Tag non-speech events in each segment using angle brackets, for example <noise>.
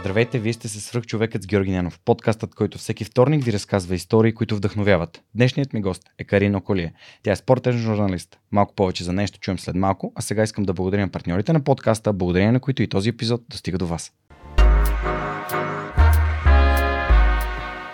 Здравейте, вие сте се свръх човекът с Георги Нянов, подкастът, който всеки вторник ви разказва истории, които вдъхновяват. Днешният ми гост е Карина Околие. Тя е спортен журналист. Малко повече за нещо чуем след малко, а сега искам да благодаря на партньорите на подкаста, благодарение на които и този епизод достига до вас.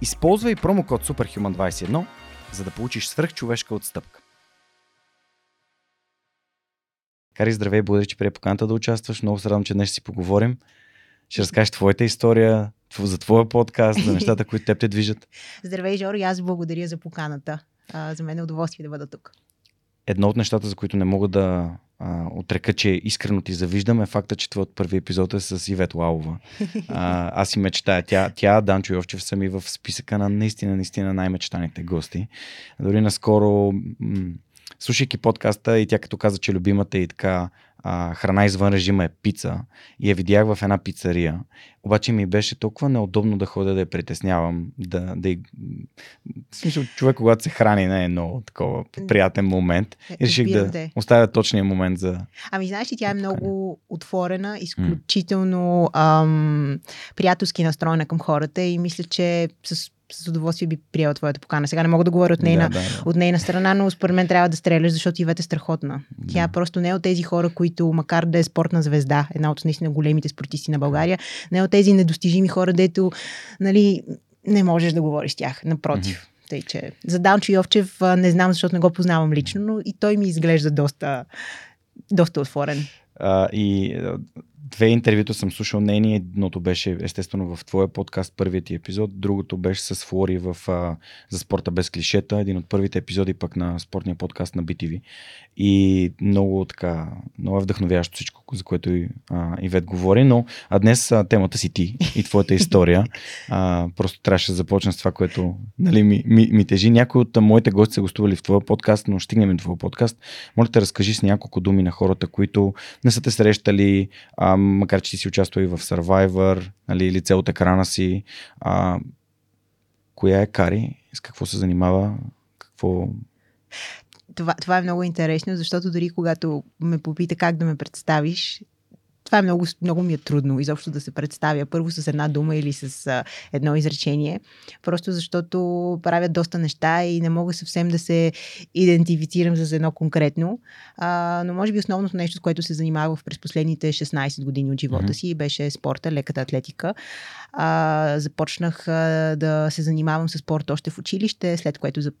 Използвай промокод SUPERHUMAN21, за да получиш свръхчовешка отстъпка. Кари, здравей, благодаря, че прие поканата да участваш. Много се радвам, че днес си поговорим. Ще разкажеш твоята история, за твоя подкаст, за нещата, които теб те движат. <laughs> Здравей, Жори, аз благодаря за поканата. За мен е удоволствие да бъда тук. Едно от нещата, за които не мога да а, отрека, че искрено ти завиждам е факта, че твоят първи епизод е с Ивет Лалова. А, аз си мечтая. Тя, тя Данчо Йовчев са ми в списъка на наистина, наистина най-мечтаните гости. Дори наскоро, м- слушайки подкаста и тя като каза, че любимата и така а, храна извън режима е пица и я видях в една пицария. Обаче ми беше толкова неудобно да ходя да я притеснявам. Да, да. В смисъл, човек, когато се храни, не е много такова приятен момент. И реших да те. оставя точния момент за... Ами знаеш ли, тя е много отворена, изключително ам, приятелски настроена към хората и мисля, че с с удоволствие би приела твоята покана. Сега не мога да говоря от нейна, Да, да, да. от нейна страна, но според мен трябва да стреляш, защото Ивет е страхотна. Тя Да. просто не е от тези хора, които, макар да е спортна звезда, една от наистина големите спортисти на България, не е от тези недостижими хора, дето нали, не можеш да говориш с тях. Напротив. Тъй, че за Данчо Йовчев не знам, защото не го познавам лично, но и той ми изглежда доста, доста отворен. А, и две интервюта съм слушал нейни. Едното беше естествено в твоя подкаст, първият ти епизод. Другото беше с Флори в, а, за спорта без клишета. Един от първите епизоди пък на спортния подкаст на BTV. И много така, много е вдъхновяващо всичко, за което и а, Ивет говори. Но а днес а, темата си ти и твоята история. <laughs> А, просто трябваше да започна с това, което нали, ми, ми, ми тежи. Някои от моите гости са гостували в твоя подкаст, но стигнем до твоя подкаст. Моля те, разкажи с няколко думи на хората, които не са те срещали, а, макар че ти си участвал и в Survivor, нали, лице от екрана си. А, коя е Кари? С какво се занимава? Какво... Това, това е много интересно, защото дори когато ме попита как да ме представиш, това е много, много ми е трудно изобщо да се представя първо с една дума или с а, едно изречение, просто защото правя доста неща и не мога съвсем да се идентифицирам с едно конкретно. А, но може би основното нещо, с което се занимавах през последните 16 години от живота Мгм. си, беше спорта, леката атлетика. А, започнах а, да се занимавам с спорт още в училище, след което за,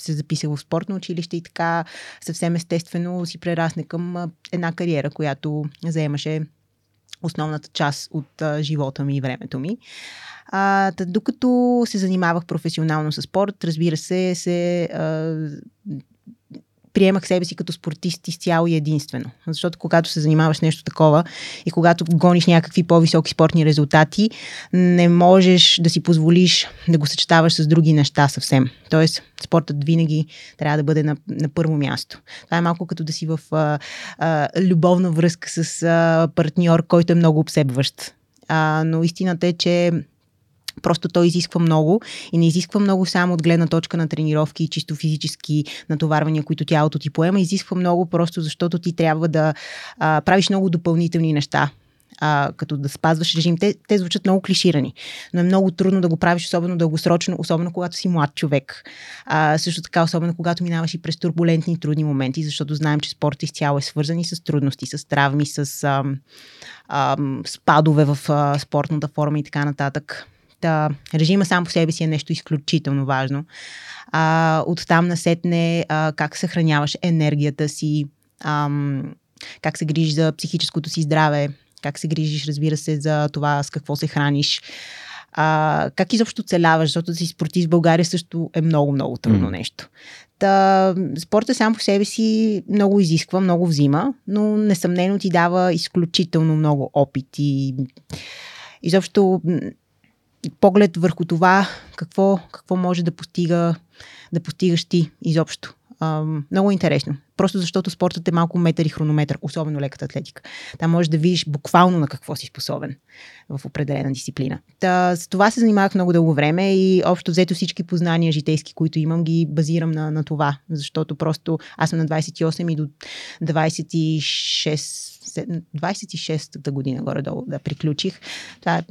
се записах в спортно училище и така съвсем естествено си прерасне към една кариера, която заемаше основната част от а, живота ми и времето ми. А, та, докато се занимавах професионално с спорт, разбира се, се а, приемах себе си като спортист изцяло и единствено. Защото когато се занимаваш нещо такова и когато гониш някакви по-високи спортни резултати, не можеш да си позволиш да го съчетаваш с други неща съвсем. Тоест, спортът винаги трябва да бъде на, на първо място. Това е малко като да си в а, а, любовна връзка с а, партньор, който е много обсебващ. А, но истината е, че Просто той изисква много и не изисква много само от гледна точка на тренировки и чисто физически натоварвания, които тялото ти поема. Изисква много просто защото ти трябва да а, правиш много допълнителни неща. А, като да спазваш режим. Те, те звучат много клиширани, но е много трудно да го правиш, особено дългосрочно, особено когато си млад човек. А, също така, особено когато минаваш и през турбулентни трудни моменти, защото знаем, че спортът изцяло е свързан и с трудности, с травми, с ам, ам, спадове в а, спортната форма и така нататък. Та, режима сам по себе си е нещо изключително важно. А, от там насетне а, как съхраняваш енергията си, ам, как се грижиш за психическото си здраве, как се грижиш, разбира се, за това с какво се храниш. А, как изобщо целяваш, защото да си спортист в България също е много, много трудно Мгм. нещо. Та, спорта сам по себе си много изисква, много взима, но несъмнено ти дава изключително много опит и изобщо поглед върху това какво, какво може да постига да постигаш ти изобщо. А, много интересно. Просто защото спортът е малко метър и хронометър, особено леката атлетика. Там можеш да видиш буквално на какво си способен в определена дисциплина. Та, с това се занимавах много дълго време и общо взето всички познания житейски, които имам, ги базирам на, на това. Защото просто аз съм на 28 и до 26 26-та година горе-долу да приключих. Това е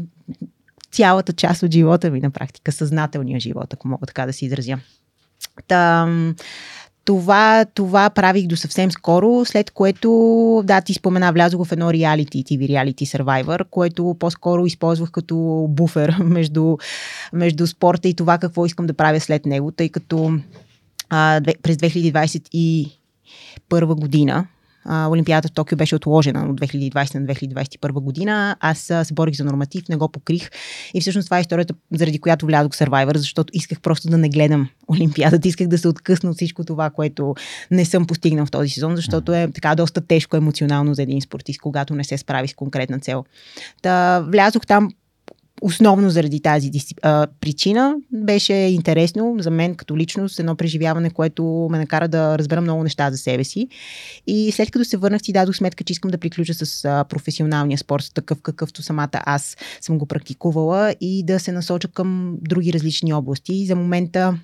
цялата част от живота ми на практика, съзнателния живот, ако мога така да се изразя. Та, това, това правих до съвсем скоро, след което, да, ти спомена, влязох в едно реалити, TV Reality Survivor, което по-скоро използвах като буфер <laughs> между, между спорта и това какво искам да правя след него, тъй като а, през 2021 година а, Олимпиадата в Токио беше отложена от 2020 на 2021 година. Аз се борих за норматив, не го покрих. И всъщност това е историята, заради която влязох в Survivor, защото исках просто да не гледам <laughs> Олимпиадата. Исках да се откъсна от всичко това, което не съм постигнал в този сезон, защото е така доста тежко емоционално за един спортист, когато не се справи с конкретна цел. Та, влязох там основно заради тази а, причина. Беше интересно за мен като личност, едно преживяване, което ме накара да разбера много неща за себе си. И след като се върнах, си дадох сметка, че искам да приключа с а, професионалния спорт, такъв какъвто самата аз съм го практикувала и да се насоча към други различни области. За момента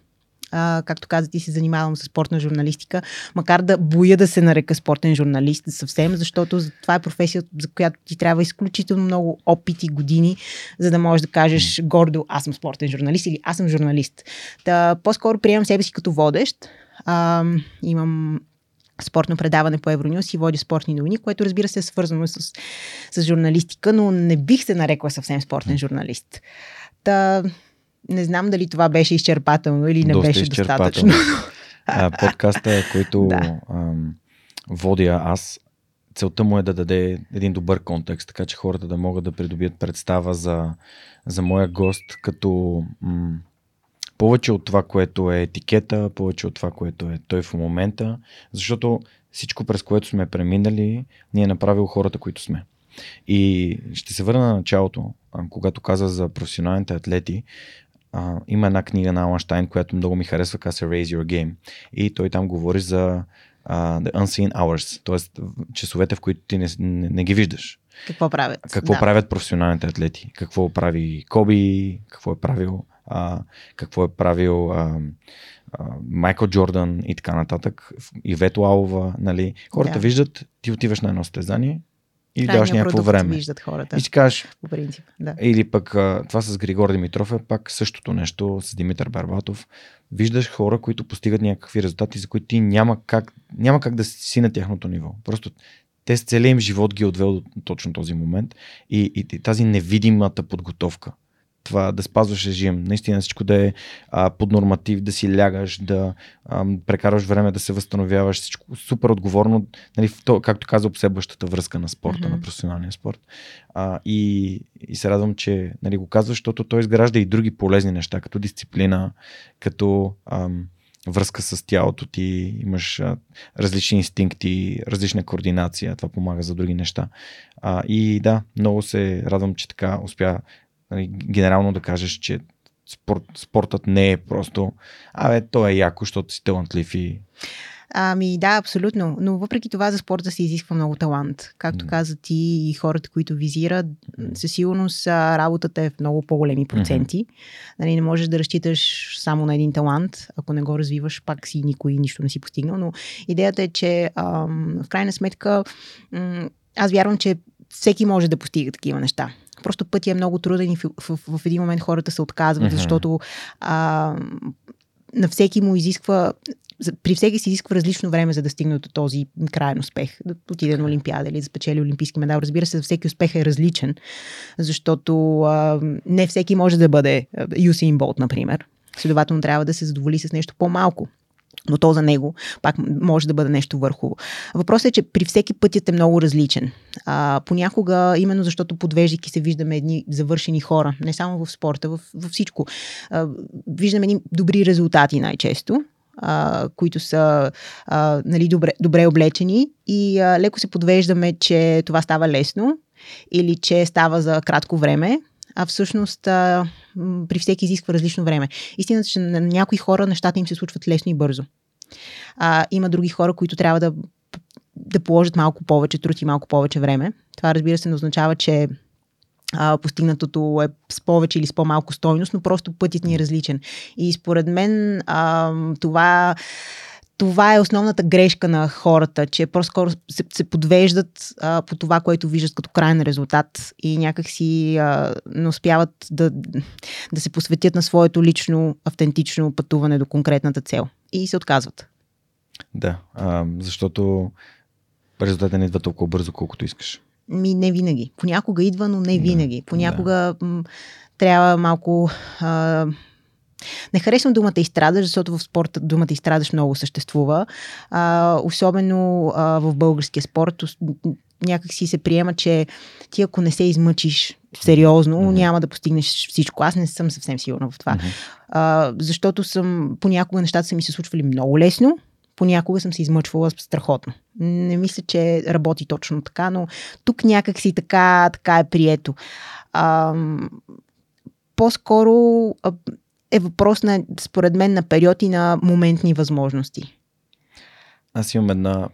а, както каза, ти се занимавам с спортна журналистика, макар да боя да се нарека спортен журналист съвсем, защото това е професия, за която ти трябва изключително много опит и години, за да можеш да кажеш гордо, аз съм спортен журналист или аз съм журналист. Та, по-скоро приемам себе си като водещ. А, имам спортно предаване по Евронюс и водя спортни новини, което разбира се е свързано с, с журналистика, но не бих се нарекла съвсем спортен журналист. Та, не знам дали това беше изчерпателно или не Доста беше достатъчно. а, подкаста, който <laughs> да. ам, водя аз, целта му е да даде един добър контекст, така че хората да могат да придобият представа за, за моя гост, като м- повече от това, което е етикета, повече от това, което е той в момента, защото всичко през което сме преминали, ни е направил хората, които сме. И ще се върна на началото, когато каза за професионалните атлети а, има една книга на Аланштайн, която много ми харесва, казва Raise Your Game. И той там говори за uh, The Unseen Hours, т.е. часовете, в които ти не, не, не ги виждаш. Какво правят? Какво да. правят професионалните атлети? Какво прави Коби? Какво е правил? А, какво е правил а, а, Майкъл Джордан и така нататък? Ивето Алова, нали? Хората да. виждат, ти отиваш на едно стезание, и даваш някакво време. Виждат хората. И си кажеш. По принцип, да. Или пък това с Григор Димитров е пак същото нещо с Димитър Барбатов. Виждаш хора, които постигат някакви резултати, за които ти няма как, няма как да си на тяхното ниво. Просто те с целият им живот ги е отвел до точно този момент и, и, и тази невидимата подготовка това да спазваш режим, наистина всичко да е а, под норматив, да си лягаш, да а, прекараш време да се възстановяваш, всичко супер отговорно, нали, то, както каза, обсебващата връзка на спорта, mm-hmm. на професионалния спорт. А, и, и се радвам, че нали, го казваш, защото той изгражда и други полезни неща, като дисциплина, като ам, връзка с тялото ти, имаш а, различни инстинкти, различна координация, това помага за други неща. А, и да, много се радвам, че така успя нали, генерално да кажеш, че спорт, спортът не е просто, абе, то е яко, защото си талантлив и Ами да, абсолютно. Но въпреки това за спорта се изисква много талант. Както mm. каза ти и хората, които визират, със сигурност работата е в много по-големи проценти. Mm-hmm. Нали, не можеш да разчиташ само на един талант. Ако не го развиваш, пак си никой нищо не си постигнал. Но идеята е, че ам, в крайна сметка ам, аз вярвам, че всеки може да постига такива неща. Просто пътя е много труден и в, в, в, един момент хората се отказват, mm-hmm. защото а, на всеки му изисква при всеки се изисква различно време, за да стигне до този крайен успех. Да отиде на Олимпиада или да спечели Олимпийски медал. Разбира се, всеки успех е различен, защото а, не всеки може да бъде Юсин Болт, например. Следователно трябва да се задоволи с нещо по-малко но то за него пак може да бъде нещо върху. Въпросът е, че при всеки пътят е много различен. А, понякога, именно защото подвеждайки се, виждаме едни завършени хора, не само в спорта, в, във всичко. А, виждаме едни добри резултати най-често, а, които са а, нали, добре, добре облечени и а, леко се подвеждаме, че това става лесно или че става за кратко време а всъщност а, при всеки изисква различно време. Истината, че на някои хора нещата им се случват лесно и бързо. А, има други хора, които трябва да, да положат малко повече труд и малко повече време. Това разбира се не означава, че а, постигнатото е с повече или с по-малко стойност, но просто пътят ни е различен. И според мен а, това това е основната грешка на хората, че по-скоро се, се подвеждат а, по това, което виждат като крайен резултат и някакси а, не успяват да, да се посветят на своето лично, автентично пътуване до конкретната цел. И се отказват. Да, а, защото резултатът не идва толкова бързо, колкото искаш. Ми не винаги. Понякога идва, но не винаги. Понякога да. м- трябва малко. А, не харесвам думата изстрадаш, защото в спорта думата изстрадаш много съществува. А, особено а, в българския спорт някак си се приема, че ти ако не се измъчиш сериозно, mm-hmm. няма да постигнеш всичко. Аз не съм съвсем сигурна в това. Mm-hmm. А, защото съм, понякога нещата са ми се случвали много лесно, понякога съм се измъчвала страхотно. Не мисля, че работи точно така, но тук някак си така, така е прието. А, по-скоро е въпрос на, според мен, на период и на моментни възможности. Аз имам една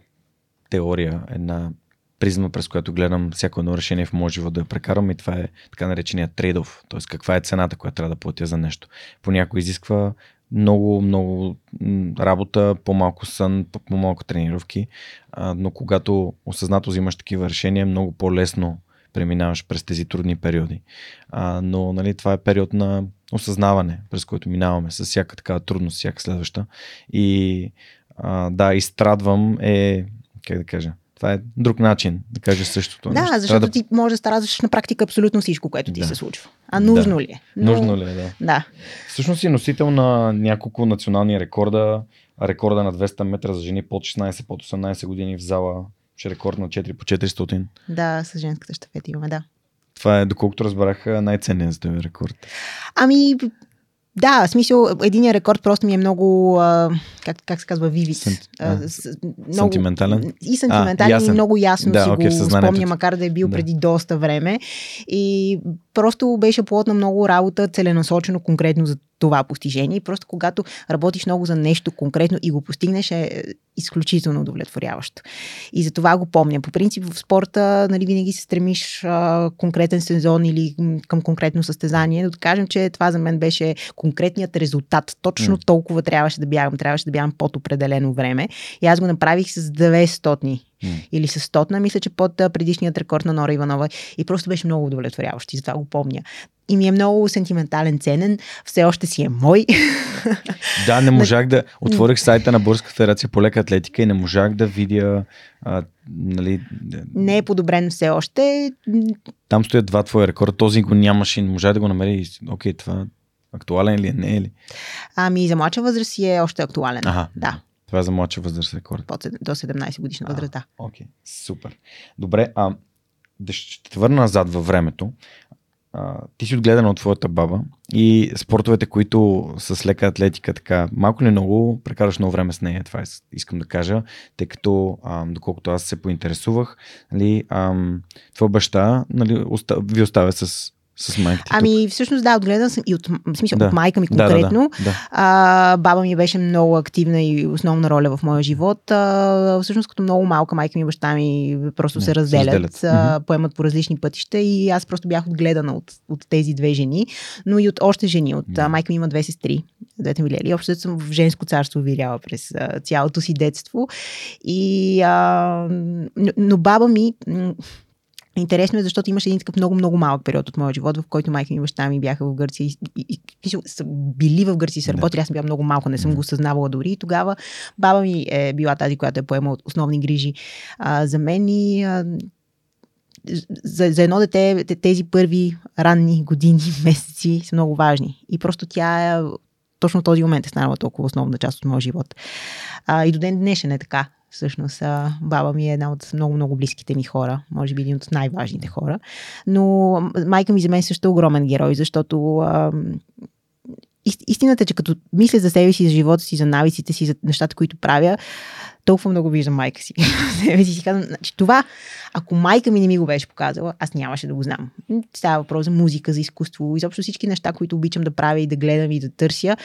теория, една призма, през която гледам всяко едно решение в моят живот да я прекарам и това е така наречения трейдов, т.е. каква е цената, която трябва да платя за нещо. Понякога изисква много, много работа, по-малко сън, по-малко тренировки, но когато осъзнато взимаш такива решения, много по-лесно преминаваш през тези трудни периоди. А, но нали, това е период на осъзнаване, през който минаваме с всяка такава трудност, всяка следваща. И а, да, изстрадвам е, как да кажа, това е друг начин да кажеш същото. Да, нещо. защото да... ти можеш да стараш на практика абсолютно всичко, което ти да. се случва. А нужно да. ли е? Но... Нужно ли е, да. да. Всъщност си носител на няколко национални рекорда. Рекорда на 200 метра за жени под 16, под 18 години в зала. Ще рекорд на 4 по 400. Да, с женската щафета имаме, да. Това е, доколкото разбрах, най-ценният за този рекорд. Ами, да, в смисъл, единия рекорд просто ми е много, а, как, как се казва. А, много, сантиментален? И сантиментален, а, и много ясно да, си okay, го спомня, макар да е бил да. преди доста време. И просто беше плод на много работа, целенасочено конкретно за това постижение. И просто когато работиш много за нещо конкретно и го постигнеш е изключително удовлетворяващо. И за това го помня. По принцип в спорта нали, винаги се стремиш а, конкретен сезон или към конкретно състезание, но да кажем, че това за мен беше конкретният резултат. Точно mm. толкова трябваше да бягам. Трябваше да бягам под определено време. И аз го направих с 900 Mm. Или с стотна, мисля, че под предишният рекорд на Нора Иванова. И просто беше много удовлетворяващ. И затова го помня. И ми е много сентиментален, ценен. Все още си е мой. Да, не можах да. <laughs> Отворих сайта на Българска федерация по лека атлетика и не можах да видя. А, нали... Не е подобрен все още. Там стоят два твоя рекорда. Този го нямаше и не можах да го намеря. Окей, това актуален ли е? Не е ли? Ами за младша възраст си е още актуален. Ага. Да. Това е за младша възраст рекорд. До 17 годишна възраст, да. Окей, супер. Добре, а да ще те върна назад във времето. А, ти си отгледана от твоята баба и спортовете, които с лека атлетика, така малко ли много, прекараш много време с нея, това искам да кажа, тъй като, а, доколкото аз се поинтересувах, нали, а, твой баща нали, оста, ви оставя с с майка ти Ами, тук. всъщност да, отгледан съм и от, в смисъл, да. от майка ми конкретно. Да, да, да, да. А, баба ми беше много активна и основна роля в моя живот. А, всъщност, като много малка майка ми и баща ми просто да, се разделят, се а, поемат по различни пътища и аз просто бях отгледана от, от тези две жени, но и от още жени. От, да. майка ми има две сестри, двете ми лели. Общо съм в женско царство виряла през а, цялото си детство. И, а, но, но баба ми Интересно е, защото имаше един такъв много-много малък период от моя живот, в който майка ми и баща ми бяха в Гърция и, и, и, и са били в Гърция и са работили. Аз съм била много малко, не съм го съзнавала дори. И тогава баба ми е била тази, която е поемала основни грижи а, за мен и а, за, за едно дете тези първи ранни години, <laughs> месеци са много важни. И просто тя е точно този момент е станала толкова основна част от моя живот. А, и до ден днешен е така. Всъщност, баба ми е една от много-много близките ми хора, може би един от най-важните хора. Но майка ми за мен също е огромен герой, защото а, истината е, че като мисля за себе си, за живота си, за навиците си, за нещата, които правя, толкова много виждам майка си. <laughs> Себе си казвам, значи това, ако майка ми не ми го беше показала, аз нямаше да го знам. Става въпрос за музика, за изкуство, изобщо всички неща, които обичам да правя и да гледам и да търся,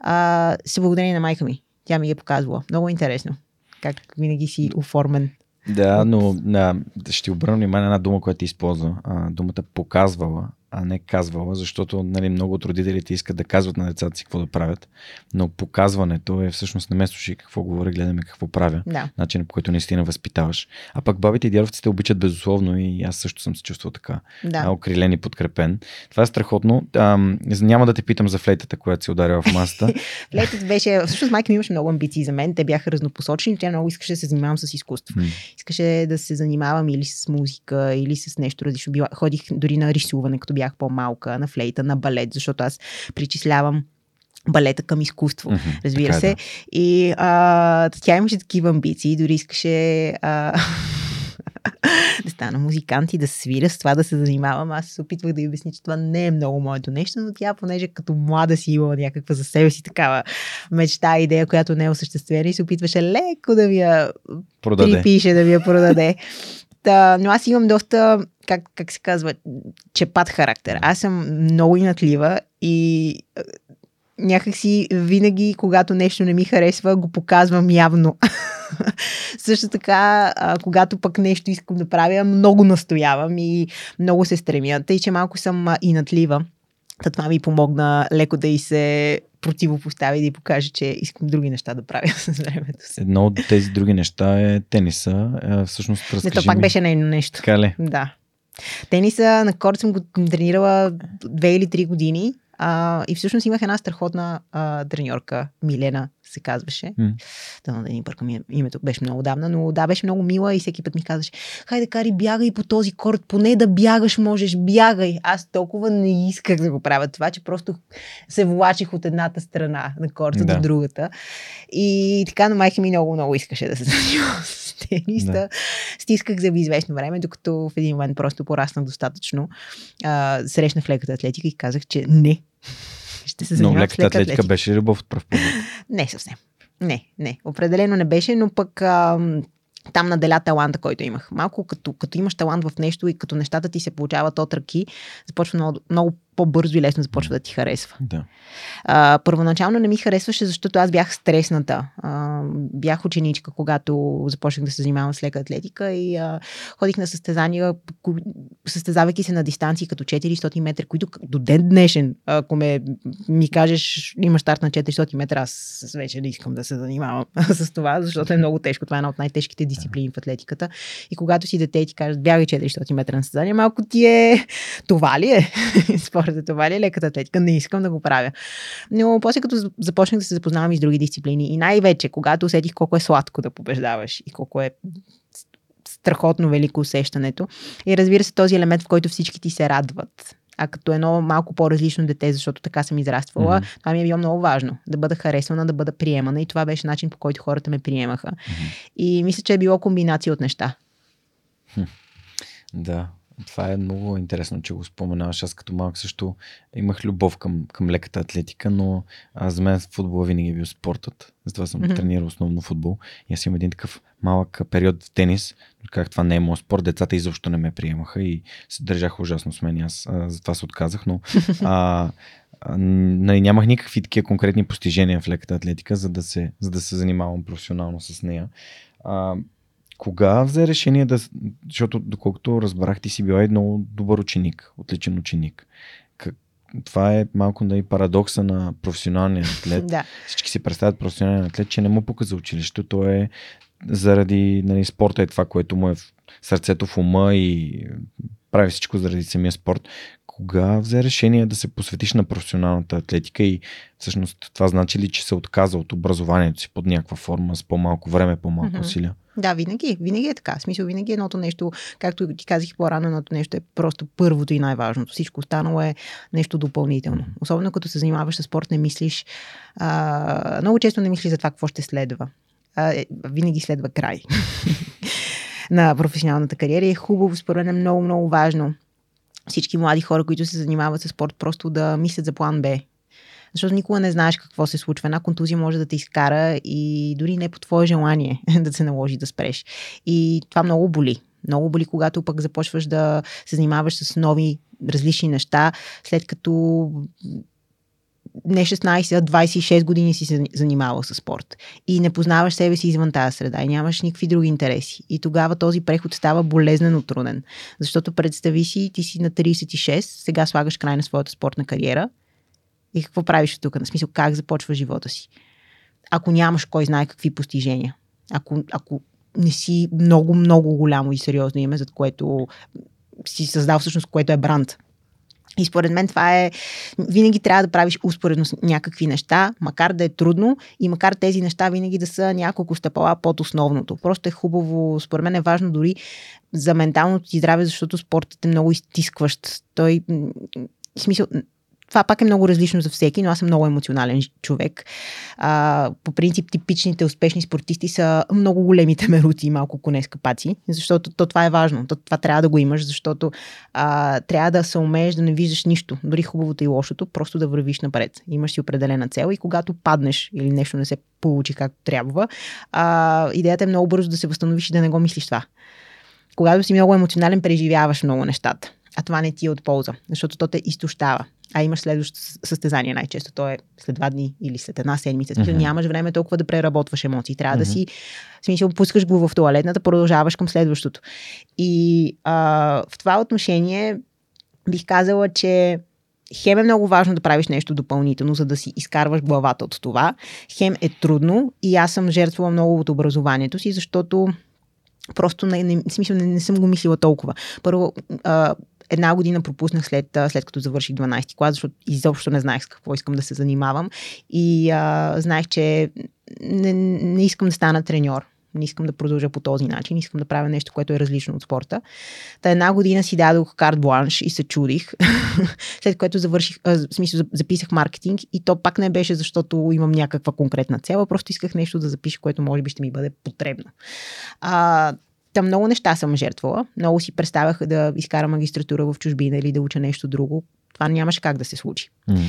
а, се благодарение на майка ми. Тя ми е показвала. Много интересно. Как винаги си оформен. Да, но да, ще обърна внимание на една дума, която ти използва. А, думата показвала а не казвала, защото нали, много от родителите искат да казват на децата си какво да правят, но показването е всъщност не ме слушай какво говоря, гледаме какво правя, да. начин по който наистина възпитаваш. А пък бабите и дядовците обичат безусловно и аз също съм се чувствал така, да. окрилен и подкрепен. Това е страхотно. А, няма да те питам за флейтата, която си ударила в масата. <laughs> флейтата беше, всъщност майка ми имаше много амбиции за мен, те бяха разнопосочени, тя много искаше да се занимавам с изкуство. Hmm. Искаше да се занимавам или с музика, или с нещо различно. Ходих дори на рисуване, като бях по-малка, на флейта, на балет, защото аз причислявам балета към изкуство, mm-hmm, разбира се. Да. И а, тя имаше такива амбиции, дори искаше а, <laughs> да стана музикант и да свиря с това да се занимавам. Аз се опитвах да й обясня, че това не е много моето нещо, но тя, понеже като млада си имала някаква за себе си такава мечта, идея, която не е осъществена и се опитваше леко да ви я продаде. припише, да ви я продаде. Та, но аз имам доста, как, как се казва, чепат характер. Аз съм много инатлива и някакси винаги, когато нещо не ми харесва, го показвам явно. <laughs> Също така, а, когато пък нещо искам да правя, много настоявам и много се стремя. Тъй, че малко съм инатлива. Та това ми помогна леко да и се противопостави и да й покаже, че искам други неща да правя <laughs> с времето си. Едно от тези други неща е тениса. Всъщност, разкажи Не, то пак ми... беше нейно нещо. Така ли? Да. Тениса на корт съм го тренирала две или три години. А, и всъщност имах една страхотна а, треньорка, Милена се казваше. Mm. Да, да бъркам името, беше много давна, но да, беше много мила и всеки път ми казваше, хайде, Кари, бягай по този корт, поне да бягаш можеш, бягай. Аз толкова не исках да го правя това, че просто се влачих от едната страна на корта да. до другата. И така, но майка ми много, много искаше да се занимава с тениста. Да. Стисках за известно време, докато в един момент просто пораснах достатъчно. А, срещнах леката атлетика и казах, че не, ще се занимавам Но леката лека атлетика, атлетика беше любов от пръв. Не съвсем. Не, не. Определено не беше, но пък а, там наделя таланта, който имах. Малко като, като имаш талант в нещо и като нещата ти се получават от ръки, започва много, много по-бързо и лесно започва да ти харесва. Да. А, първоначално не ми харесваше, защото аз бях стресната. А, бях ученичка, когато започнах да се занимавам с лека атлетика и а, ходих на състезания, състезавайки се на дистанции като 400 метра, които до ден днешен, ако ме, ми кажеш, имаш старт на 400 метра, аз вече не искам да се занимавам <laughs> с това, защото е много тежко. Това е една от най-тежките дисциплини в атлетиката. И когато си дете и ти кажат, бягай 400 метра на състезание, малко ти е това ли е? <laughs> хората, това ли е леката атлетика? Не искам да го правя. Но после като започнах да се запознавам и с други дисциплини и най-вече, когато усетих колко е сладко да побеждаваш и колко е страхотно велико усещането. И разбира се, този елемент, в който всички ти се радват. А като едно малко по-различно дете, защото така съм израствала, mm-hmm. това ми е било много важно. Да бъда харесвана, да бъда приемана. И това беше начин, по който хората ме приемаха. Mm-hmm. И мисля, че е било комбинация от неща. Да, това е много интересно, че го споменаваш. Аз като малък също имах любов към, към леката атлетика, но аз за мен футбол винаги е бил спортът. Затова съм mm-hmm. тренирал основно футбол. И аз имам един такъв малък период в тенис. Как това не е моят спорт. Децата изобщо не ме приемаха и се държаха ужасно с мен. Аз а, затова се отказах, но а, нали, нямах никакви такива конкретни постижения в леката атлетика, за да се, за да се занимавам професионално с нея. А, кога взе решение да... Защото, доколкото разбрах, ти си била едно добър ученик, отличен ученик. Как, това е малко да и парадокса на професионалния атлет. <laughs> да. Всички си представят професионален атлет, че не му пука за училище. То е заради нали, спорта е това, което му е в сърцето в ума и прави всичко заради самия спорт. Кога взе решение да се посветиш на професионалната атлетика и всъщност това значи ли, че се отказа от образованието си под някаква форма, с по-малко време, по-малко mm-hmm. усилия? Да, винаги. Винаги е така. В смисъл, винаги едното нещо, както ти казах по-рано, едното нещо е просто първото и най-важното. Всичко останало е нещо допълнително. Особено като се занимаваш с спорт, не мислиш. А, много често не мислиш за това какво ще следва. А, е, винаги следва край <laughs> на професионалната кариера. И е хубаво, според мен, е много, много важно всички млади хора, които се занимават с спорт, просто да мислят за план Б Защото никога не знаеш какво се случва. Една контузия може да те изкара и дори не по твое желание <laughs> да се наложи да спреш. И това много боли. Много боли, когато пък започваш да се занимаваш с нови различни неща, след като не 16, а 26 години си се занимавал с спорт и не познаваш себе си извън тази среда и нямаш никакви други интереси. И тогава този преход става болезнено труден. Защото представи си, ти си на 36, сега слагаш край на своята спортна кариера и какво правиш тук? На смисъл, как започва живота си? Ако нямаш кой знае какви постижения, ако, ако не си много, много голямо и сериозно име, за което си създал всъщност, което е бранд. И според мен това е, винаги трябва да правиш успоредно с някакви неща, макар да е трудно и макар тези неща винаги да са няколко стъпала под основното. Просто е хубаво, според мен е важно дори за менталното ти здраве, защото спортът е много изтискващ. Той, в смисъл, това пак е много различно за всеки, но аз съм много емоционален човек. А, по принцип, типичните успешни спортисти са много големите мерути и малко конескапаци, защото то това е важно. То, това трябва да го имаш, защото а, трябва да се умееш да не виждаш нищо, дори хубавото и лошото, просто да вървиш напред. Имаш си определена цел и когато паднеш или нещо не се получи както трябва, а, идеята е много бързо да се възстановиш и да не го мислиш това. Когато си много емоционален, преживяваш много нещата а това не ти е от полза, защото то те изтощава. А имаш следващото състезание най-често. То е след два дни или след една седмица. Mm-hmm. Нямаш време толкова да преработваш емоции. Трябва mm-hmm. да си, в смисъл, пускаш го в туалетната, продължаваш към следващото. И а, в това отношение бих казала, че хем е много важно да правиш нещо допълнително, за да си изкарваш главата от това. Хем е трудно и аз съм жертвала много от образованието си, защото просто не, не, смисъл, не, не съм го мислила толкова. Първо, а, една година пропуснах след, след като завърших 12 клас, защото изобщо не знаех с какво искам да се занимавам. И а, знаех, че не, не искам да стана треньор. Не искам да продължа по този начин. Искам да правя нещо, което е различно от спорта. Та една година си дадох карт бланш и се чудих. <laughs> След което завърших, а, в смисъл записах маркетинг и то пак не беше защото имам някаква конкретна цел, просто исках нещо да запиша, което може би ще ми бъде потребно. А, Там много неща съм жертвала. Много си представях да изкара магистратура в чужбина или да уча нещо друго. Това нямаше как да се случи. Mm.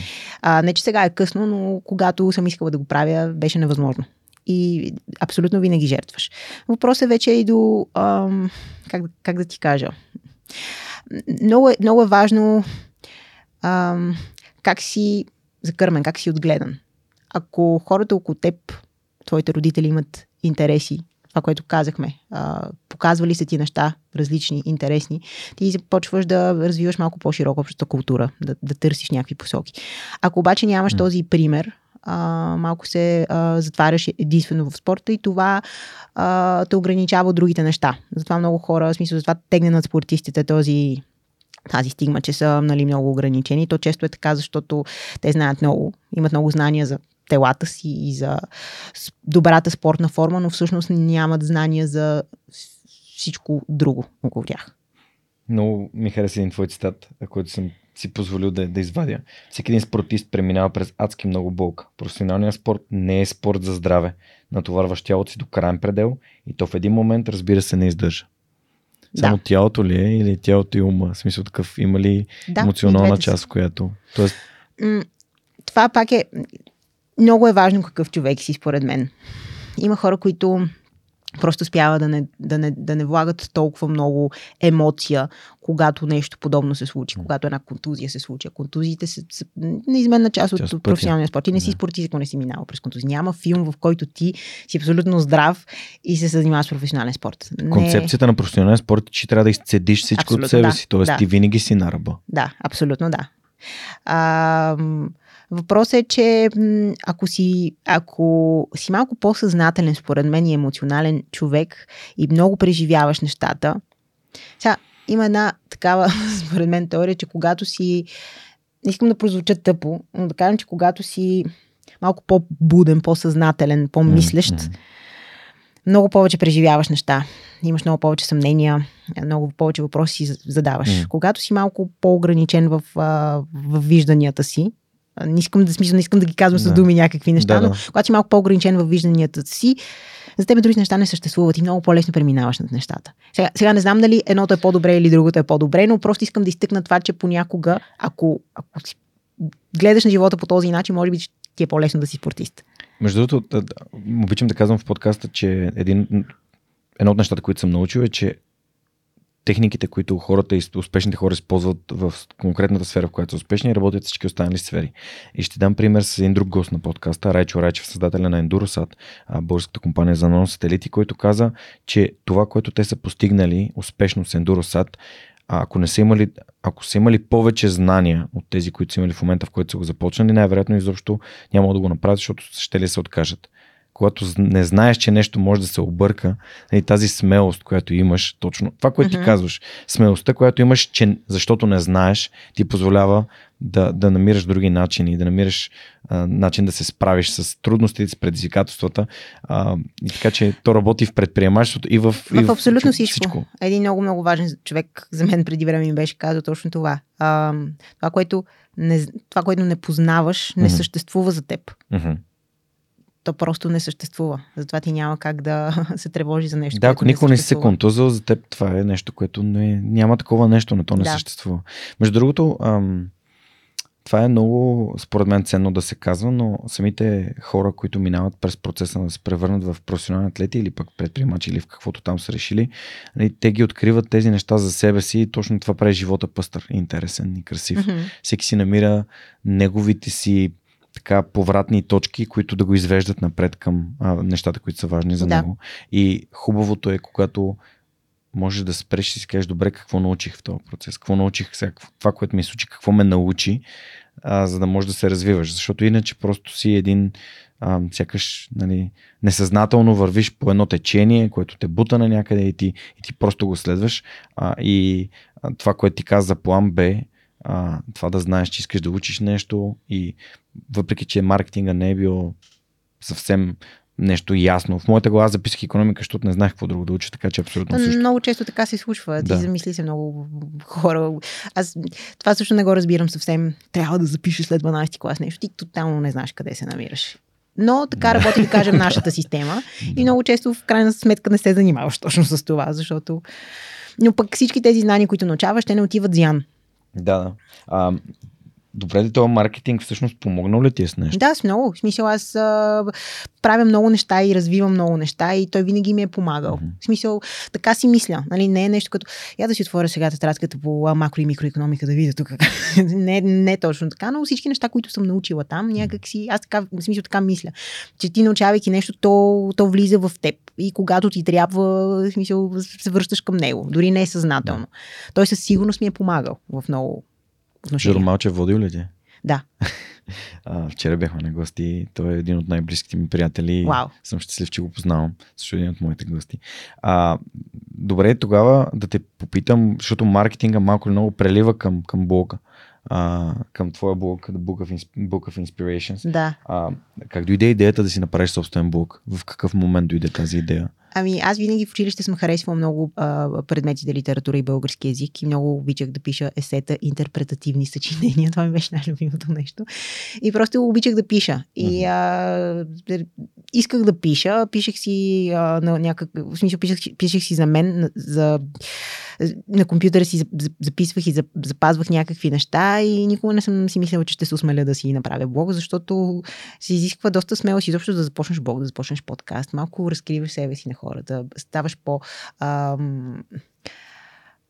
А, не, че сега е късно, но когато съм искала да го правя, беше невъзможно. И абсолютно винаги жертваш. Въпросът вече е и до. Ам, как, как да ти кажа? Много е, много е важно ам, как си закърмен, как си отгледан. Ако хората около теб, твоите родители имат интереси това, което казахме. А, показвали се ти неща, различни, интересни, ти започваш да развиваш малко по-широка общата култура, да, да търсиш някакви посоки. Ако обаче нямаш mm. този пример, а, малко се а, затваряш единствено в спорта и това а, те ограничава от другите неща. Затова много хора, в смисъл, затова тегне над спортистите този тази стигма, че са нали, много ограничени. То често е така, защото те знаят много, имат много знания за телата си и за добрата спортна форма, но всъщност нямат знания за всичко друго около тях. Много ми хареса един твой цитат, който съм си позволил да, да извадя. Всеки един спортист преминава през адски много болка. Професионалният спорт не е спорт за здраве. Натоварваш тялото си до крайен предел и то в един момент, разбира се, не издържа. Само да. тялото ли е или тялото и ума? В смисъл такъв, има ли да, емоционална част, в която... Тоест... Това пак е много е важно какъв човек си, според мен. Има хора, които просто успява да не, да, не, да не влагат толкова много емоция, когато нещо подобно се случи, когато една контузия се случи. Контузиите са, са неизменна част от, от професионалния спорт. Ти не си спортист, ако не си минал през контузия. Няма филм, в който ти си абсолютно здрав и се занимаваш с професионален спорт. Не... Концепцията на професионален спорт е, че трябва да изцедиш всичко абсолютно, от себе да, си. Тоест да. ти винаги си на ръба. Да, абсолютно да. А, Въпросът е, че ако си, ако си малко по-съзнателен, според мен, и емоционален човек и много преживяваш нещата, сега има една такава, <laughs> според мен, теория, че когато си, не искам да прозвуча тъпо, но да кажем, че когато си малко по-буден, по-съзнателен, по-мислещ, mm-hmm. много повече преживяваш неща. Имаш много повече съмнения, много повече въпроси си задаваш. Mm. Когато си малко по-ограничен в, в вижданията си, не искам да смисъл, не искам да ги казвам да. с думи някакви неща, да, да. но когато си малко по-ограничен в вижданията си, за теб други неща не съществуват и много по-лесно преминаваш над нещата. Сега, сега не знам дали едното е по-добре или другото е по-добре, но просто искам да изтъкна това, че понякога, ако, ако си гледаш на живота по този начин, може би ти е по-лесно да си спортист. Между другото, обичам да казвам в подкаста, че един, едно от нещата, които съм научил е, че техниките, които хората и успешните хора използват в конкретната сфера, в която са успешни, работят всички останали сфери. И ще дам пример с един друг гост на подкаста, Райчо Райчев, създателя на Endurosat, българската компания за наносателити, който каза, че това, което те са постигнали успешно с Endurosat, ако не са имали, ако са имали повече знания от тези, които са имали в момента, в който са го започнали, най-вероятно изобщо няма да го направят, защото ще ли се откажат когато не знаеш, че нещо може да се обърка, нали, тази смелост, която имаш, точно това, което mm-hmm. ти казваш, смелостта, която имаш, че защото не знаеш, ти позволява да, да намираш други начини, да намираш а, начин да се справиш с трудностите, с предизвикателствата. А, и така, че то работи в предприемачеството и в. В, и в абсолютно всичко. всичко. Един много, много важен човек за мен преди време ми беше казал точно това. А, това, което не, това, което не познаваш, не mm-hmm. съществува за теб. Mm-hmm то просто не съществува. Затова ти няма как да <laughs> се тревожи за нещо. Да, ако никой не си се контузил, за теб това е нещо, което не, няма такова нещо, но то не да. съществува. Между другото, ам, това е много, според мен, ценно да се казва, но самите хора, които минават през процеса да се превърнат в професионални атлети или пък предприемачи или в каквото там са решили, нали, те ги откриват тези неща за себе си и точно това прави живота пъстър, интересен и красив. Mm-hmm. Всеки си намира неговите си така повратни точки, които да го извеждат напред към а, нещата, които са важни за да. него. И хубавото е, когато можеш да спреш и си кажеш, добре, какво научих в този процес, какво научих сега, това, което ми случи, какво ме научи, а, за да можеш да се развиваш. Защото иначе просто си един, а, сякаш нали, несъзнателно вървиш по едно течение, което те бута на някъде и ти, и ти просто го следваш. А, и а, това, което ти каза за план Б, а, това да знаеш, че искаш да учиш нещо и въпреки, че маркетинга не е бил съвсем нещо ясно. В моята глава записах економика, защото не знаех какво друго да уча, така че абсолютно също. Много често така се случва. Ти да. замисли се много хора. Аз това също не го разбирам съвсем. Трябва да запишеш след 12 клас нещо. Ти тотално не знаеш къде се намираш. Но така работи, да кажем, нашата система. И много често в крайна сметка не се занимаваш точно с това, защото... Но пък всички тези знания, които научаваш, те не отиват зян. Да, да. Добре ли този маркетинг всъщност помогнал ли ти е с нещо? Да, с много. В смисъл аз а, правя много неща и развивам много неща и той винаги ми е помагал. Mm-hmm. В смисъл, така си мисля. Нали? Не е нещо като... Я да си отворя сега тетрадката по макро и микроекономика да видя тук. <laughs> не, не е точно така, но всички неща, които съм научила там, някак си... Аз така, в смисъл така мисля. Че ти научавайки нещо, то, то влиза в теб. И когато ти трябва, в смисъл, се връщаш към него. Дори не е съзнателно. Той със сигурност ми е помагал в много отношения. Жоро Малчев водил ли ти? Да. <laughs> А, вчера бяхме на гости. Той е един от най-близките ми приятели. Wow. Съм щастлив, че го познавам. Също един от моите гости. А, добре, тогава да те попитам, защото маркетинга малко или много прелива към, към блока. А, към твоя блог, Book of, Book of Inspirations. Да. А, как дойде идеята да си направиш собствен блог? В какъв момент дойде тази идея? Ами аз винаги в училище съм харесвала много а, предметите литература и български язик и много обичах да пиша есета, интерпретативни съчинения. <laughs> Това ми беше най-любимото нещо. И просто обичах да пиша. И а, исках да пиша. Пишех си а, на някак... В смисъл, пишех, пишех си за мен, за на компютъра си записвах и запазвах някакви неща и никога не съм си мислила, че ще се осмеля да си направя блог, защото се изисква доста смелост изобщо да започнеш блог, да започнеш подкаст. Малко разкриваш себе си на хората, ставаш по... Ам...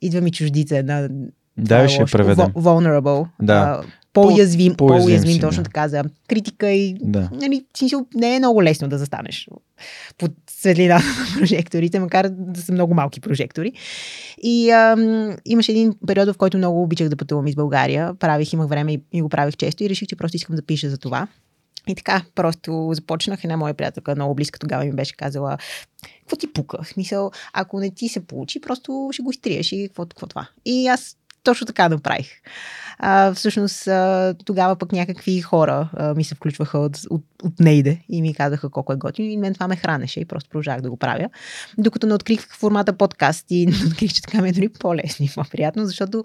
Идва ми чуждица една да, е ще преведем. Vulnerable. Да. по-уязвим, по, по-уязвим, по-уязвим точно да. така за критика и да. нали, не е много лесно да застанеш под светлината <laughs> на прожекторите, макар да са много малки прожектори. И ам, имаше един период, в който много обичах да пътувам из България. Правих, имах време и, и го правих често и реших, че просто искам да пиша за това. И така, просто започнах. Една моя приятелка, много близка тогава ми беше казала, какво ти пука? В смисъл, ако не ти се получи, просто ще го изтриеш и какво, какво това. И аз точно така направих. А, всъщност а, тогава пък някакви хора а, ми се включваха от, от, от нейде и ми казаха колко е готино и мен това ме хранеше и просто продължах да го правя. Докато не открих формата подкаст и <laughs> не открих, че така ме е дори по-лесно и по-приятно, защото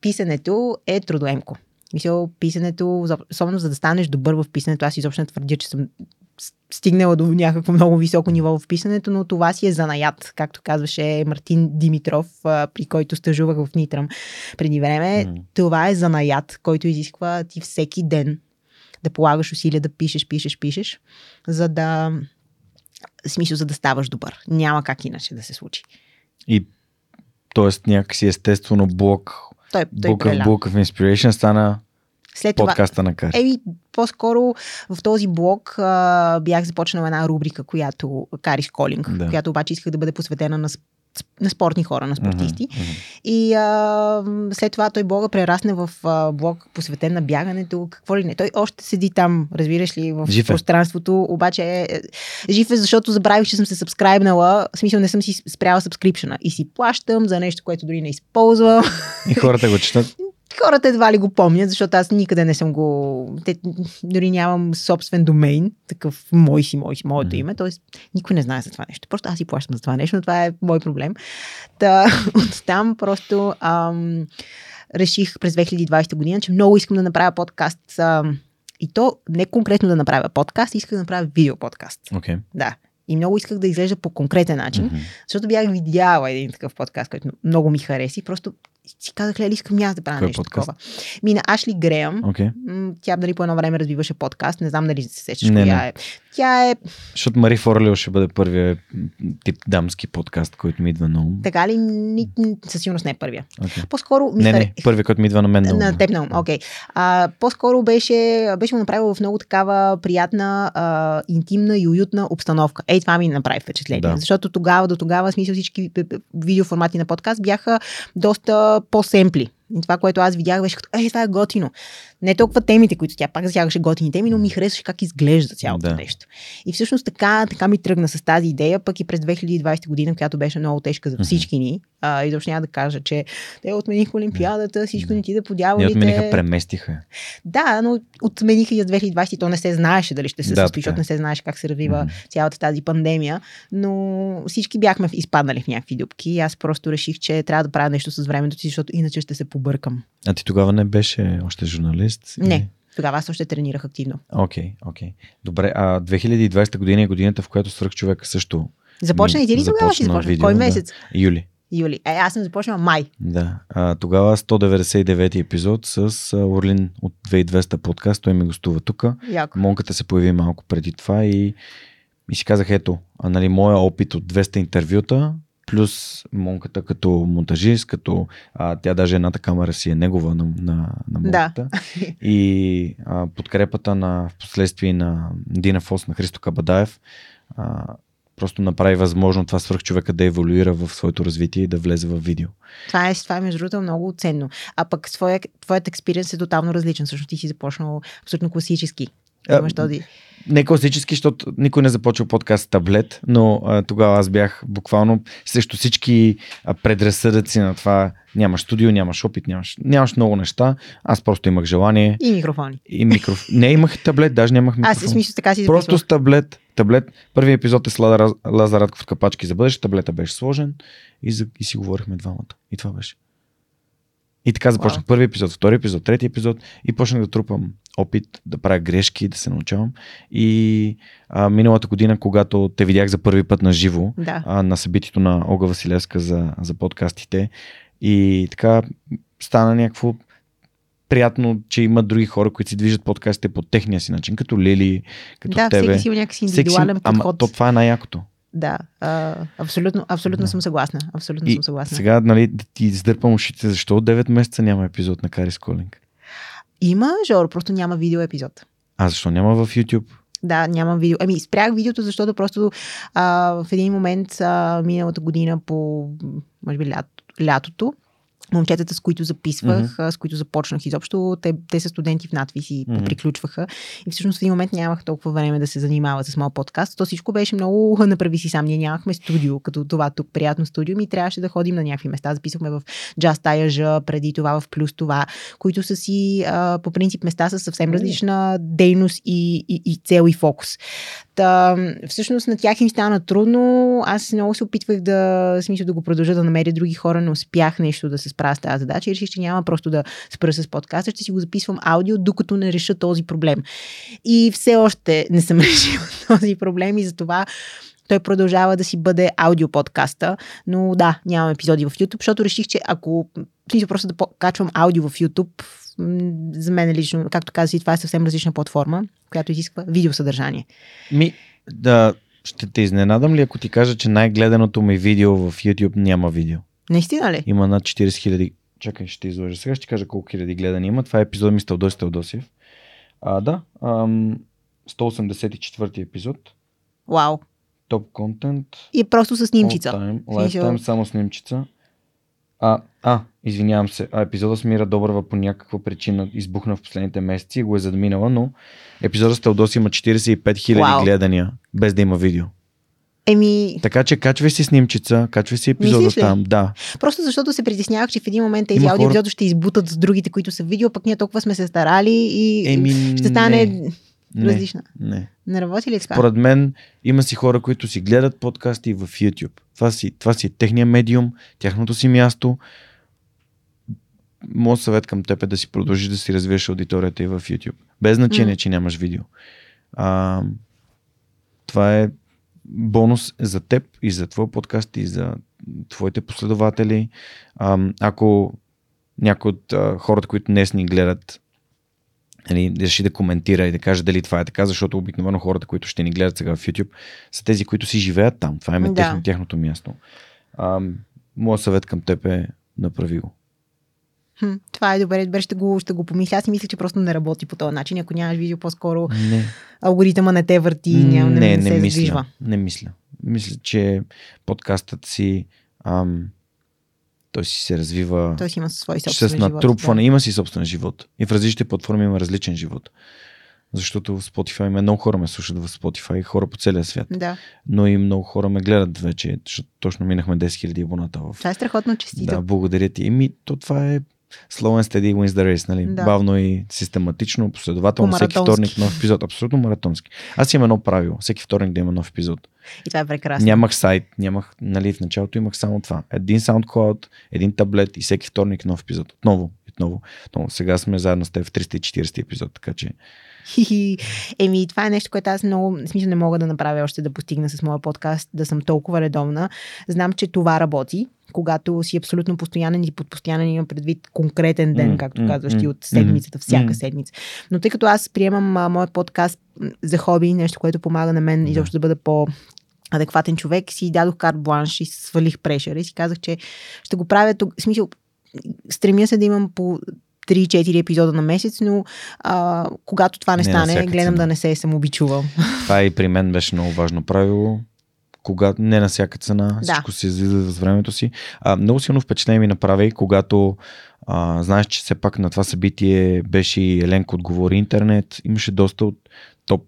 писането е трудоемко. Мисля, писането, особено за да станеш добър в писането, аз изобщо не твърдя, че съм стигнала до някакво много високо ниво в писането, но това си е занаят, както казваше Мартин Димитров, при който стъжувах в Нитрам преди време. Mm. Това е занаят, който изисква ти всеки ден да полагаш усилия да пишеш, пишеш, пишеш, за да смисъл, за да ставаш добър. Няма как иначе да се случи. И т.е. някакси естествено блок, той, той Book of, Book of Inspiration стана след подкаста това, на Кари. Еми, по-скоро в този блог а, бях започнала една рубрика, която Карис Колинг, да. която обаче исках да бъде посветена на на спортни хора, на спортисти. Mm-hmm. И а, след това той блога прерасне в а, блог посветен на бягането, какво ли не. Той още седи там, разбираш ли, в жив е. пространството, обаче е, е, жив е, защото забравих, че съм се сабскрайбнала, в смисъл не съм си спряла сабскрипшена и си плащам за нещо, което дори не използвам. И хората го <laughs> четат. Хората едва ли го помнят, защото аз никъде не съм го... Те, дори нямам собствен домейн, такъв мой си, мой си, моето име, т.е. никой не знае за това нещо. Просто аз си плащам за това нещо, но това е мой проблем. Та, <laughs> от там просто ам, реших през 2020 година, че много искам да направя подкаст. Ам, и то не конкретно да направя подкаст, исках да направя видео подкаст. Okay. Да. И много исках да изглежда по конкретен начин, mm-hmm. защото бях видяла един такъв подкаст, който много ми хареси. Просто си казах, лели, искам аз да правя Кой нещо подкаст? такова. Мина Ашли Греъм. Okay. Тя дали по едно време развиваше подкаст. Не знам дали се сещаш не, коя не. е. Тя е... Защото Мари Форлио ще бъде първият тип дамски подкаст, който ми идва на ум. Така ли? Ни, със сигурност не е първия. Okay. По-скоро... Не, не, първият, който ми идва на мен на ум. На теб на ум, окей. Okay. по-скоро беше, беше му направила в много такава приятна, а, интимна и уютна обстановка. Ей, това ми направи впечатление. Да. Защото тогава до тогава, смисъл всички видеоформати на подкаст бяха доста по-семпли. И това, което аз видях, беше като, ей, това е готино. Не толкова темите, които тя пак засягаше готини теми, но ми харесваше как изглежда цялото Да. нещо. И всъщност така, така ми тръгна с тази идея, пък и през 2020 година, която беше много тежка за всички ни. А, и точно няма да кажа, че те отмениха Олимпиадата, всичко не ти да Не подявалите. отмениха, преместиха. Да, но отмениха и от 2020 и то не се знаеше дали ще се Да, състои, е. защото не се знаеше как се развива Мгм. цялата тази пандемия. Но всички бяхме изпаднали в някакви дупки и аз просто реших, че трябва да правя нещо с времето си, защото иначе ще се побъркам. А ти тогава не беше още журналист? Не. Тогава аз още тренирах активно. Окей, окей. Добре, а 2020 година е годината, в която свърх човека също Започна и ти ли тогава си започна видео, Кой да. месец? юли. Юли. Е, аз съм започнала май. Да. А, тогава 199 епизод с Орлин от 2200 подкаст. Той ми гостува тук. Монката се появи малко преди това и, и си казах, ето, а, нали, моя опит от 200 интервюта, плюс Монката като монтажист, като а, тя даже едната камера си е негова на, на, на Да. Монката. И а, подкрепата на в последствие на Дина Фос, на Христо Кабадаев, а, просто направи възможно това свръхчовека да еволюира в своето развитие и да влезе в видео. Това е, това е между другото много ценно. А пък своя, твоят експириенс е тотално различен. Всъщност ти си започнал абсолютно класически. Имаш този... Не класически, защото никой не започва подкаст с таблет, но а, тогава аз бях буквално срещу всички а, предразсъдъци на това. Нямаш студио, нямаш опит, нямаш, нямаш много неща. Аз просто имах желание И микрофони. и микрофон. Не имах таблет, даже нямах микрофон. Аз в смисъл така си Просто записвах. с таблет. таблет. Първият епизод е с Лазар, Лазар Радков Капачки за бъдеще. Таблета беше сложен и, за, и си говорихме двамата. И това беше. И така започнах Вау. първи епизод, втори епизод, трети епизод и почнах да трупам опит, да правя грешки, да се научавам. И а, миналата година, когато те видях за първи път на живо, Да. а, на събитието на Ога Василевска за, за подкастите. И така стана някакво приятно, че има други хора, които си движат подкастите по техния си начин, като Лили, като да, тебе. всеки си има някакси Всеки си- индивидуален ама подход. то това е най-якото. Да, а, абсолютно, абсолютно Да. съм съгласна. Абсолютно И съм съгласна. сега, нали, да ти издърпам ушите, защо от 9 месеца няма епизод на Карис Колинг? Има, Жоро, просто няма видео епизод. А защо няма в YouTube? Да, нямам видео. Ами, спрях видеото, защото просто а, в един момент а, миналата година по, може би, лято, лятото, момчетата, с които записвах, mm-hmm. с които започнах изобщо, те, те са студенти в надвис и mm-hmm. приключваха. И всъщност в един момент нямах толкова време да се занимава с моят подкаст. То всичко беше много <laughs> направи си сам. Ние нямахме студио, като това тук, приятно студио. Ми трябваше да ходим на някакви места. Записахме в Jazz Таяжа, преди това в Плюс това, които са си а, по принцип места с съвсем различна дейност и, и, и цел и фокус. Та, всъщност на тях им стана трудно. Аз много се опитвах да, смисъл, да го продължа да намеря други хора, не успях нещо да се справя с тази задача и реших, че няма просто да спра с подкаста, ще си го записвам аудио, докато не реша този проблем. И все още не съм <laughs> решила този проблем и затова той продължава да си бъде аудиоподкаста, но да, нямам епизоди в YouTube, защото реших, че ако просто да качвам аудио в YouTube, за мен лично, както казах, това е съвсем различна платформа, която изисква видеосъдържание. Ми, да, ще те изненадам ли, ако ти кажа, че най-гледаното ми видео в YouTube няма видео? Наистина ли? Има над 40 хиляди. Чакай, ще изложа. Сега ще кажа колко хиляди гледани има. Това е епизод ми с Теодосия Теодосиев. А, да, ам, 184 епизод. Вау. Топ контент. И просто с снимчица. Time, lifetime, само снимчица. А, а, извинявам се, а епизода с Мира Добрава по някаква причина избухна в последните месеци и го е задминала, но епизода с Теодоси има 45 000 гледания, без да има видео. Еми... Така че качвай си снимчица, качвай си епизода там, да. Просто защото се притеснявах, че в един момент тези аудио хора... ще избутат с другите, които са видео, пък ние толкова сме се старали и Еми, ще стане... Не различна. Не. Не работи ли така? Според мен има си хора, които си гледат подкасти в YouTube. Това си, това си е техния медиум, тяхното си място. Моят съвет към теб е да си продължиш да си развиеш аудиторията и в YouTube. Без значение, mm. че нямаш видео. А, това е бонус за теб и за твой подкаст и за твоите последователи. Ако някой от хората, които днес ни гледат, нали, реши да коментира и да каже дали това е така, защото обикновено хората, които ще ни гледат сега в YouTube, са тези, които си живеят там. Това е да. тяхното място. А, моят съвет към теб е направи го. Хм, това е добре, добре, ще го, ще го помисля. Аз си мисля, че просто не работи по този начин. Ако нямаш видео, по-скоро не. алгоритъма не те върти, няма, не, не, не, не се мисля, задвижва. Не мисля. Мисля, че подкастът си ам, той си се развива той си има свой собствен с натрупване. Живот, да. Има си собствен живот. И в различните платформи има различен живот. Защото в Spotify има много хора ме слушат в Spotify, хора по целия свят. Да. Но и много хора ме гледат вече, защото точно минахме 10 000 абоната. В... Това е страхотно честито. Да, благодаря ти. Еми, то това е slow and steady wins the race, нали? Да. Бавно и систематично, последователно, всеки вторник нов епизод. Абсолютно маратонски. Аз имам едно правило. Всеки вторник да има нов епизод. И това е прекрасно. Нямах сайт, нямах, нали, в началото имах само това. Един SoundCloud, един таблет и всеки вторник нов епизод. Отново, отново. отново. Сега сме заедно с теб в 340 епизод, така че Еми, това е нещо, което аз много, смисъл не мога да направя още да постигна с моя подкаст, да съм толкова редовна. Знам, че това работи, когато си абсолютно постоянен и под постоянен имам предвид конкретен ден, mm, както казваш ти, от седмицата, всяка mm. седмица. Но тъй като аз приемам а, моят подкаст за хоби, нещо, което помага на мен изобщо да бъда по адекватен човек, си дадох карт бланш и свалих прешера и си казах, че ще го правя тук. Смисъл, стремя се да имам по 3-4 епизода на месец, но а, когато това не, не стане, гледам цена. да не се самообичувам. <laughs> Това и при мен беше много важно правило. Когато не на всяка цена, да. всичко се излиза с времето си. А, много силно впечатление ми направи, когато а, знаеш, че все пак на това събитие беше и Еленко отговори интернет. Имаше доста от топ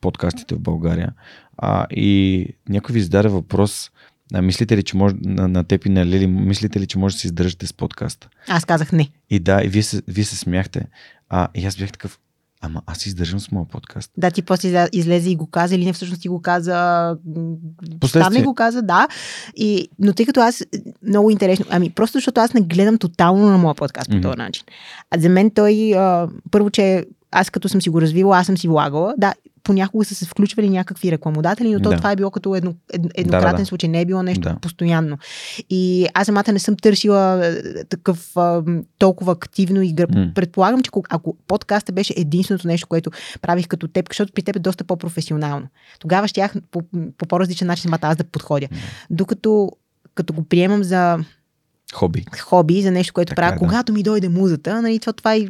подкастите в България. А, и някой ви зададе въпрос а, мислите ли, че може на, на теб и на Лили, мислите ли, че може да се издържате с подкаста? Аз казах не. И да, и вие се, вие се смяхте. А, и аз бях такъв, Ама аз издържам с моят подкаст. Да, ти после излезе и го каза, или не всъщност ти го каза. Там го каза, да. И, но тъй като аз много интересно. Ами, просто защото аз не гледам тотално на моя подкаст по mm-hmm. този начин. А за мен той, а, първо, че аз като съм си го развила, аз съм си влагала. Да, понякога са се включвали някакви рекламодатели, но то да. това е било като едно, едно, еднократен да, да, да. случай, не е било нещо да. постоянно. И аз самата не съм търсила такъв а, толкова активно и гър... mm. предполагам, че ако подкаста беше единственото нещо, което правих като теб, защото при теб е доста по-професионално. Тогава щях по, по по-различен начин самата аз да подходя. Mm. Докато като го приемам за хоби, хоби за нещо, което така, правя, е, да. когато ми дойде музата, нали, това, това е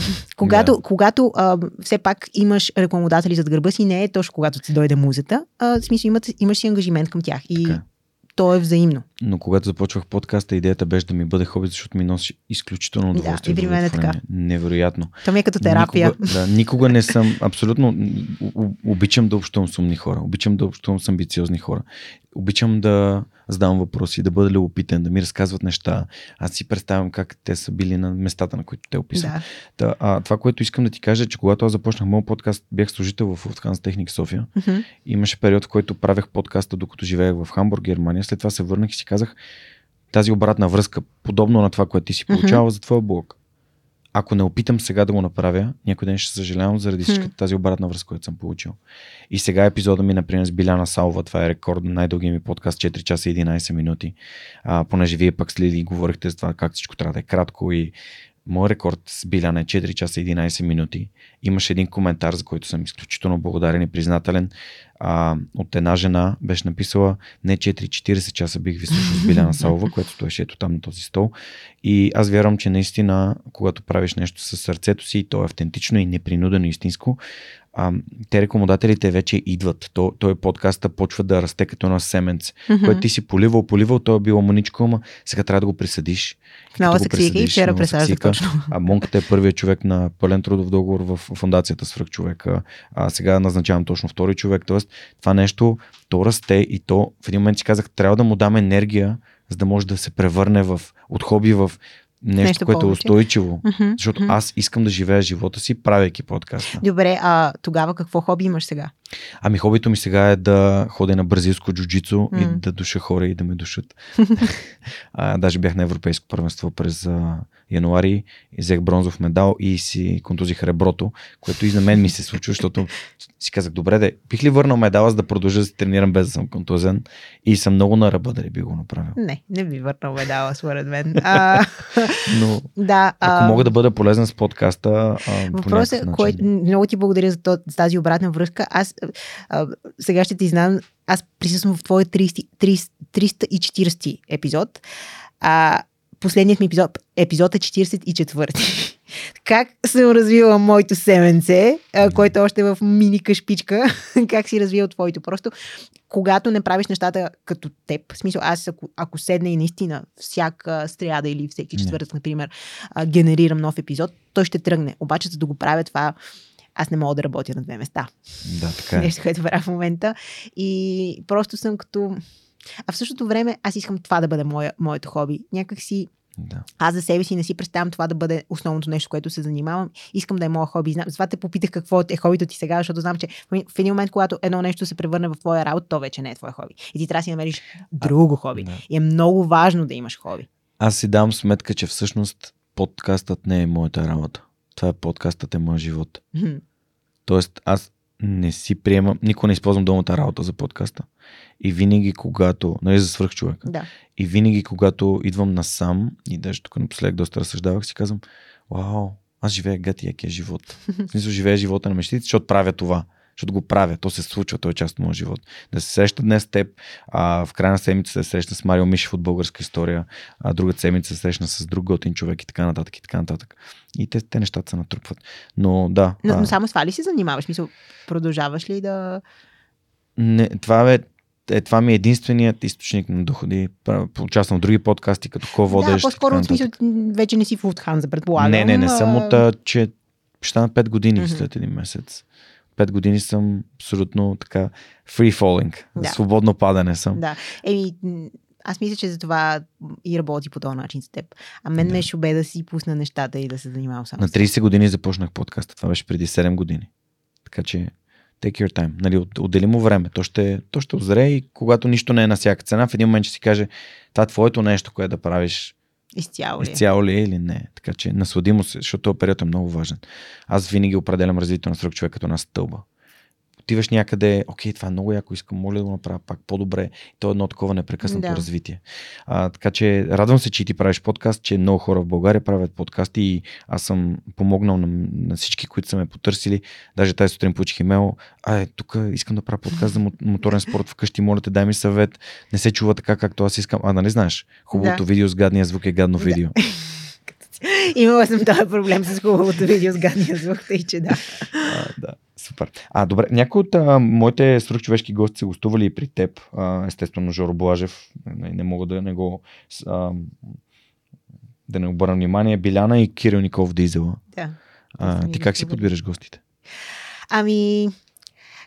<laughs> когато, да. когато а, все пак имаш рекламодатели зад гърба си, не е точно когато ти дойде музата, а, в смисъл имат, имаш си ангажимент към тях. И така. то е взаимно. Но когато започвах подкаста, идеята беше да ми бъде хоби, защото ми носи изключително удоволствие. Да, и при мен е така. Невероятно. То ми е като терапия. Никога, да, никога не съм, абсолютно, обичам да общувам с умни хора, обичам да общувам с амбициозни хора, обичам да задавам въпроси, да бъда любопитен, да ми разказват неща. Аз си представям как те са били на местата, на които те описват. Да. Та, а, това, което искам да ти кажа, е, че когато аз започнах моят подкаст, бях служител в Lufthansa Техник София. Mm-hmm. Имаше период, в който правех подкаста, докато живеех в Хамбург, Германия. След това се върнах и си казах, тази обратна връзка, подобно на това, което ти си получавал за твоя блог. Ако не опитам сега да го направя, някой ден ще съжалявам заради всичката тази обратна връзка, която съм получил. И сега епизода ми, например, с Биляна Салва, това е рекорд на най-дългия ми подкаст, 4 часа и 11 минути. А, понеже вие пък следи и говорихте за това как всичко трябва да е кратко и Мой рекорд с Биляна е 4 часа и 11 минути. Имаше един коментар, за който съм изключително благодарен и признателен. А, от една жена беше написала не 4-40 часа бих ви слушал с Биляна Салова, което стоеше ето там на този стол. И аз вярвам, че наистина, когато правиш нещо със сърцето си, то е автентично и непринудено истинско, а, те рекомодателите вече идват. То, той подкаста почва да расте като на семенце, mm-hmm. което ти си поливал, поливал, то е било маничко, ама сега трябва да го присъдиш. Много се ксика и вчера пресажда точно. А Монката е първият човек на пълен трудов договор в фундацията Свръх човека. А сега назначавам точно втори човек. Тоест, това нещо, то расте и то в един момент си казах, трябва да му дам енергия, за да може да се превърне в, от хоби в нещо, нещо което повече. е устойчиво. Mm-hmm. Защото mm-hmm. аз искам да живея живота си, правейки подкаста. Добре, а тогава какво хоби имаш сега? Ами хобито ми сега е да ходя на бразилско джуджицу mm. и да душа хора и да ме душат. <laughs> а, даже бях на европейско първенство през а, януари и взех бронзов медал и си контузих реброто, което и на мен ми се случва, защото си казах, добре, де, бих ли върнал медала, за да продължа да се тренирам без да съм контузен и съм много на ръба дали би го направил. Не, не би върнал медала, според мен. <laughs> А, Но, да, ако а... мога да бъда полезен с подкаста. Въпросът е, кой... много ти благодаря за, тази обратна връзка. Аз а, сега ще ти знам, аз присъствам в твоя 30, 30, 340 епизод. А, последният ми епизод, епизод е 44. <laughs> как съм развила моето семенце, което още е в мини кашпичка, <laughs> как си развил твоето. Просто, когато не правиш нещата като теб, в смисъл, аз ако, ако седна и наистина всяка стряда или всеки четвъртък, например, генерирам нов епизод, той ще тръгне. Обаче, за да го правя това, аз не мога да работя на две места. Да, така е. Нещо, което правя в момента. И просто съм като... А в същото време аз искам това да бъде моя, моето хоби. Някак си да. Аз за себе си не си представям това да бъде основното нещо, което се занимавам. Искам да е моя хоби. Затова те попитах какво е хобито ти сега, защото знам, че в един момент, когато едно нещо се превърне в твоя работа, то вече не е твое хоби. И ти трябва да си намериш друго хоби. Да. И е много важно да имаш хоби. Аз си дам сметка, че всъщност подкастът не е моята работа. Това е подкастът е моят живот. Тоест, аз не си приемам, никога не използвам думата работа за подкаста. И винаги, когато, нали, за свърх човек. Да. И винаги, когато идвам насам, и даже тук напоследък доста разсъждавах, си казвам, вау, аз живея гати якия живот. В смисъл, живея живота на мечтите, защото правя това защото го правя. То се случва, то е част от моя живот. Да се среща днес с теб, а, в края на седмица се среща с Марио Мишев от българска история, а другата седмица се срещна с друг готин човек и така нататък и така нататък. И те, те нещата се натрупват. Но да. Но, а... но само с това ли си занимаваш? Мисъл, продължаваш ли да. Не, това е е, това ми е единственият източник на доходи. Участвам в други подкасти, като ко-водещ. Да, по-скоро в смисъл, вече не си в за предполагам. Не, не, не съм от, че ще на 5 години mm-hmm. след един месец. 5 години съм абсолютно така free falling. Да. Свободно падане съм. Да. Еми, аз мисля, че за това и работи по този начин с теб. А мен да. ме шубе да си пусна нещата и да се занимавам само На 30 години започнах подкаста. Това беше преди 7 години. Така че take your time. Нали, отдели му време. То ще, то ще озре и когато нищо не е на всяка цена, в един момент ще си каже, това е твоето нещо, което да правиш Изцяло ли? Изцяло ли е или не. Така че насладимо се, защото този период е много важен. Аз винаги определям развитието на срок човек като на стълба отиваш някъде, окей, това е много яко, искам, моля да го направя пак по-добре. То е едно такова непрекъснато да. развитие. А, така че радвам се, че ти правиш подкаст, че много хора в България правят подкасти и аз съм помогнал на, на всички, които са ме потърсили. Даже тази сутрин получих имейл, а тук искам да правя подкаст за моторен спорт вкъщи, моля те, дай ми съвет. Не се чува така, както аз искам. А, нали знаеш? Хубавото да. видео с гадния звук е гадно да. видео. <laughs> <laughs> Имала съм този проблем с хубавото видео с гадния звук, тъй че да. А, да. Супер. А, добре, някои от а, моите свръхчовешки гости са гостували и при теб. А, естествено, Жоро Блажев. Не, не мога да не го а, да не обърна внимание. Биляна и Кирил Николов Дизела. Да. А, ти как си подбираш гостите? Ами,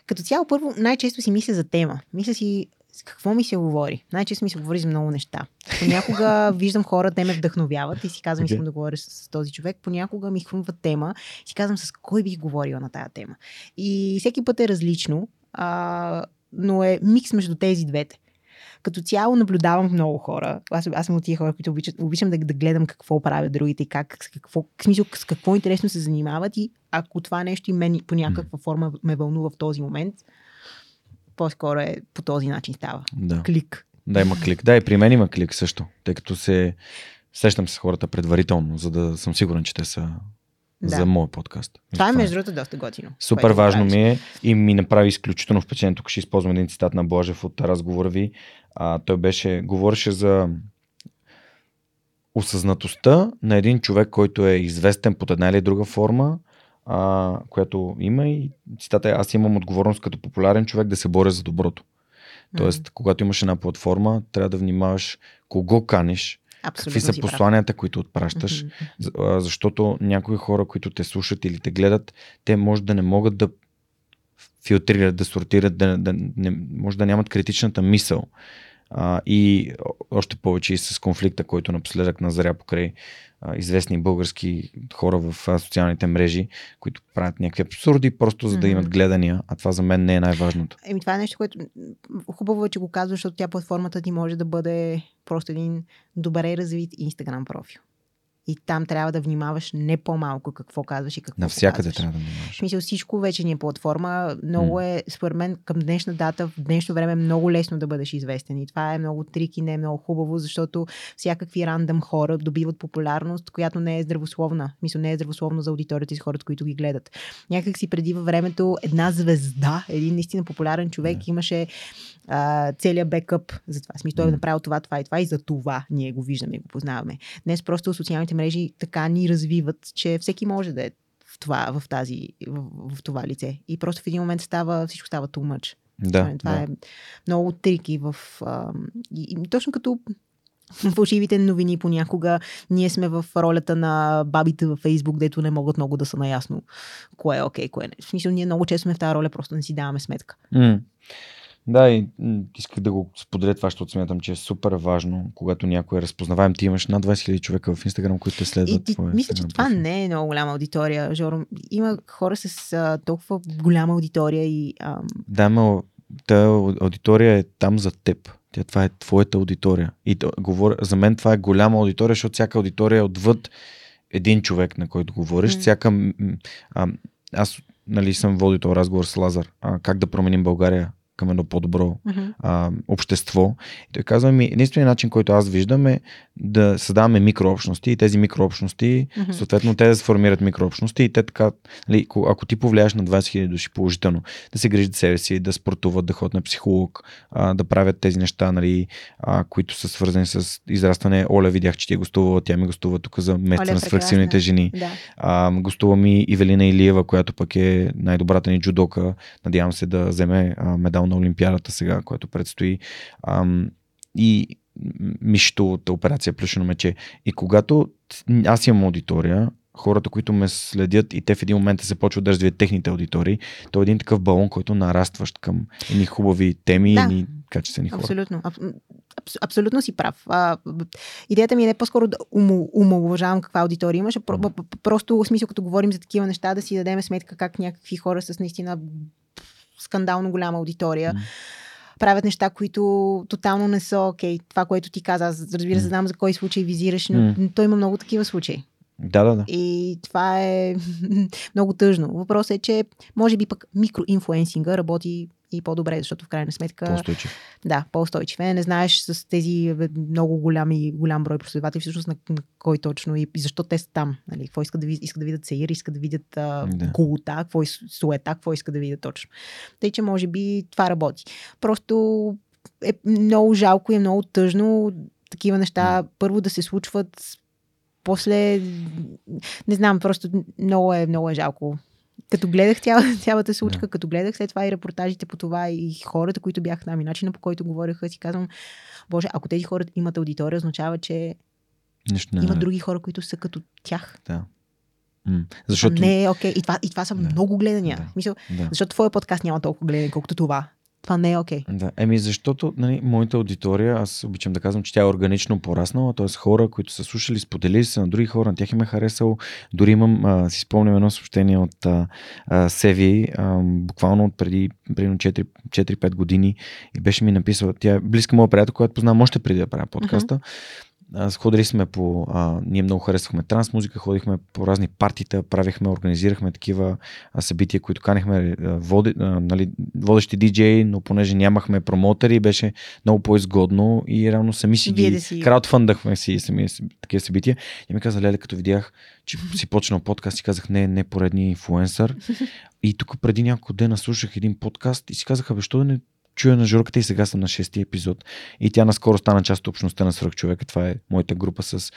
като цяло, първо, най-често си мисля за тема. Мисля си какво ми се говори? Най-често ми се говори за много неща. Понякога <laughs> виждам хора, те ме вдъхновяват и си казвам, okay. искам да говоря с, с този човек. Понякога ми хрумва тема и си казвам с кой бих говорила на тази тема. И всеки път е различно, а, но е микс между тези двете. Като цяло наблюдавам много хора. Аз, аз съм от тия хора, които обичам, обичам да, да гледам какво правят другите и как, с какво, смисъл, с какво интересно се занимават и ако това нещо и мен по някаква форма ме вълнува в този момент, по-скоро е по този начин става. Да. Клик. Да, има клик. Да, и при мен има клик също, тъй като се срещам с хората предварително, за да съм сигурен, че те са Да. за моят подкаст. Това е между другото доста готино. Супер важно ми е и ми направи изключително впечатление. Тук ще използвам един цитат на Блажев от разговора ви. А, той беше, говореше за осъзнатостта на един човек, който е известен под една или друга форма, а, която има и цитата е аз имам отговорност като популярен човек да се боря за доброто. Тоест, когато имаш една платформа, трябва да внимаваш кого каниш, Абсолютно какви са прав. посланията, които отпращаш, а, защото някои хора, които те слушат или те гледат, те може да не могат да филтрират, да сортират, да, да не, може да нямат критичната мисъл. А, и още повече и с конфликта, който напоследък назря покрай известни български хора в социалните мрежи, които правят някакви абсурди, просто за да имат гледания, а това за мен не е най-важното. Еми, това е нещо, което хубаво е, че го казваш, защото тя платформата ти може да бъде просто един добре развит Инстаграм профил. И там трябва да внимаваш не по-малко какво казваш и какво Навсякъде трябва да внимаваш. смисъл всичко вече ни е платформа. Много е, според мен, към днешна дата, в днешно време е много лесно да бъдеш известен. И това е много трики, не е много хубаво, защото всякакви рандъм хора добиват популярност, която не е здравословна. Мисля, не е здравословно за аудиторията и с хората, които ги гледат. Някак си преди във времето една звезда, един наистина популярен човек Да. имаше а, целият бекъп за това. Смисъл, той е направил това, това и това и за това ние го виждаме и го познаваме. Днес просто социалните мрежи така ни развиват, че всеки може да е в това, в тази, в, в това лице. И просто в един момент става, всичко става too much. Да, това да. е много трики в... А, и, и, точно като фалшивите новини понякога ние сме в ролята на бабите във Фейсбук, дето не могат много да са наясно кое е окей, кое не. В смисъл, ние много често сме в тази роля, просто не си даваме сметка. М. Да, и м, исках да го споделя това, защото смятам, че е супер важно, когато някой е разпознаваем. Ти имаш над 20 000 човека в Инстаграм, които те следват. И ти, мисля, че това профил. не е много голяма аудитория, Жоро. Има хора с а, толкова голяма аудитория и ам, Да, но та аудитория е там за теб. Тя, това е твоята аудитория. И говоря, за мен това е голяма аудитория, защото всяка аудитория е отвъд един човек, на който говориш. М. Всяка. А, аз нали, съм водил този разговор с Лазар. А, как да променим България към едно по-добро а, общество. И той казва ми, единственият начин, който аз виждам е да създаваме микрообщности и тези микрообщности, Мгм. съответно те да се формират микрообщности и те така, нали, ко- ако ти повлияеш на 20 000 души положително, да се грижат себе си, да спортуват, да ходят на психолог, а, да правят тези неща, нали, а, които са свързани с израстване. Оля видях, че ти е гостувала, тя ми гостува тук за месеца е на свърхсилните жени. Да. А, гостува ми Ивелина Илиева, която пък е най-добрата ни джудока. Надявам се да вземе а, медал на Олимпиадата сега, която предстои. Ам, и Мишто операция Плюшено мече. И когато аз имам аудитория, хората, които ме следят и те в един момент се почват да развият техните аудитории, то е един такъв балон, който нарастващ към едни хубави теми, Да. едни качествени хора. Абсолютно. Аб, абс, абсолютно си прав. А, идеята ми е не по-скоро да умалуважавам каква аудитория имаш, а б- просто в смисъл, като говорим за такива неща, да си дадем сметка как някакви хора с наистина скандално голяма аудитория М. правят неща, които тотално не са окей. Това, което ти каза, аз разбира се, знам за кой случай визираш, но М. той има много такива случаи. Да, да, да. И това е <laughs> много тъжно. Въпросът е, че може би пък микроинфлуенсинга работи и по-добре, защото в крайна сметка По-устойчив. да, по-устойчив е. Не знаеш с тези много голями, голям брой последователи всъщност на, кой точно и, и защо те са там. Нали? Какво искат да, ви- искат да видят сеир, искат да видят а, Да. голота, какво е суета, какво искат да видят точно. Тъй, че може би това работи. Просто е много жалко и е много тъжно такива неща първо да се случват после не знам, просто много е, много е жалко. Като гледах цяла, <laughs> цялата случка, Да. като гледах след това и репортажите по това и хората, които бяха там и начина по който говореха, си казвам, Боже, ако тези хора имат аудитория, означава, че Нищо не има е. други хора, които са като тях. Да. М. Защото... Защото... Не окей. И това, и това са Да. много гледания. Да. Мисъл, Да. защото твоя подкаст няма толкова гледания, колкото това. Това не е окей. Okay. Да, еми защото нали, моята аудитория, аз обичам да казвам, че тя е органично пораснала, т.е. хора, които са слушали, споделили се на други хора, на тях им е харесало. Дори имам, а, си спомням едно съобщение от а, а, Севи, а, буквално от преди, преди 4-5 години и беше ми написала, тя е близка моя приятел, която познавам още преди да правя подкаста. Uh-huh Ходили сме по... А, ние много харесвахме транс музика, ходихме по разни партита, правихме, организирахме такива а, събития, които канехме води, а, нали, водещи диджеи, но понеже нямахме промотери, беше много по-изгодно и реално сами си ги да си... краудфандахме си сами такива събития. И ми каза, Леле, като видях, че си почнал подкаст и казах, не, не поредния инфуенсър. <laughs> и тук преди няколко дена слушах един подкаст и си казах, защо да не чуя на журката и сега съм на шестия епизод. И тя наскоро стана част от общността на свръхчовека. Това е моята група с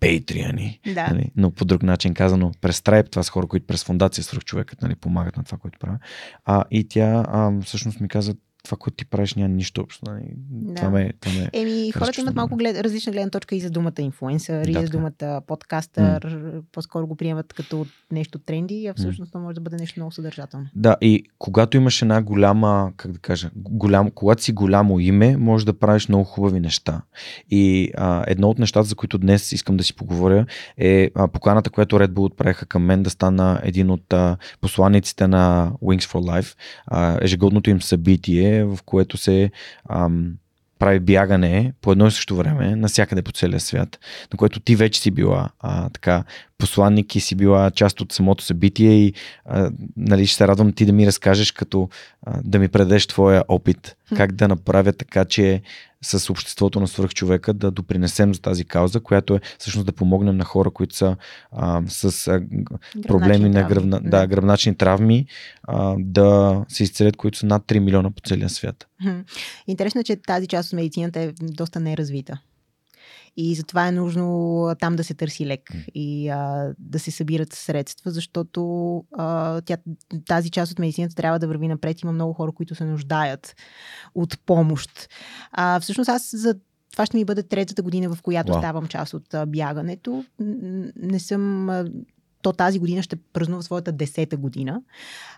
пейтриани. Да. Нали? Но по друг начин казано, през Stripe, това са хора, които през фундация свръхчовекът нали, помагат на това, което правя. А, и тя а, всъщност ми каза, това, което ти правиш, няма нищо общо. Нали? Да. Това ме, това ме Еми, хората имат малко глед, различна гледна точка и за думата инфуенсър, да, и за думата подкастър. Mm. По-скоро го приемат като нещо тренди, а всъщност mm. може да бъде нещо много съдържателно. Да, и когато имаш една голяма, как да кажа, голям, когато си голямо име, можеш да правиш много хубави неща. И а, едно от нещата, за които днес искам да си поговоря, е а, поканата, която Red Bull отправиха към мен да стана един от а, посланиците на Wings for Life. А, ежегодното им събитие в което се ам, прави бягане по едно и също време навсякъде по целия свят, на което ти вече си била а, така посланник и си била част от самото събитие и а, нали, ще се радвам ти да ми разкажеш като а, да ми предадеш твоя опит, как да направя така, че с обществото на свръхчовека да допринесем за тази кауза, която е всъщност да помогнем на хора, които са а, с а, проблеми на гръбна, да. Да, гръбначни травми а, да се изцелят, които са над 3 милиона по целия свят. Интересно е, че тази част от медицината е доста неразвита. И затова е нужно там да се търси лек и а, да се събират средства, защото а, тя, тази част от медицината трябва да върви напред. Има много хора, които се нуждаят от помощ. А, всъщност аз за това ще ми бъде третата година, в която wow. ставам част от бягането. Не съм то тази година ще празнува своята десета година.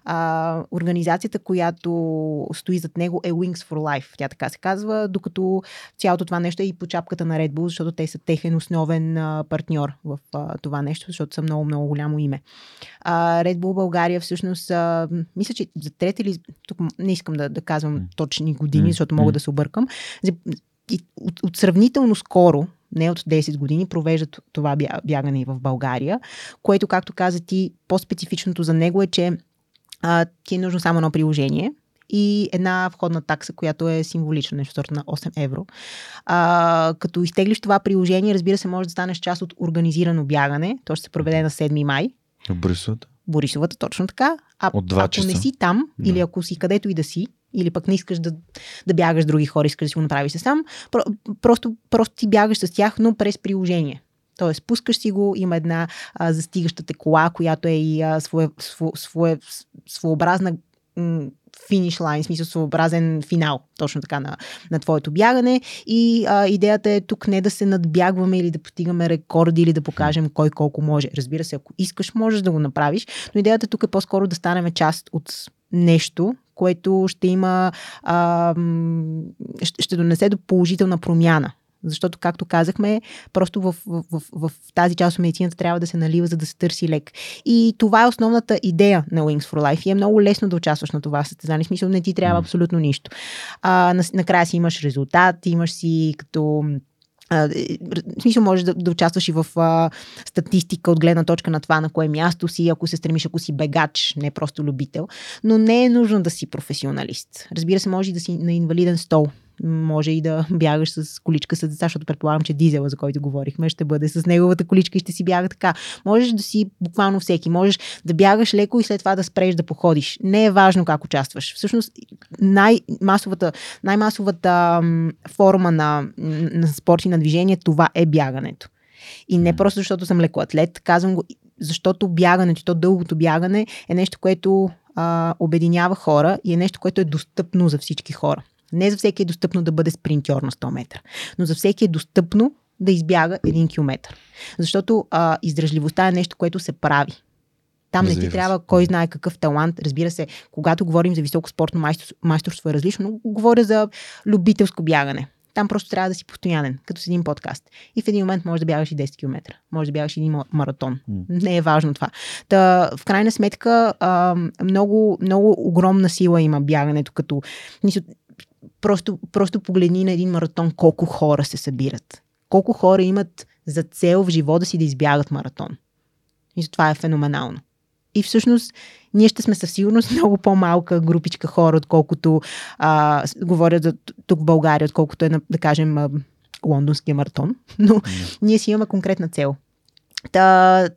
А, организацията, която стои зад него е Wings for Life. Тя така се казва, докато цялото това нещо е и по чапката на Red Bull, защото те са техен основен а, партньор в а, това нещо, защото са много, много голямо име. А, Red Bull България всъщност, а, мисля, че за трети или тук не искам да, да казвам точни години, защото мога да се объркам. И от, от сравнително скоро, не от 10 години, провеждат това бягане и в България, което, както каза ти, по-специфичното за него е, че а, ти е нужно само едно приложение, и една входна такса, която е символична, нещо сорта на 8 евро. А, като изтеглиш това приложение, разбира се, може да станеш част от организирано бягане. То ще се проведе на 7 май. В Борисовата? Борисовата, точно така. А от 2 ако часа. не си там, да. или ако си където и да си, или пък не искаш да, да бягаш други хора, искаш да си го направиш сам, про, просто, просто ти бягаш с тях, но през приложение. Тоест, пускаш си го, има една а, застигаща кола, която е и а, свое, свое, свое, своеобразна финиш лайн, смисъл своеобразен финал, точно така на, на твоето бягане. И а, идеята е тук не да се надбягваме или да постигаме рекорди или да покажем кой колко може. Разбира се, ако искаш, можеш да го направиш, но идеята тук е по-скоро да станем част от нещо, което ще има, а, ще, донесе до положителна промяна защото, както казахме, просто в, в, в, в тази част от медицината трябва да се налива, за да се търси лек. И това е основната идея на Wings for Life. И е много лесно да участваш на това състезание. В смисъл, не ти трябва абсолютно нищо. А, накрая си имаш резултат, имаш си като в смисъл можеш да, да участваш и в а, статистика от гледна точка на това на кое място си, ако се стремиш, ако си бегач, не просто любител. Но не е нужно да си професионалист. Разбира се, може и да си на инвалиден стол може и да бягаш с количка с деца, защото предполагам, че дизела, за който говорихме, ще бъде с неговата количка и ще си бяга така. Можеш да си буквално всеки. Можеш да бягаш леко и след това да спреш да походиш. Не е важно как участваш. Всъщност най-масовата, най-масовата форма на, на спорт и на движение, това е бягането. И не просто защото съм лекоатлет, казвам го, защото бягането, то дългото бягане е нещо, което а, обединява хора и е нещо, което е достъпно за всички хора. Не за всеки е достъпно да бъде спринтьор на 100 метра, но за всеки е достъпно да избяга един километр. Защото а, издръжливостта е нещо, което се прави. Там не ти трябва кой знае какъв талант. Разбира се, когато говорим за високо спортно майстор- майсторство е различно, но говоря за любителско бягане. Там просто трябва да си постоянен, като с един подкаст. И в един момент може да бягаш и 10 км. Може да бягаш и един ма- маратон. М. Не е важно това. Та, в крайна сметка, а, много, много огромна сила има бягането, като просто, просто погледни на един маратон колко хора се събират. Колко хора имат за цел в живота си да избягат маратон. И това е феноменално. И всъщност ние ще сме със сигурност много по-малка групичка хора, отколкото а, говорят за тук в България, отколкото е, на, да кажем, а, лондонския маратон. <laughs> Но ние си имаме конкретна цел. Та,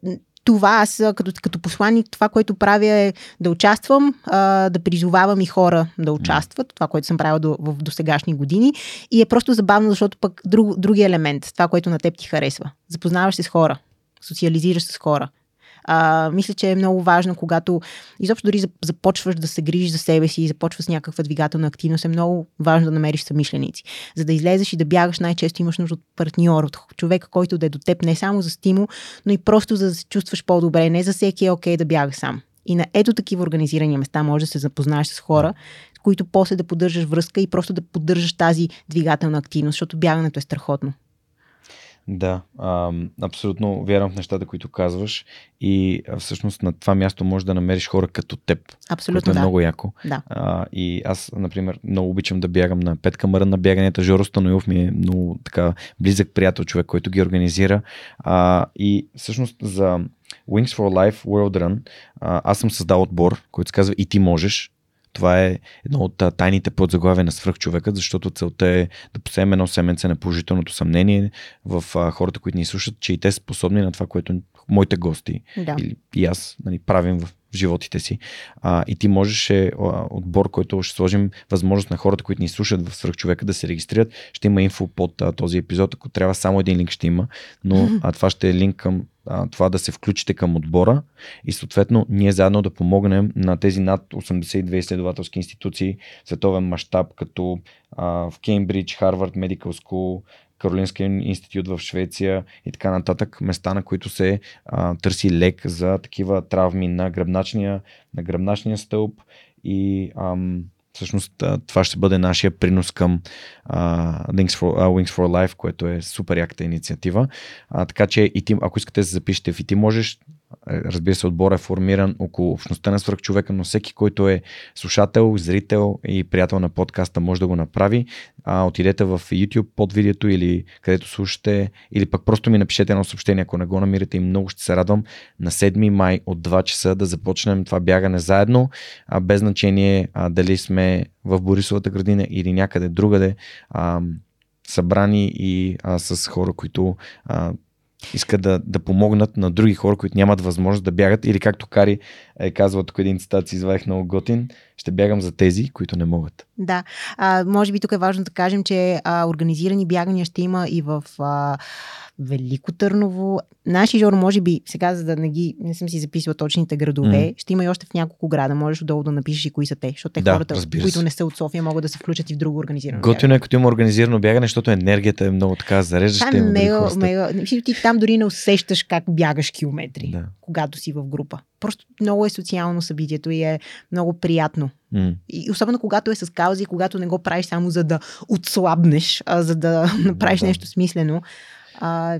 това аз като, като посланник, това, което правя е да участвам, а, да призовавам и хора да участват, това, което съм правила до, в досегашни години. И е просто забавно, защото пък друг, други елемент, това, което на теб ти харесва. Запознаваш се с хора, социализираш се с хора. А, мисля, че е много важно, когато изобщо дори зап- започваш да се грижиш за себе си и започваш с някаква двигателна активност, е много важно да намериш съмишленици. За да излезеш и да бягаш, най-често имаш нужда от партньор, от човека, който да е до теб не само за стимул, но и просто за да се чувстваш по-добре. Не за всеки е окей да бяга сам. И на ето такива организирани места може да се запознаеш с хора, с които после да поддържаш връзка и просто да поддържаш тази двигателна активност, защото бягането е страхотно. Да, а, абсолютно вярвам в нещата, които казваш и всъщност на това място можеш да намериш хора като теб, Абсолютно което е да. много яко. Да. А, и аз, например, много обичам да бягам на пет камъра на бяганията. Жоро Станоилов ми е много така близък приятел, човек, който ги организира. А, и всъщност за Wings for Life World Run а, аз съм създал отбор, който се казва И ти можеш. Това е едно от тайните подзаглавия на свръхчовекът, защото целта е да посеем едно семенце на положителното съмнение в а, хората, които ни слушат, че и те са способни на това, което моите гости Да. или и аз нали, правим в животите си. А, и ти можеш е, отбор, който ще сложим възможност на хората, които ни слушат в свръхчовека да се регистрират. Ще има инфо под а, този епизод. Ако трябва, само един линк ще има, но <laughs> а, това ще е линк към а, това да се включите към отбора и съответно ние заедно да помогнем на тези над 82 изследователски институции световен мащаб, като а, в Кеймбридж, Харвард, Medical School, Каролинския институт в Швеция и така нататък, места на които се а, търси лек за такива травми на гръбначния, на гръбначния стълб и ам, всъщност това ще бъде нашия принос към Wings, for, а, Wings for Life, което е супер яката инициатива. А, така че и ти, ако искате да се запишете в и ти можеш, разбира се, отбор е формиран около общността на свръхчовека, но всеки, който е слушател, зрител и приятел на подкаста може да го направи. А, отидете в YouTube под видеото или където слушате, или пък просто ми напишете едно съобщение, ако не го намирате и много ще се радвам на 7 май от 2 часа да започнем това бягане заедно, а, без значение а, дали сме в Борисовата градина или някъде другаде, а, събрани и а, с хора, които а, искат да, да помогнат на други хора, които нямат възможност да бягат. Или както Кари е казвал тук един цитат, си извадих много готин, ще бягам за тези, които не могат. Да. А, може би тук е важно да кажем, че а, организирани бягания ще има и в а, Велико Търново. Наши Жоро, може би, сега, за да не ги, не съм си записала точните градове, mm. ще има и още в няколко града. Можеш отдолу да напишеш и кои са те, защото те Да, хората, които не са от София, могат да се включат и в друго организирано. Готино е, като има организирано бягане, защото енергията е много така зареждаща. Други мега, мега. Ти там дори не усещаш как бягаш километри, Да. когато си в група. Просто много е социално събитието и е много приятно. М. И особено когато е с каузи, когато не го правиш само за да отслабнеш, а за да направиш да. нещо смислено. А,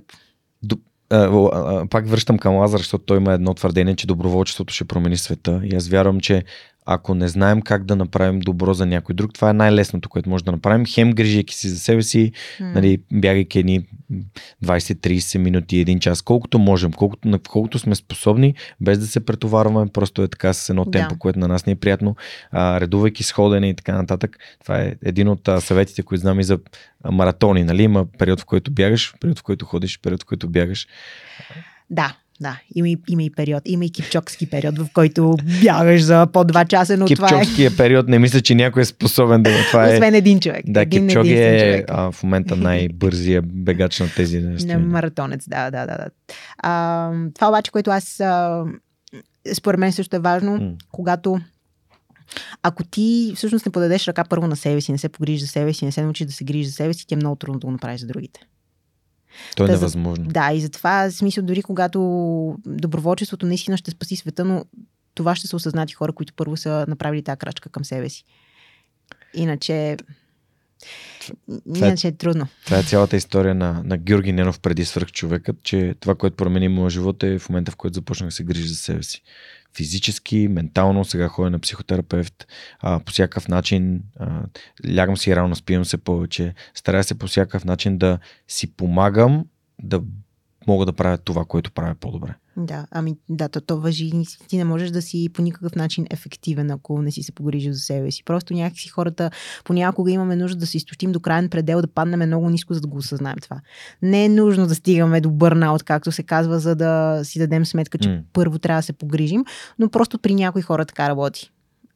а, пак връщам към Лазар, защото той има едно твърдение, че доброволчеството ще промени света. И аз вярвам, че ако не знаем как да направим добро за някой друг, това е най-лесното, което може да направим. Хем грижайки си за себе си, м, нали, бягайки едни 20-30 минути, един час, колкото можем, колкото, на колкото сме способни, без да се претоварваме, просто е така с едно Да. темпо, което на нас ни е приятно, а, редувайки с ходене и така нататък. Това е един от а, съветите, които знам и за маратони. Нали? Има период, в който бягаш, период, в който ходиш, период, в който бягаш. Да, да. Има и, има и период. Има и кипчокски период, в който бягаш за по два часа, но това е Кипчовския период, не мисля, че някой е способен да това е. освен един човек. Да, един единствен е човек. а, в момента най-бързия бегач на тези На разстояния. маратонец, да, да, да. да. А, това обаче, което аз а, според мен също е важно, М. когато ако ти всъщност не подадеш ръка първо на себе си, не се погрижиш за себе си, не се научиш да се грижиш за себе си, ти е много трудно да го направиш за другите. То е за- невъзможно. Да, и затова, смисъл, дори когато доброволчеството наистина ще спаси света, но това ще са осъзнати хора, които първо са направили тази крачка към себе си. Иначе. Това е- Иначе е трудно. Това е цялата история на, на Георги Ненов преди свръхчовекът, че това, което промени моя живот е в момента, в който започнах да се грижа за себе си. Физически, ментално, сега ходя на психотерапевт, а, по всякакъв начин, а, лягам си рано, спивам се повече, старая се по всякакъв начин да си помагам да мога да правя това, което правя по-добре. Да, ами да, то, то въжи. Ти не можеш да си по никакъв начин ефективен, ако не си се погрижил за себе си. Просто някакси хората понякога имаме нужда да се изтощим до крайен предел, да паднем много ниско, за да го осъзнаем това. Не е нужно да стигаме до бърнаут, както се казва, за да си дадем сметка, че М. първо трябва да се погрижим, но просто при някои хора така работи.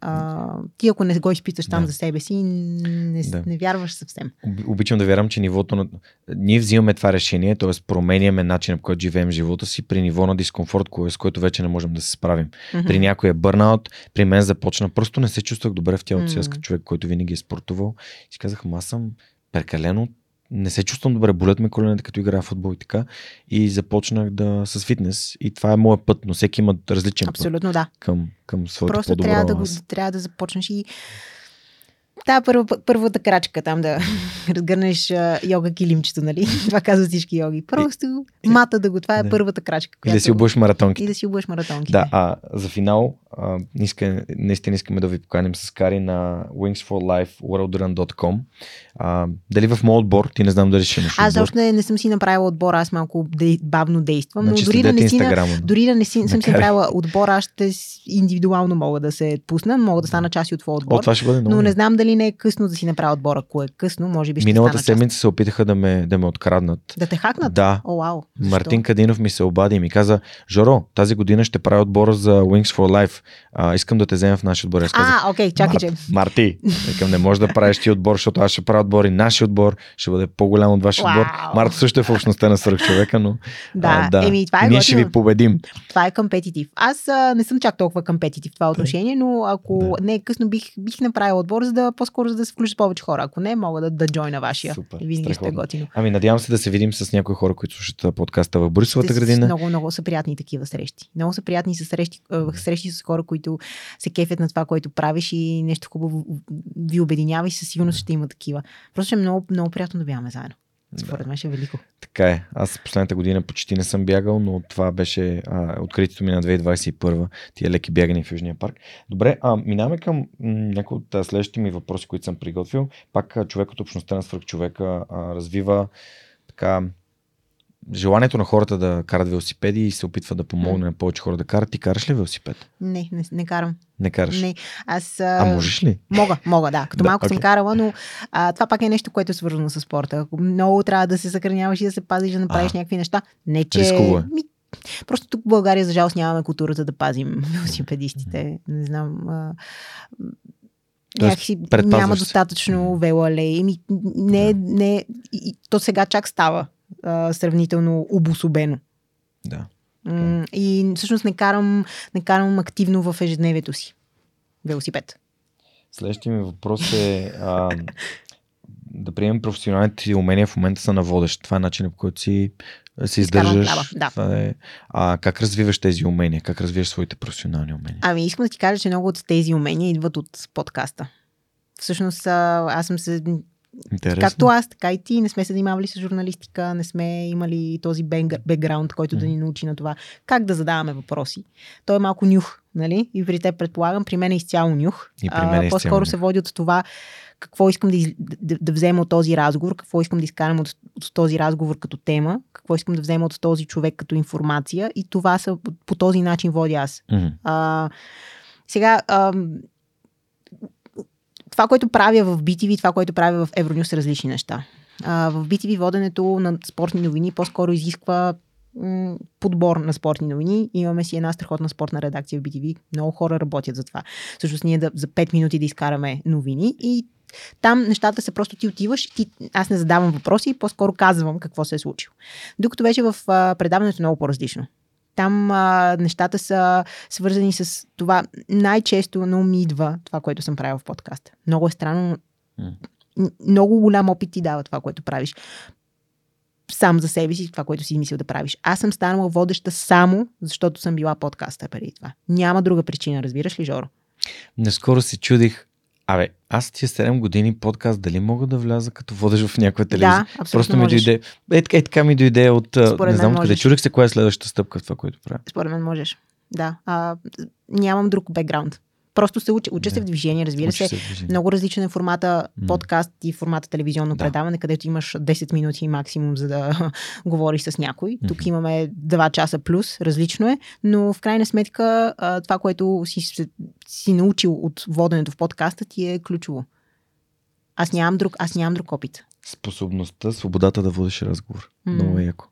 А, ти ако не го изпиташ там Да. за себе си, не, Да. не вярваш съвсем. Об- Обичам да вярвам, че нивото на... Ние взимаме това решение, т.е. променяме начина, по който живеем живота си при ниво на дискомфорт, с който вече не можем да се справим. Мгм. При някой е бърнаут, при мен започна. Просто не се чувствах добре в тялото си. Аз като човек, който винаги е спортувал. И казах, аз съм прекалено не се чувствам добре, болят ме коленете, като играя в футбол и така. И започнах да с фитнес. И това е моят път, но всеки има различен път Абсолютно да. към, към своето Просто по-добро трябва да, го, трябва да започнеш и Та първа, първата крачка там да <laughs> разгърнеш а, йога килимчето, нали? <laughs> Това казват всички йоги. Просто мата да го, това е Да. първата крачка. И да си обуеш маратонки. И да си обуеш маратонките. Да, а за финал, а, иска, наистина искаме да ви поканим с Кари на Wings for Life, worldrun.com. А, дали в моят отбор, ти не знам дали ще имаш Аз още не, не съм си направила отбор, аз малко де, бавно действам, Значи но дори да, не си, на, дори да не си, съм си и- направила отбор, аз ще индивидуално мога да се пусна, мога да стана част и от твоя О, отбор. това ще бъде много. но не знам дали не е късно да си направя отбор. Ако е късно, може би ще Миналата част. седмица се опитаха да ме, да ме откраднат. Да те хакнат? Да. О, вау. Защо? Мартин Кадинов ми се обади и ми каза, Жоро, тази година ще правя отбора за Wings for Life. А, искам да те взема в нашия отбор. Аз казах, А, окей, чакай, че. Март, Марти, <laughs> викам, не можеш да правиш ти отбор, защото аз ще правя отбор и нашия отбор ще бъде по-голям от вашия отбор. Марто също е в общността на свръхчовека, но Да, а, еми, това е ние ще ви победим. Това е компетитив. Аз а, не съм чак толкова компетитив в това отношение, но ако не е късно, бих, бих направила отбор, за да по-скоро за да се включат повече хора. Ако не, мога да, да джойна вашия. Супер, и винаги е страхотно. готино. Ами надявам се да се видим с някои хора, които слушат подкаста в Борисовата са градина. Много, много са приятни такива срещи. Много са приятни са срещи, срещи с хора, които се кефят на това, което правиш и нещо хубаво ви обединява и със сигурност ще има такива. Просто е много, много приятно да бягаме заедно. Според мен ще е велико. Така е. Аз последната година почти не съм бягал, но това беше а, откритието ми на 2021, тия леки бягани в Южния парк. Добре, а, минаваме към някои от а, следващите ми въпроси, които съм приготвил. Пак човек от общността на свръхчовека а, развива така желанието на хората да карат велосипеди и се опитва да помогне на повече хора да карат. Ти караш ли велосипед? Не, не, не карам. Не караш. Не. Аз. А можеш ли? Мога, мога, да. Като Да, малко съм окей. карала, но а, това пак е нещо, което е свързано с спорта. Ако много трябва да се съхраняваш и да се пазиш, да направиш А. някакви неща. Не, че... Рисково е. Ми, просто тук в България, за жалост, нямаме културата да пазим <laughs> велосипедистите. Не знам. А, някакси няма достатъчно велоалеи. Ми, не, Да. не, и то сега чак става а, сравнително обособено. Да. М, И всъщност не карам, не карам активно в ежедневието си велосипед. Следващия ми въпрос е а, да приемем професионалните ти умения в момента са на водещ. Това е начинът по който си се издържаш. да. Това е, а, как развиваш тези умения? Как развиваш своите професионални умения? Ами искам да ти кажа, че много от тези умения идват от подкаста. Всъщност аз съм се... Интересно. Както аз, така и ти не сме се занимавали с журналистика, не сме имали този бекграунд, който да ни научи на това как да задаваме въпроси. Той е малко нюх, нали? И при те предполагам, при мен е изцяло нюх. И при мен е изцяло по-скоро нюх. се води от това какво искам да, из... да, да взема от този разговор, какво искам да изкарам от, от този разговор като тема, какво искам да взема от този човек като информация и това са по този начин водя аз. Мгм. А, сега, а, това, което правя в BTV, това, което правя в Евронюс са различни неща. А, в BTV воденето на спортни новини по-скоро изисква м, подбор на спортни новини. Имаме си една страхотна спортна редакция в BTV. Много хора работят за това. Всъщност ние да, за 5 минути да изкараме новини и там нещата са просто ти отиваш, ти, аз не задавам въпроси, по-скоро казвам какво се е случило. Докато вече в а, предаването е много по-различно. Там а, нещата са свързани с това. Най-често на ум ми идва това, което съм правил в подкаста. Много е странно, но м- много голям опит ти дава това, което правиш. сам за себе си това, което си мислил да правиш. Аз съм станала водеща само защото съм била подкаста преди това. Няма друга причина, разбираш ли, Жоро? Наскоро се чудих, Абе, аз тия 7 години подкаст, дали мога да вляза като водеш в някаква телевизия? Да, Просто ми можеш. дойде. Е, така, е, така ми дойде от. Според не знам откъде. можеш. Чудих се коя е следващата стъпка в това, което правя. Според мен можеш. Да. А, нямам друг бекграунд. Просто се уча. Уча се в движение, разбира Учиш се. движение. Много различен е формата подкаст и формата телевизионно Да. предаване, където имаш 10 минути максимум, за да <laughs> говориш с някой. Тук Мгм. имаме 2 часа плюс, различно е, но в крайна сметка това, което си, си научил от воденето в подкаста ти е ключово. Аз нямам друг, аз нямам друг опит. Способността, свободата да водиш разговор. М. Много е яко.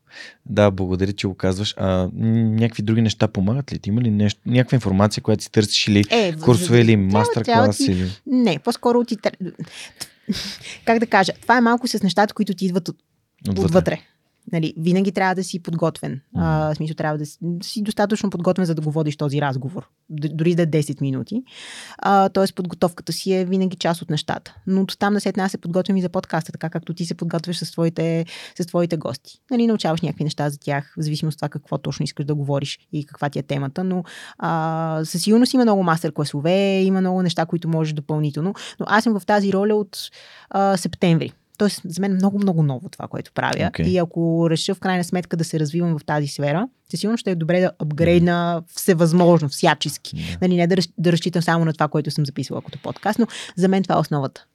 Да, благодаря, че го казваш. А, някакви други неща помагат ли ти? Има ли нещо, някаква информация, която си търсиш или Е, курсове или трябва- мастер трябва клас ти- или... Не, по-скоро ти... <laughs> Как да кажа? Това е малко с нещата, които ти идват от, Отвътре. отвътре. Нали, винаги трябва да си подготвен. А, в смисъл трябва да си, си достатъчно подготвен, за да го водиш този разговор. Дори да е 10 минути. А, тоест подготовката си е винаги част от нещата. Но от там на след нас се подготвим и за подкаста, така както ти се подготвяш с твоите, с твоите гости. Нали, научаваш някакви неща за тях, в зависимост от това какво точно искаш да говориш и каква ти е темата. Но а, със сигурност има много мастер класове, има много неща, които можеш допълнително. Но аз съм в тази роля от а, септември. Тоест, за мен е много, много ново това, което правя. Окей. И ако реша в крайна сметка да се развивам в тази сфера, със сигурност ще е добре да апгрейдна всевъзможно, всячески. Да. Нали, не да, да разчитам само на това, което съм записвала като подкаст, но за мен това е основата.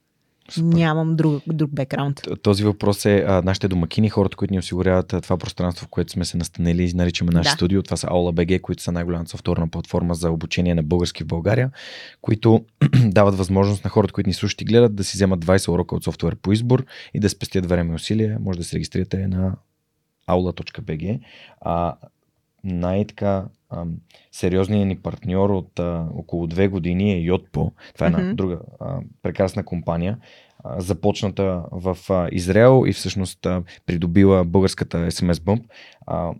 Супер. Нямам друг, друг бекграунд. Този въпрос е а, нашите домакини, хората, които ни осигуряват това пространство, в което сме се настанили и наричаме наше Да. студио. Това са Aula BG, които са най-голямата софтуерна платформа за обучение на български в България, които <clears throat> дават възможност на хората, които ни слушат и гледат, да си вземат 20 урока от софтуер по избор и да спестят време и усилия. Може да се регистрирате на aula.bg. А, най-така сериозният ни партньор от а, около две години е Yotpo. Това е една Мгм. друга а, прекрасна компания, а, започната в а, Израел и всъщност а, придобила българската SMS Bump. А,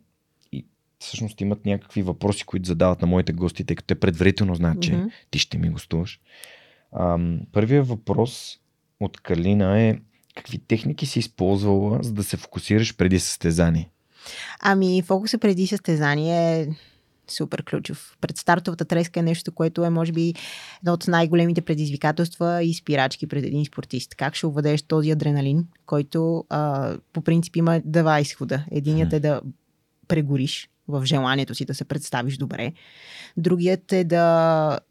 и всъщност имат някакви въпроси, които задават на моите гости, тъй като те предварително знаят, че Мгм. ти ще ми гостуваш. Ам, първият въпрос от Калина е какви техники си използвала, за да се фокусираш преди състезание? Ами, фокуса преди състезание е супер ключов. Предстартовата треска е нещо, което е, може би, едно от най-големите предизвикателства и спирачки пред един спортист. Как ще уведеш този адреналин, който а, по принцип има два изхода. Единият е да прегориш в желанието си да се представиш добре. Другият е да...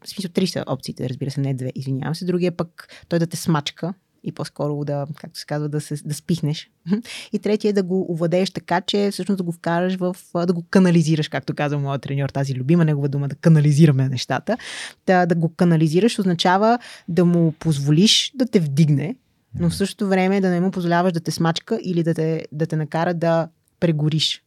В смисъл, три са опциите, разбира се, не две, извинявам се. Другият пък той да те смачка и по-скоро да, както се казва, да, се, да спихнеш. <laughs> И третия е да го овладееш така, че всъщност да го вкараш в, да го канализираш, както казва моят треньор, тази любима негова дума, да канализираме нещата. Да, да го канализираш означава да му позволиш да те вдигне, но в същото време да не му позволяваш да те смачка или да те, да те накара да прегориш.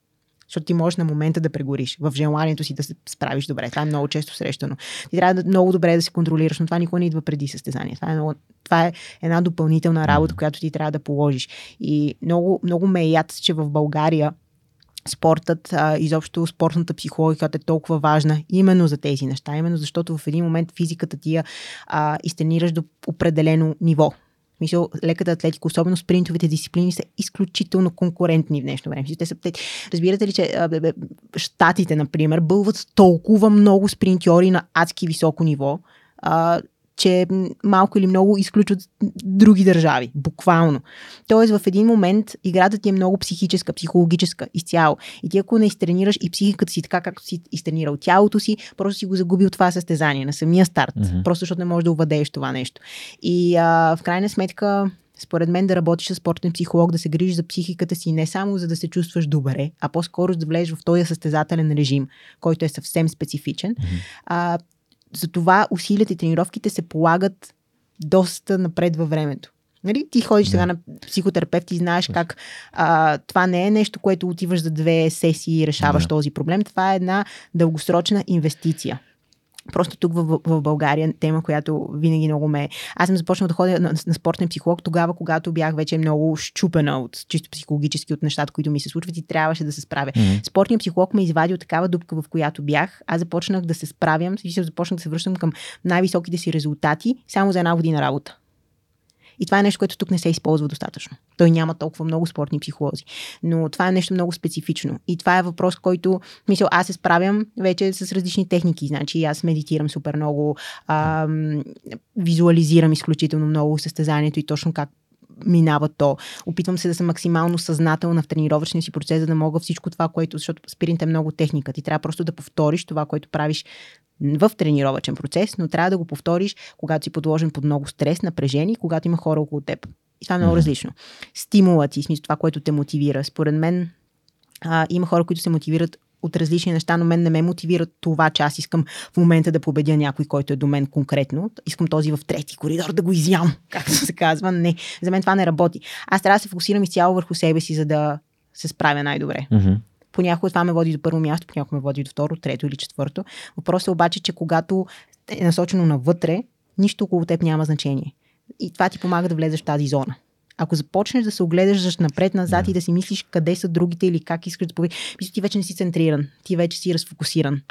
Защото ти можеш на момента да прегориш в желанието си да се справиш добре. Това е много често срещано. Ти трябва да, много добре да се контролираш, но това никога не идва преди състезание. Това е, много, това е една допълнителна работа, която ти трябва да положиш. И много, много ме е яд, че в България спортът, а, изобщо спортната психология, е толкова важна именно за тези неща, именно защото в един момент физиката ти я а, изтренираш до определено ниво. В Смисъл, леката атлетика, особено спринтовите дисциплини, са изключително конкурентни в днешно време. Те са, те, разбирате ли, че а, бе, бе, щатите, например, бълват толкова много спринтьори на адски високо ниво, а, че малко или много изключват други държави. Буквално. Тоест в един момент играта ти е много психическа, психологическа изцяло. И ти ако не изтренираш и психиката си така, както си изтренирал тялото си, просто си го загубил това състезание на самия старт. Мгм. Просто защото не можеш да овладееш това нещо. И а, в крайна сметка, според мен да работиш с спортен психолог, да се грижиш за психиката си, не само за да се чувстваш добре, а по-скоро да влезеш в този състезателен режим, който е съвсем специфичен. Мгм. А, затова усилията и тренировките се полагат доста напред във времето. Нали? Ти ходиш сега на психотерапевт и знаеш как а, това не е нещо, което отиваш за две сесии и решаваш Да. този проблем. Това е една дългосрочна инвестиция. Просто тук в, в България тема, която винаги много ме... Аз съм започнала да ходя на, на спортен психолог тогава, когато бях вече много щупена от чисто психологически от нещата, които ми се случват и трябваше да се справя. Мгм. Спортният психолог ме извади от такава дупка, в която бях. Аз започнах да се справям, в смисъл започнах да се връщам към най-високите си резултати само за една година работа. И това е нещо, което тук не се използва достатъчно. Той няма толкова много спортни психолози. Но това е нещо много специфично. И това е въпрос, който, мисля, аз се справям вече с различни техники. Значи аз медитирам супер много, ам, визуализирам изключително много състезанието и точно как минава то. Опитвам се да съм максимално съзнателна в тренировъчния си процес, за да мога всичко това, което, защото спиринт е много техника. Ти трябва просто да повториш това, което правиш в тренировъчен процес, но трябва да го повториш, когато си подложен под много стрес, напрежение, когато има хора около теб. И това е много mm-hmm. различно. Стимулът ти, смисъл това, което те мотивира. Според мен а, има хора, които се мотивират от различни неща, но мен не ме мотивира това, че аз искам в момента да победя някой, който е до мен конкретно. Искам този в трети коридор да го изям, <laughs> както се казва. Не, за мен това не работи. Аз трябва да се фокусирам изцяло върху себе си, за да се справя най-добре. Mm-hmm. Понякога това ме води до първо място, понякога ме води до второ, трето или четвърто. Въпросът е обаче, че когато е насочено навътре, нищо около теб няма значение. И това ти помага да влезеш в тази зона. Ако започнеш да се огледаш напред-назад yeah. и да си мислиш къде са другите или как искаш да победиш, ти вече не си центриран, ти вече си разфокусиран.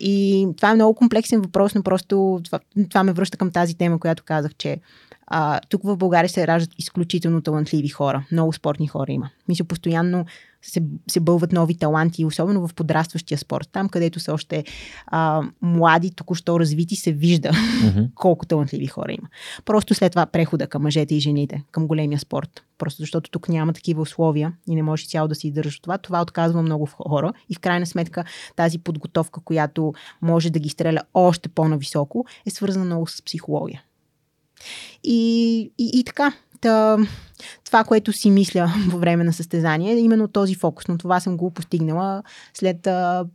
И това е много комплексен въпрос, но просто това, това ме връща към тази тема, която казах, че а, тук в България се раждат изключително талантливи хора. Много спортни хора има. Мисля, постоянно се, се бълват нови таланти, особено в подрастващия спорт. Там, където са още а, млади, току-що развити, се вижда mm-hmm. <laughs> колко талантливи хора има. Просто след това прехода към мъжете и жените, към големия спорт. Просто защото тук няма такива условия и не можеш цяло да си издържаш това. Това отказва много хора и в крайна сметка тази подготовка, която може да ги стреля още по-нависоко, е свързана много с психология. И, и, и така, Та, това, което си мисля <laughs> по време на състезание, е именно този фокус. Но това съм го постигнала след а,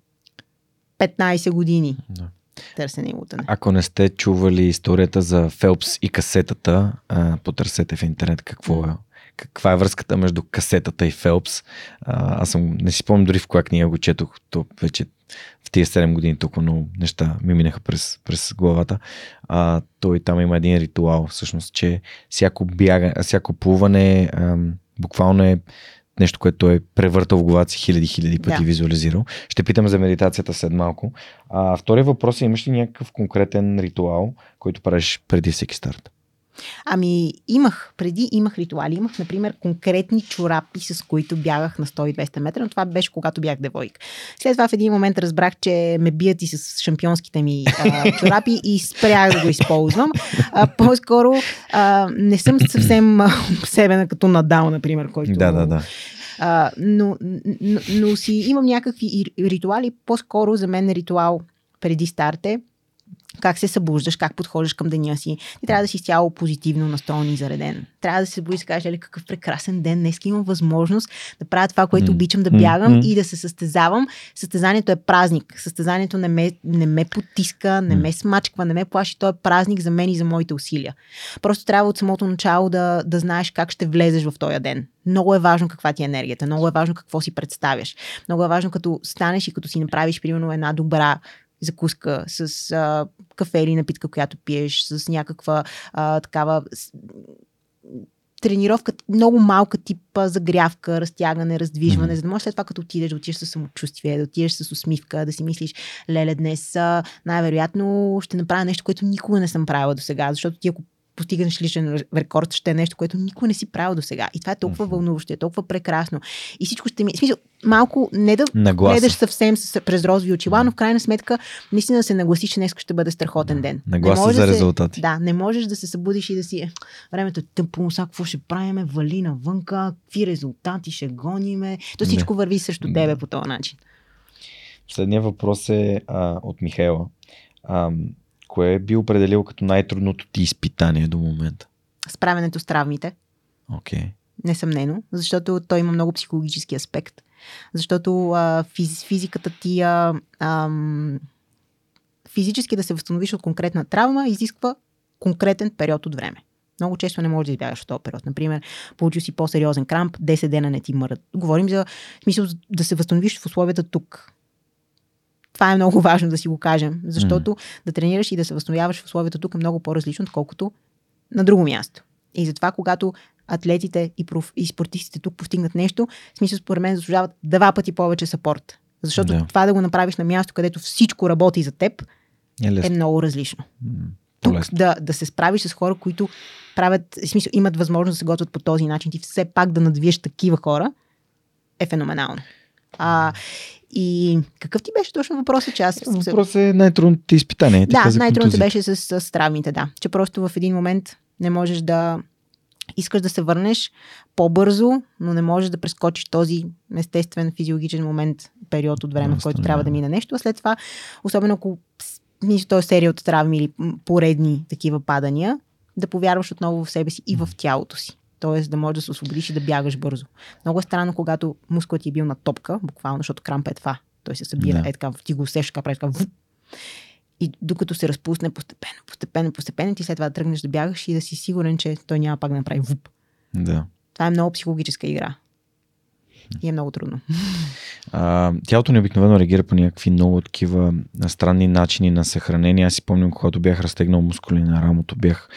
15 години. Да. Търсене и лутане. Ако не сте чували историята за Фелпс и касетата, а, потърсете в интернет какво е каква е връзката между касетата и Фелпс. А, аз съм, не си спомням дори в коя книга го четох, то вече в тия 7 години толкова много неща ми минаха през, през главата. А, той там има един ритуал, всъщност, че всяко, бяга, всяко плуване а, буквално е нещо, което е превъртал в главата си хиляди-хиляди пъти да. визуализирал. Ще питам за медитацията след малко. А, втория въпрос е, имаш ли някакъв конкретен ритуал, който правиш преди всеки старт? Ами, имах, преди имах ритуали. Имах, например, конкретни чорапи, с които бягах на 100-200 метра, но това беше когато бях девойк. След това в един момент разбрах, че ме бият и с шампионските ми а, <laughs> чорапи и спрях да го използвам. А, по-скоро а, не съм съвсем обсебена като Надал, например, който... Да, да, да. А, но, но, но си имам някакви ритуали. По-скоро за мен ритуал преди старт е как се събуждаш, как подхождаш към деня си. Ти трябва да си изцяло позитивно настроен и зареден. Трябва да се събудиш и кажеш, какъв прекрасен ден, днес имам възможност да правя това, което обичам да бягам mm. и да се състезавам. Състезанието е празник. Състезанието не ме, не ме потиска, не ме смачква, не ме плаши. То е празник за мен и за моите усилия. Просто трябва от самото начало да, да знаеш как ще влезеш в този ден. Много е важно каква ти е енергията, много е важно какво си представяш. Много е важно като станеш и като си направиш, примерно, една добра закуска, с а, кафе или напитка, която пиеш, с някаква а, такава тренировка, много малка типа загрявка, разтягане, раздвижване, mm-hmm. за да можеш след това, като отидеш, да отидеш с самочувствие, да отидеш с усмивка, да си мислиш, леле, днес най-вероятно ще направя нещо, което никога не съм правила до сега, защото ти ако постигнеш личен рекорд, ще е нещо, което никой не си правил до сега. И това е толкова вълнуващо, е толкова прекрасно. И всичко ще ми. Смисъл, малко не да Нагласа. гледаш съвсем с, през розови очила, но в крайна сметка наистина да се нагласиш, че днес ще бъде страхотен ден. Нагласа за да резултати. Се, да, не можеш да се събудиш и да си времето е тъпо, сега какво ще правиме, вали навънка, какви резултати ще гониме. То всичко не. върви срещу тебе по този начин. Следният въпрос е а, от Михайла. А, Кое би определил като най-трудното ти изпитание до момента? Справянето с травмите. Окей. Okay. Несъмнено, защото той има много психологически аспект. Защото а, физ, физиката ти а, ам, физически да се възстановиш от конкретна травма изисква конкретен период от време. Много често не можеш да избягаш от този период. Например, получил си по-сериозен крамп, 10 дена не ти мърят. Говорим за смисъл да се възстановиш в условията тук. Това е много важно да си го кажем, защото mm. да тренираш и да се възстановяваш в условията тук е много по-различно, отколкото на друго място. И затова, когато атлетите и, проф... и спортистите тук постигнат нещо, в смисъл според мен заслужават два пъти повече сапорт. Защото да. това да го направиш на място, където всичко работи за теб, е, е много различно. тук По-лесно. да, да се справиш с хора, които правят, в смисъл, имат възможност да се готвят по този начин, ти все пак да надвиеш такива хора, е феноменално. А, и какъв ти беше точно въпросът, че аз... се- Въпрос е най-трудното изпитание. Ти да, най-трудното беше с, с травмите, да. Че просто в един момент не можеш да искаш да се върнеш по-бързо, но не можеш да прескочиш този естествен физиологичен момент, период от време, в който трябва да мине нещо. А след това, особено ако мисля, то е серия от травми или поредни такива падания, да повярваш отново в себе си и в тялото си. Тоест да можеш да се освободиш и да бягаш бързо. Много е странно, когато мускулът ти е бил на топка, буквално, защото крампа е това. Той се събира, Да. е така, ти го усещаш, така прави така, вуп, и докато се разпусне постепенно, постепенно, постепенно, ти след това да тръгнеш да бягаш и да си сигурен, че той няма пак да направи вуп. Да. Това е много психологическа игра. И е много трудно. <laughs> А, тялото ни обикновено реагира по някакви много такива странни начини на съхранение. Аз си помням, когато бях разтегнал мускули на рамото, бях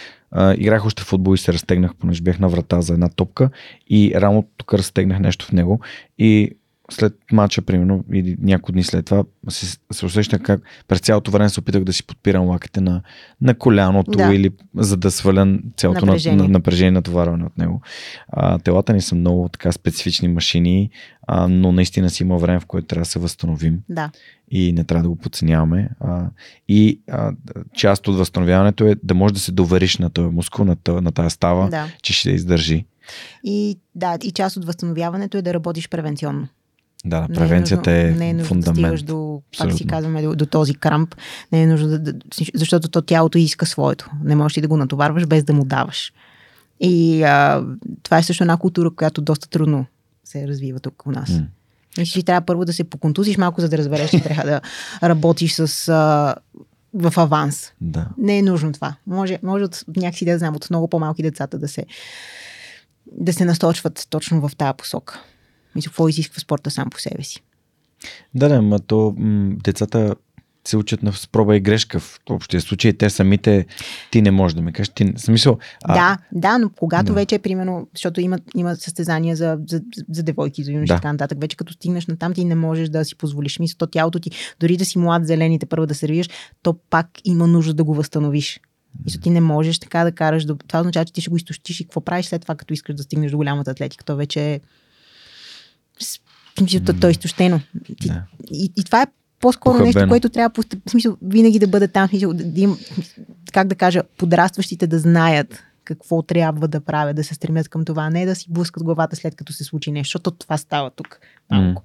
играх още футбол и се разтегнах, понеже бях на врата за една топка и рамото тук разтегнах нещо в него. И след матча, примерно, или няколко дни след това, се, се усещах как през цялото време се опитах да си подпирам лаките на, на коляното, Да. или за да сваля цялото напрежение, Напрежение. на, напрежение натоварване от него. А, телата ни са много така специфични машини, а, но наистина си има време, в което трябва да се възстановим Да. и не трябва да го подценяваме. А, и а, част от възстановяването е да можеш да се довериш на този мускул, на, на тази става, да. че ще издържи. И, да, и част от възстановяването е да работиш превенционно. Да, Не превенцията нужно, е, не е нужно фундамент. да стигаш до, пак си казваме, до, до този крамп. Не е нужно да, защото то тялото иска своето. Не можеш ли да го натоварваш без да му даваш. И а, това е също една култура, която доста трудно се развива тук у нас. М. Мисля, че трябва първо да се поконтузиш малко, за да разбереш, че трябва да работиш с, а, в аванс. Да. Не е нужно това. Може, може от някакси да знам, от много по-малки децата да се, да се насточват точно в тази посока. Мисля, какво изисква спорта сам по себе си. Да, да, ма то м- децата се учат на спроба и грешка в общия случай. Те самите, ти не можеш да ми кажеш. Ти, смисъл, а, да, да, но когато Да. вече, примерно, защото има, има състезания за, за, за девойки, за юноши и Да. така нататък, вече като стигнеш на там, ти не можеш да си позволиш. Мисля, то тялото ти, дори да си млад, зелените първо да се развиеш, то пак има нужда да го възстановиш. Мисля, ти не можеш така да караш. До... Това означава, че ти ще го изтощиш и какво правиш след това, като искаш да стигнеш до голямата атлетика. То вече е. С- Мисля, то, е изтощено. Ти... Да. И, и това е по-скоро нещо, Похабено. което трябва в смисъл, винаги да бъде там, в смисъл, да, им, как да кажа, подрастващите да знаят какво трябва да правят, да се стремят към това, не да си блъскат главата след като се случи нещо, защото това става тук. Малко.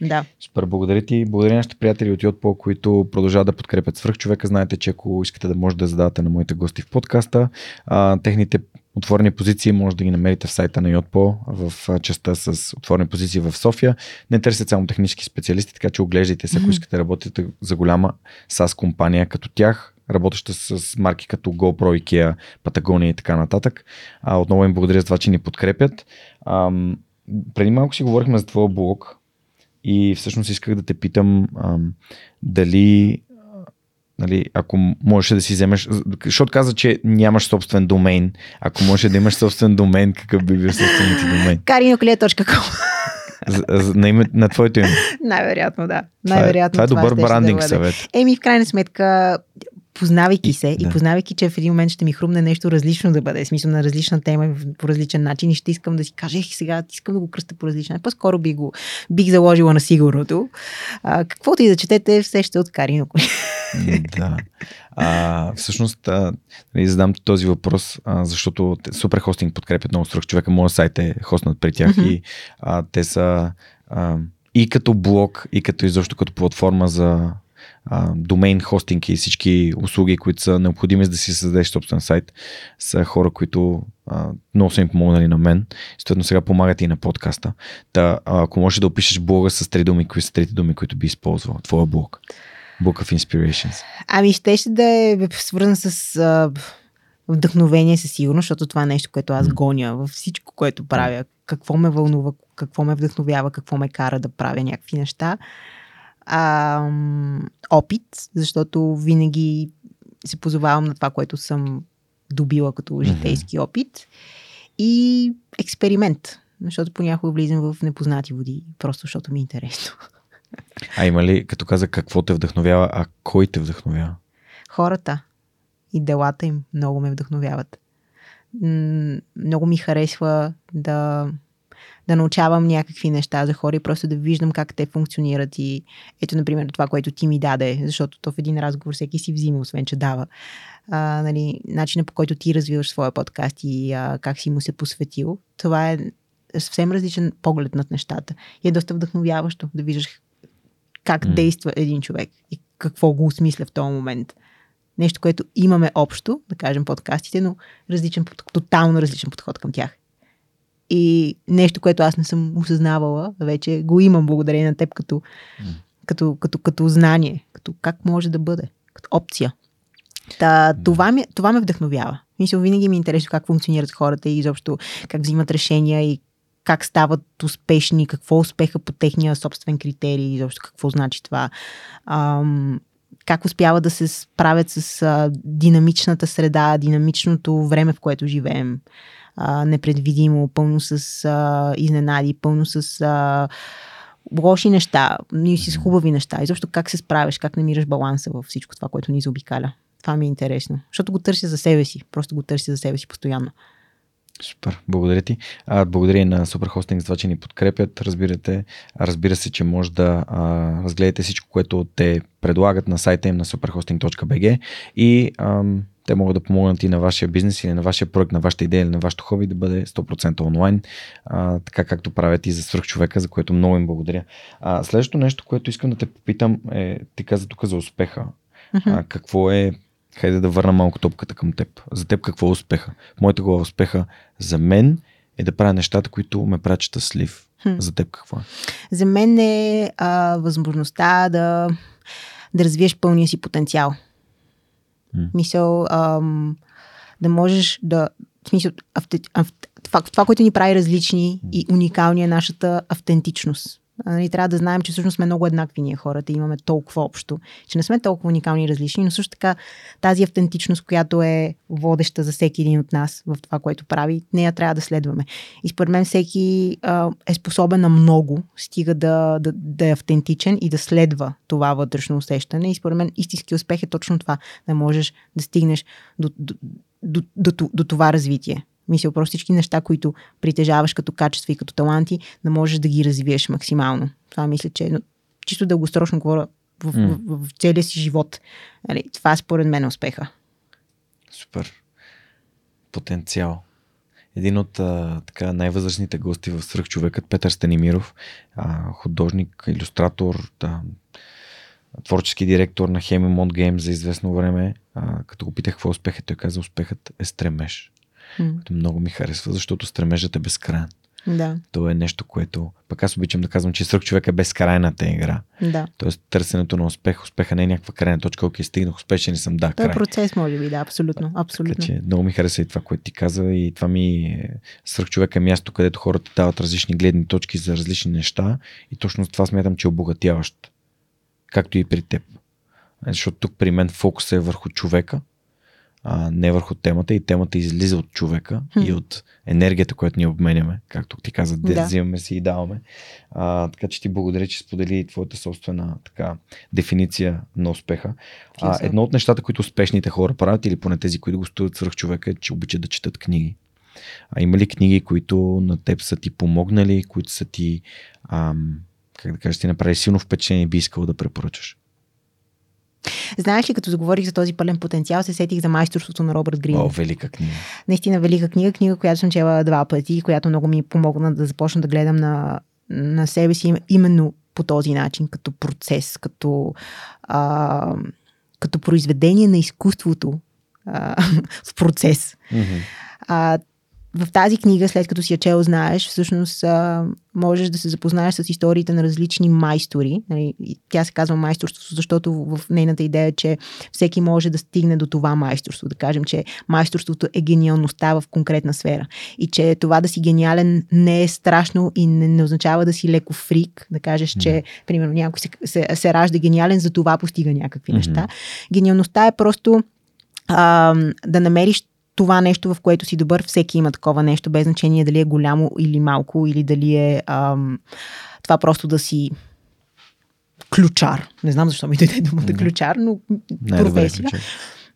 Да. Супер, благодаря ти. Благодаря на нашите приятели от Йотпо, които продължават да подкрепят свръхчовека. Знаете, че ако искате да може да задавате на моите гости в подкаста, а, техните отворени позиции може да ги намерите в сайта на Йотпо в частта с отворени позиции в София. Не търсят само технически специалисти, така че оглеждайте се, ако искате да работите за голяма SaaS компания като тях, работеща с марки като GoPro, IKEA, Patagonia и така нататък. А, отново им благодаря за това, че ни подкрепят. Ам, преди малко си говорихме за твоя блог, и всъщност исках да те питам ам, дали нали, ако можеш да си вземеш, защото каза, че нямаш собствен домейн. Ако можеш да имаш собствен домен, какъв би бил собственият ти За- за- На, име, на твоето име. <laughs> Най-вероятно, да. Това е, Най-вероятно това е добър щеше да брандинг бъде. съвет. Еми, в крайна сметка, познавайки И- се и да. познавайки, че в един момент ще ми хрумне нещо различно да бъде, смисъл на различна тема по различен начин и ще искам да си кажа, ех, сега искам да го кръста по различен начин. По-скоро би го, бих заложила на сигурното. А, каквото и да четете, все ще от Карино Коле. М, Да. А, всъщност, а, нали, задам този въпрос, а, защото Супер Хостинг подкрепят много страх човека. Моят сайт е хостнат при тях и а, те са а, и като блог, и като изобщо като платформа за домейн хостинг и всички услуги, които са необходими за да си създадеш собствен сайт, са хора, които а, много са им помогнали на мен. Съответно сега помагат и на подкаста. Та, ако можеш да опишеш блога с три думи, кои са трите думи, които би използвал? Твоя блог. Book of Inspirations. Ами, ще ще да е свързан с а, вдъхновение със сигурност, защото това е нещо, което аз гоня във всичко, което правя. Какво ме вълнува, какво ме вдъхновява, какво ме кара да правя някакви неща. А, опит, защото винаги се позовавам на това, което съм добила като житейски опит. И експеримент, защото понякога влизам в непознати води, просто защото ми е интересно. <laughs> А има ли, като каза какво те вдъхновява, а кой те вдъхновява? хората и делата им много ме вдъхновяват. Много ми харесва да, да научавам някакви неща за хора и просто да виждам как те функционират и ето, например, това, което ти ми даде, защото то в един разговор всеки си взима, освен че дава. А, нали, начинът по който ти развиваш своя подкаст и а, как си му се посветил, това е съвсем различен поглед над нещата. И е доста вдъхновяващо да виждаш как mm. действа един човек и какво го осмисля в този момент. Нещо, което имаме общо, да кажем подкастите, но различен, тотално различен подход към тях. И нещо, което аз не съм осъзнавала, вече го имам благодарение на теб като, mm. като, като, като знание, като как може да бъде, като опция. Та, това, ми, това ме вдъхновява. Мисля, винаги ми е интересно как функционират хората и изобщо как взимат решения и как стават успешни, какво успеха по техния собствен критерий, изобщо какво значи това. Ам, как успяват да се справят с а, динамичната среда, динамичното време, в което живеем. А, непредвидимо, пълно с а, изненади, пълно с а, лоши неща, и с хубави неща. Изобщо как се справяш, как намираш баланса във всичко това, което ни заобикаля. Това ми е интересно. Защото го търся за себе си. Просто го търся за себе си постоянно. Супер, благодаря ти. А, благодаря и на Superhosting за това, че ни подкрепят. Разбирате, разбира се, че може да а, разгледате всичко, което те предлагат на сайта им на superhosting.bg и а, те могат да помогнат и на вашия бизнес или на вашия проект, на вашата идея или на вашето хоби да бъде 100% онлайн, а, така както правят и за свръхчовека, за което много им благодаря. А, следващото нещо, което искам да те попитам е, ти каза тук за успеха. Uh-huh. А, какво е Хайде да върна малко топката към теб. За теб какво е успеха? Моята глава успеха за мен е да правя нещата, които ме правят щастлив. Хм. За теб какво е? За мен е а, възможността да, да развиеш пълния си потенциал. Хм. Мисъл, ам, да можеш да. В смисъл, авте, ав, това, което ни прави различни и уникални е нашата автентичност. Нали, трябва да знаем, че всъщност сме много еднакви ние хората и имаме толкова общо, че не сме толкова уникални и различни, но също така тази автентичност, която е водеща за всеки един от нас в това, което прави, нея трябва да следваме. И според мен всеки а, е способен на много, стига да, да, да е автентичен и да следва това вътрешно усещане. И според мен истински успех е точно това, да можеш да стигнеш до, до, до, до, до, до това развитие. Мисля, просто всички неща, които притежаваш като качества и като таланти, да можеш да ги развиеш максимално. Това мисля, че е чисто дългосрочно говоря в, mm. в, в, в целия си живот. Нали, това според мен е успеха. Супер. Потенциал. Един от а, така, най-възрастните гости в Свръхчовекът, Петър Станимиров, а, художник, иллюстратор, да, творчески директор на Хемимонт Гейм за известно време. А, като го питах какво е успехът, той каза, успехът е стремеж mm. което много ми харесва, защото стремежът е безкрайен. Да. То е нещо, което пък аз обичам да казвам, че свърх човек е безкрайната игра. Да. Тоест търсенето на успех, успеха не е някаква крайна точка, окей, стигнах успешен съм да. Това е процес, може би, да, абсолютно. абсолютно. Така, че много ми хареса и това, което ти каза и това ми свърх човек е място, където хората дават различни гледни точки за различни неща и точно това смятам, че е обогатяващ. Както и при теб. Защото тук при мен фокус е върху човека, а, не върху темата и темата излиза от човека хм. и от енергията, която ни обменяме, както ти каза, да, да. взимаме си и даваме. А, така че ти благодаря, че сподели твоята собствена така, дефиниция на успеха. А, едно от нещата, които успешните хора правят, или поне тези, които гостуват свърх човека, е, че обичат да четат книги. А има ли книги, които на теб са ти помогнали, които са ти, ам, как да кажа, ти направили силно впечатление и би искал да препоръчаш? Знаеш ли, като заговорих за този пълен потенциал, се сетих за майсторството на Робърт Грин. О, велика книга. Наистина велика книга, книга, която съм чела два пъти, която много ми помогна да започна да гледам на, на себе си именно по този начин, като процес, като, а, като произведение на изкуството а, <laughs> в процес. Mm-hmm. А, в тази книга, след като си я чел, знаеш, всъщност а, можеш да се запознаеш с историите на различни майстори. Нали, тя се казва майсторство, защото в нейната идея е, че всеки може да стигне до това майсторство. Да кажем, че майсторството е гениалността в конкретна сфера. И че това да си гениален не е страшно и не, не означава да си леко фрик. Да кажеш, че, mm-hmm. примерно, някой се, се, се ражда гениален, за това постига някакви mm-hmm. неща. Гениалността е просто а, да намериш това нещо, в което си добър, всеки има такова нещо, без значение дали е голямо или малко, или дали е ам, това просто да си ключар. Не знам защо ми дойде думата ключар, но професия.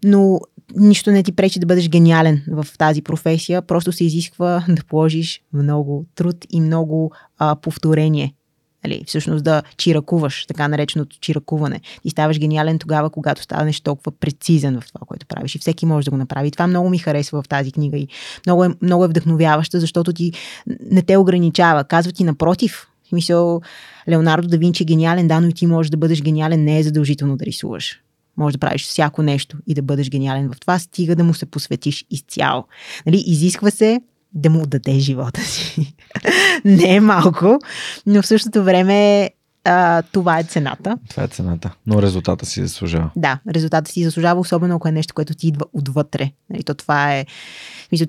Но нищо не ти пречи да бъдеш гениален в тази професия, просто се изисква да положиш много труд и много а, повторение. Нали, всъщност да чиракуваш, така нареченото чиракуване. Ти ставаш гениален тогава, когато станеш толкова прецизен в това, което правиш. И всеки може да го направи. И това много ми харесва в тази книга. И много е, много е вдъхновяваща, защото ти не те ограничава. Казва ти напротив. В смисъл, Леонардо да Винчи е гениален, да, но и ти можеш да бъдеш гениален, не е задължително да рисуваш. Може да правиш всяко нещо и да бъдеш гениален в това, стига да му се посветиш изцяло. Нали, изисква се да му даде живота си. <laughs> не е малко, но в същото време а, това е цената. Това е цената. Но резултата си заслужава. Да, резултата си заслужава, особено ако е нещо, което ти идва отвътре. Нали, то това е. Мисля,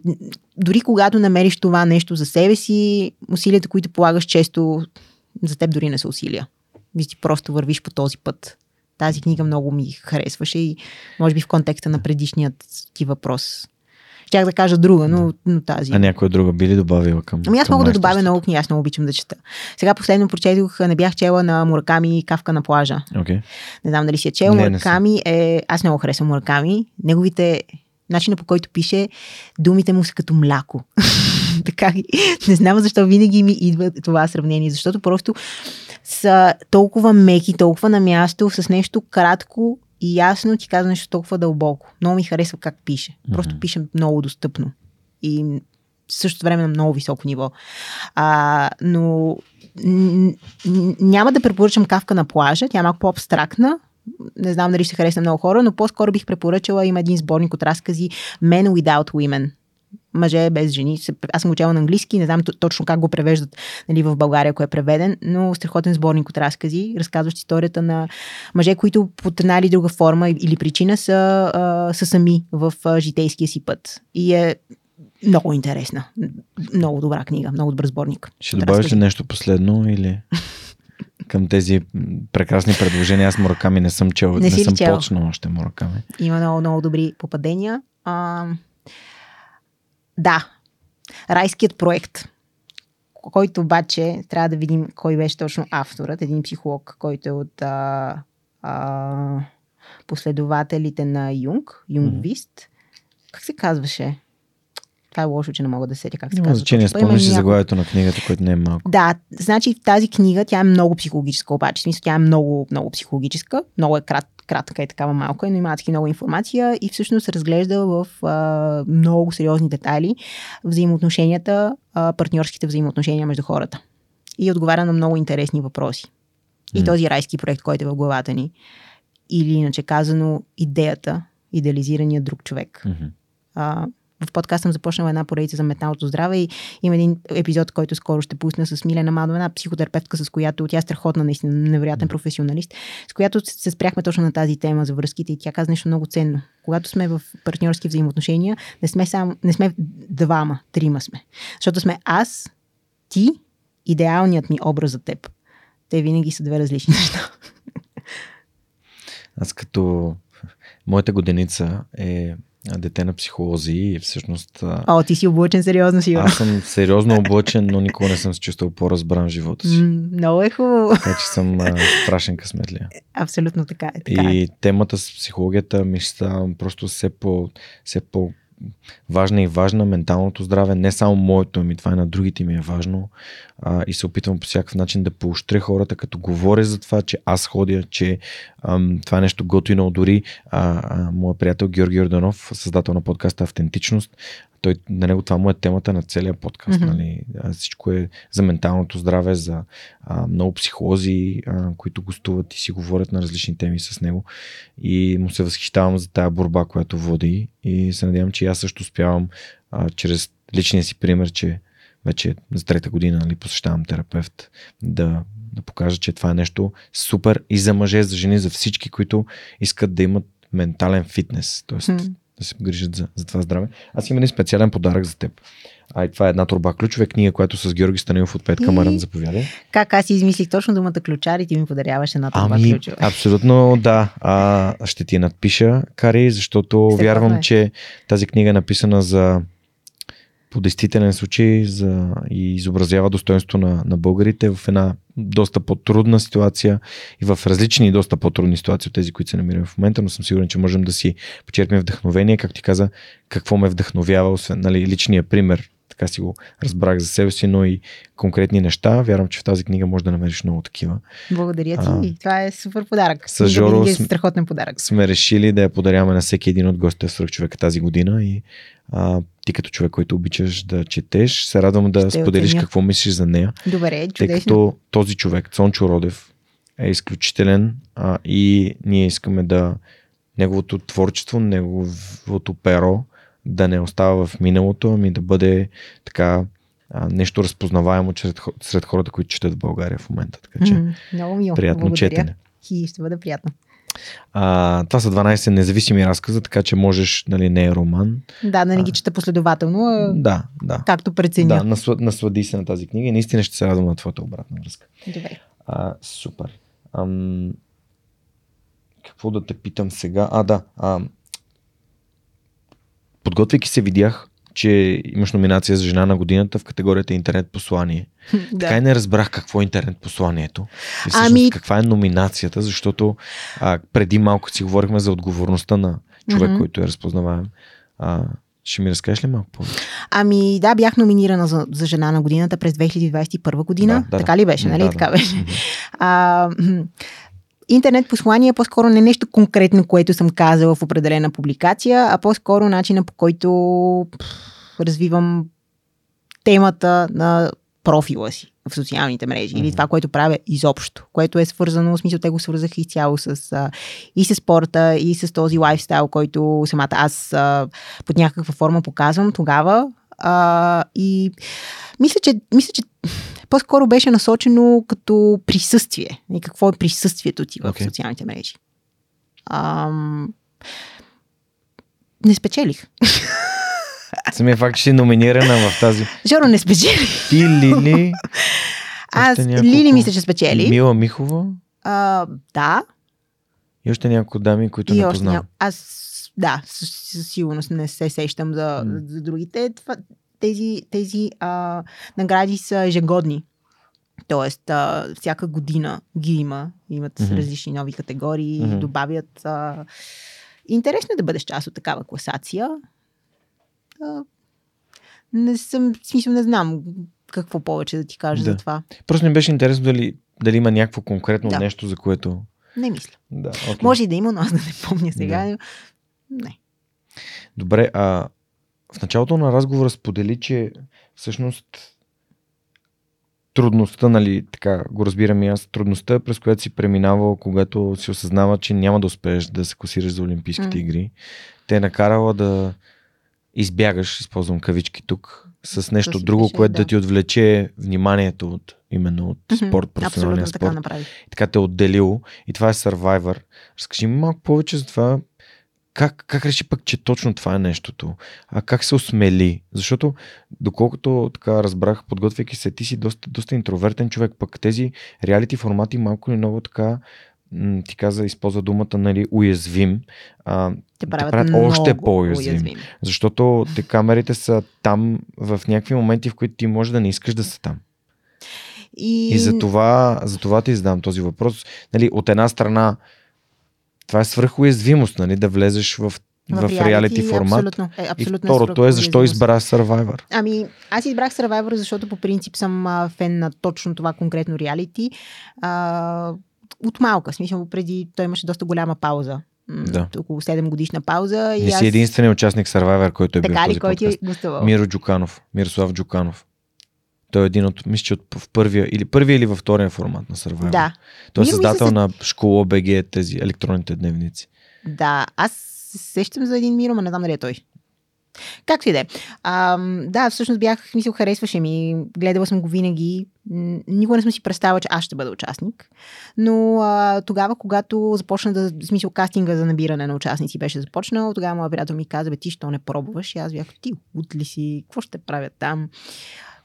дори когато намериш това нещо за себе си, усилията, които полагаш често, за теб дори не са усилия. Ти просто вървиш по този път. Тази книга много ми харесваше и може би в контекста на предишният ти въпрос Щях да кажа друга, но, но тази. А някоя друга би ли добавила към? Ами аз мога да добавя много книги, аз много обичам да чета. Сега последно прочетох, не бях чела на Мураками Кавка на плажа. Okay. Не знам дали си е чел. Не, Мураками е... Аз много харесвам Мураками. Неговите начина по който пише, думите му са като мляко. <laughs> така, не знам защо винаги ми идва това сравнение, защото просто са толкова меки, толкова на място, с нещо кратко и ясно ти казва нещо толкова дълбоко. Много ми харесва как пише. Просто mm-hmm. пише много достъпно. И в същото време на много високо ниво. А, но н- н- няма да препоръчам кавка на плажа. Тя е малко по-абстрактна. Не знам дали ще хареса много хора, но по-скоро бих препоръчала. Има един сборник от разкази Men Without Women мъже без жени. Аз съм учила на английски, не знам точно как го превеждат нали, в България, ако е преведен, но страхотен сборник от разкази, разказващ историята на мъже, които под една или друга форма или причина са, а, са сами в а, житейския си път. И е много интересна. Много добра книга, много добър сборник. Ще добавиш ли нещо последно или <laughs> към тези прекрасни предложения? Аз Мураками не съм чел, не, не съм чел? почнал още Мураками. Има много, много добри попадения. А, да, райският проект, който обаче трябва да видим кой беше точно авторът, един психолог, който е от а, а, последователите на Юнг, Юнгвист. Mm-hmm. Как се казваше? Това е лошо, че не мога да сетя как се казва. Значение, спомняш си заглавието на книгата, което не е малко. Да, значи в тази книга тя е много психологическа, обаче. В смисъл, тя е много, много психологическа, много е крат, кратка и такава малка, но има адски много информация и всъщност разглежда в а, много сериозни детайли взаимоотношенията, а, партньорските взаимоотношения между хората. И отговаря на много интересни въпроси. И mm. този райски проект, който е в главата ни, или иначе казано идеята, идеализирания друг човек. Mm-hmm. А, в подкаст съм започнала една поредица за менталното здраве и има един епизод, който скоро ще пусна с Милена Мадо, една психотерапевтка, с която тя е страхотна, наистина невероятен професионалист, с която се спряхме точно на тази тема за връзките и тя каза нещо много ценно. Когато сме в партньорски взаимоотношения, не сме, сам, не сме двама, трима сме. Защото сме аз, ти, идеалният ми образ за теб. Те винаги са две различни <laughs> неща. Аз като моята годеница е дете на психолози и всъщност... О, ти си облъчен сериозно, сигурно. Аз съм сериозно <laughs> облъчен, но никога не съм се чувствал по-разбран в живота си. много е хубаво. Така че съм а, страшен късметлия. Абсолютно така е. Така и е. темата с психологията ми става просто все по, все по важна и важна менталното здраве, не само моето, ми това и на другите ми е важно. А, и се опитвам по всякакъв начин да поощря хората, като говоря за това, че аз ходя, че ам, това е нещо готино, дори. А, а, моят приятел Георги Орданов, създател на подкаста Автентичност, той, на него това му е темата на целия подкаст. Mm-hmm. Нали? Всичко е за менталното здраве, за а, много психолози, а, които гостуват и си говорят на различни теми с него. И му се възхищавам за тая борба, която води. И се надявам, че аз също успявам а, чрез личния си пример, че вече за трета година нали, посещавам терапевт, да, да покажа, че това е нещо супер и за мъже, за жени, за всички, които искат да имат ментален фитнес. Тоест, mm да се грижат за, за това здраве. Аз имам един специален подарък за теб. А и това е една турба ключове книга, която с Георги Станилов от Петка Маран заповядай. Как аз измислих точно думата ключар и ти ми подаряваш една турба ами, ключове. Абсолютно да. А, ще ти надпиша, Кари, защото Се вярвам, е. че тази книга е написана за по действителен случай за, и изобразява достоинство на, на българите в една доста по-трудна ситуация и в различни доста по-трудни ситуации от тези, които се намираме в момента, но съм сигурен, че можем да си почерпим вдъхновение. Как ти каза, какво ме вдъхновява, освен нали, личния пример така си го разбрах за себе си, но и конкретни неща. Вярвам, че в тази книга може да намериш много такива. Благодаря ти. А, Това е супер подарък. С Жоро е страхотен подарък. Сме решили да я подаряваме на всеки един от гостите в човека тази година и а, ти като човек, който обичаш да четеш, се радвам да Ще споделиш оценя. какво мислиш за нея. Добре, чудесно. Тъй като този човек, Цончо Родев, е изключителен а, и ние искаме да неговото творчество, неговото перо да не остава в миналото, ами да бъде така а, нещо разпознаваемо сред, сред хората, които четат в България в момента. Така че, mm, много мило. приятно Благодаря. четене. И ще бъде приятно. А, това са 12 независими разказа, така че можеш, нали, не е роман. Да, да не ги чета последователно. А... Да, да. Както преценя. Да, насл... наслади се на тази книга и наистина ще се радвам на твоята обратна връзка. Добре. А, супер. Ам... Какво да те питам сега? А, да. А, Подготвяйки се видях, че имаш номинация за жена на годината в категорията интернет послание. <laughs> да. Така и не разбрах какво е интернет посланието. И всъщност ами... каква е номинацията, защото а, преди малко си говорихме за отговорността на човек, mm-hmm. който е разпознаваем. А, ще ми разкажеш ли малко повече? Ами да, бях номинирана за, за жена на годината през 2021 година. Да, да, така ли беше, нали? Да, така да. беше. Mm-hmm. А, интернет послание е по-скоро не нещо конкретно, което съм казала в определена публикация, а по-скоро начина по който развивам темата на профила си в социалните мрежи mm-hmm. или това, което правя изобщо, което е свързано, в смисъл те го свързах изцяло с а, и с спорта, и с този лайфстайл, който самата аз а, под някаква форма показвам тогава. А, и мисля, че, мисля, че по-скоро беше насочено като присъствие. И какво е присъствието ти в okay. социалните мрежи. Ам... Не спечелих. <laughs> Самия факт, че си номинирана в тази. Жоро не спечели. Ти, Лили. <laughs> Аз, няколко... Лили мисля, че спечели. Мила Михова. А, да. И още няколко дами, които и не познавам. Ня... Аз, да, със сигурност не се сещам за, mm. за другите. Това, тези, тези а, награди са ежегодни. Тоест, а, всяка година ги има. Имат mm-hmm. различни нови категории, mm-hmm. добавят. А... Интересно е да бъдеш част от такава класация. А, не съм, в смисъл не знам какво повече да ти кажа да. за това. Просто ми беше интересно дали, дали има някакво конкретно да. нещо, за което. Не мисля. Да, okay. Може и да има, но аз да не помня сега. Да. Не. Добре, а в началото на разговора сподели, че всъщност трудността, нали, така го разбирам и аз, трудността, през която си преминавал, когато си осъзнава, че няма да успееш да се класираш за Олимпийските mm. игри, те е накарала да избягаш, използвам кавички тук, с нещо друго, пише, което да. да ти отвлече вниманието от именно от mm-hmm. спорт, професионалния спорт. Така и така те е отделило. И това е Survivor. Разкажи ми малко повече за това как, как реши пък, че точно това е нещото? А как се осмели? Защото, доколкото така разбрах, подготвяйки се, ти си доста, доста интровертен човек, пък тези реалити формати малко или много така ти каза, използва думата, нали, уязвим, а, те правят, те правят още по-уязвим. Уязвим. Защото те камерите са там в някакви моменти, в които ти може да не искаш да са там. И, и за, това, за това ти задам този въпрос. Нали, от една страна, това е свръхуязвимост, нали, да влезеш в в, в реалити формат. Абсолютно, е, абсолютно и второто е защо избра Survivor. Ами, аз избрах Survivor, защото по принцип съм а, фен на точно това конкретно реалити. А, от малка, смисъл, преди той имаше доста голяма пауза. Да. Около 7 годишна пауза. И, и аз... си единственият участник Survivor, който е така бил ли, в този който подкаст. е гостувал? Миро Джуканов. Мирослав Джуканов. Той е един от, мисля, че от, в първия, или първия или във втория формат на Survivor. Да. Той е създател се... на школа БГ, тези електронните дневници. Да, аз се сещам за един Миро, но не знам дали е той. Както и да е. Да, всъщност бях, мисъл, харесваше ми. Гледала съм го винаги. Никога не съм си представила, че аз ще бъда участник. Но а, тогава, когато започна да, смисъл, кастинга за набиране на участници беше започнал, тогава моят приятел ми каза, бе, ти що не пробваш? И аз бях, ти, от ли си, какво ще правят там?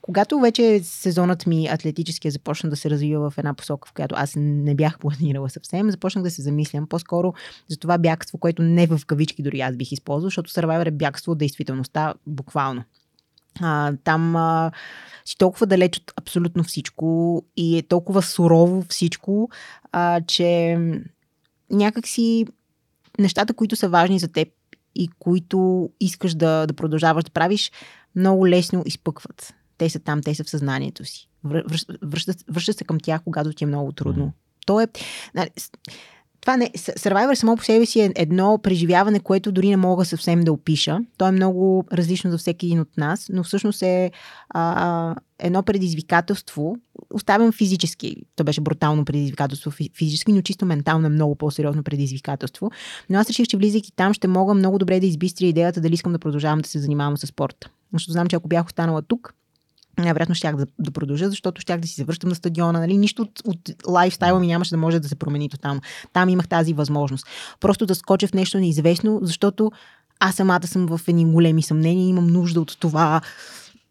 Когато вече сезонът ми атлетически започна да се развива в една посока, в която аз не бях планирала съвсем, започнах да се замислям по-скоро за това бягство, което не в кавички дори аз бих използвал, защото Survivor е бягство от действителността буквално. А, там а, си толкова далеч от абсолютно всичко и е толкова сурово всичко, а, че някакси нещата, които са важни за теб и които искаш да, да продължаваш да правиш, много лесно изпъкват. Те са там, те са в съзнанието си. Връщат, връщат се към тях, когато ти е много трудно. Mm. То е. Нали, това не. Survivor само по себе си е едно преживяване, което дори не мога съвсем да опиша. То е много различно за всеки един от нас, но всъщност е а, едно предизвикателство. Оставям физически. То беше брутално предизвикателство физически, но чисто ментално е много по-сериозно предизвикателство. Но аз реших, че влизайки там ще мога много добре да избистря идеята дали искам да продължавам да се занимавам с спорта. Защото знам, че ако бях останала тук, най-вероятно щях да, да продължа, защото щях да си се връщам на стадиона. Нали? Нищо от, от лайфстайла ми нямаше да може да се промени тотално. Там имах тази възможност. Просто да скоча в нещо неизвестно, защото аз самата съм в едни големи съмнения и имам нужда от това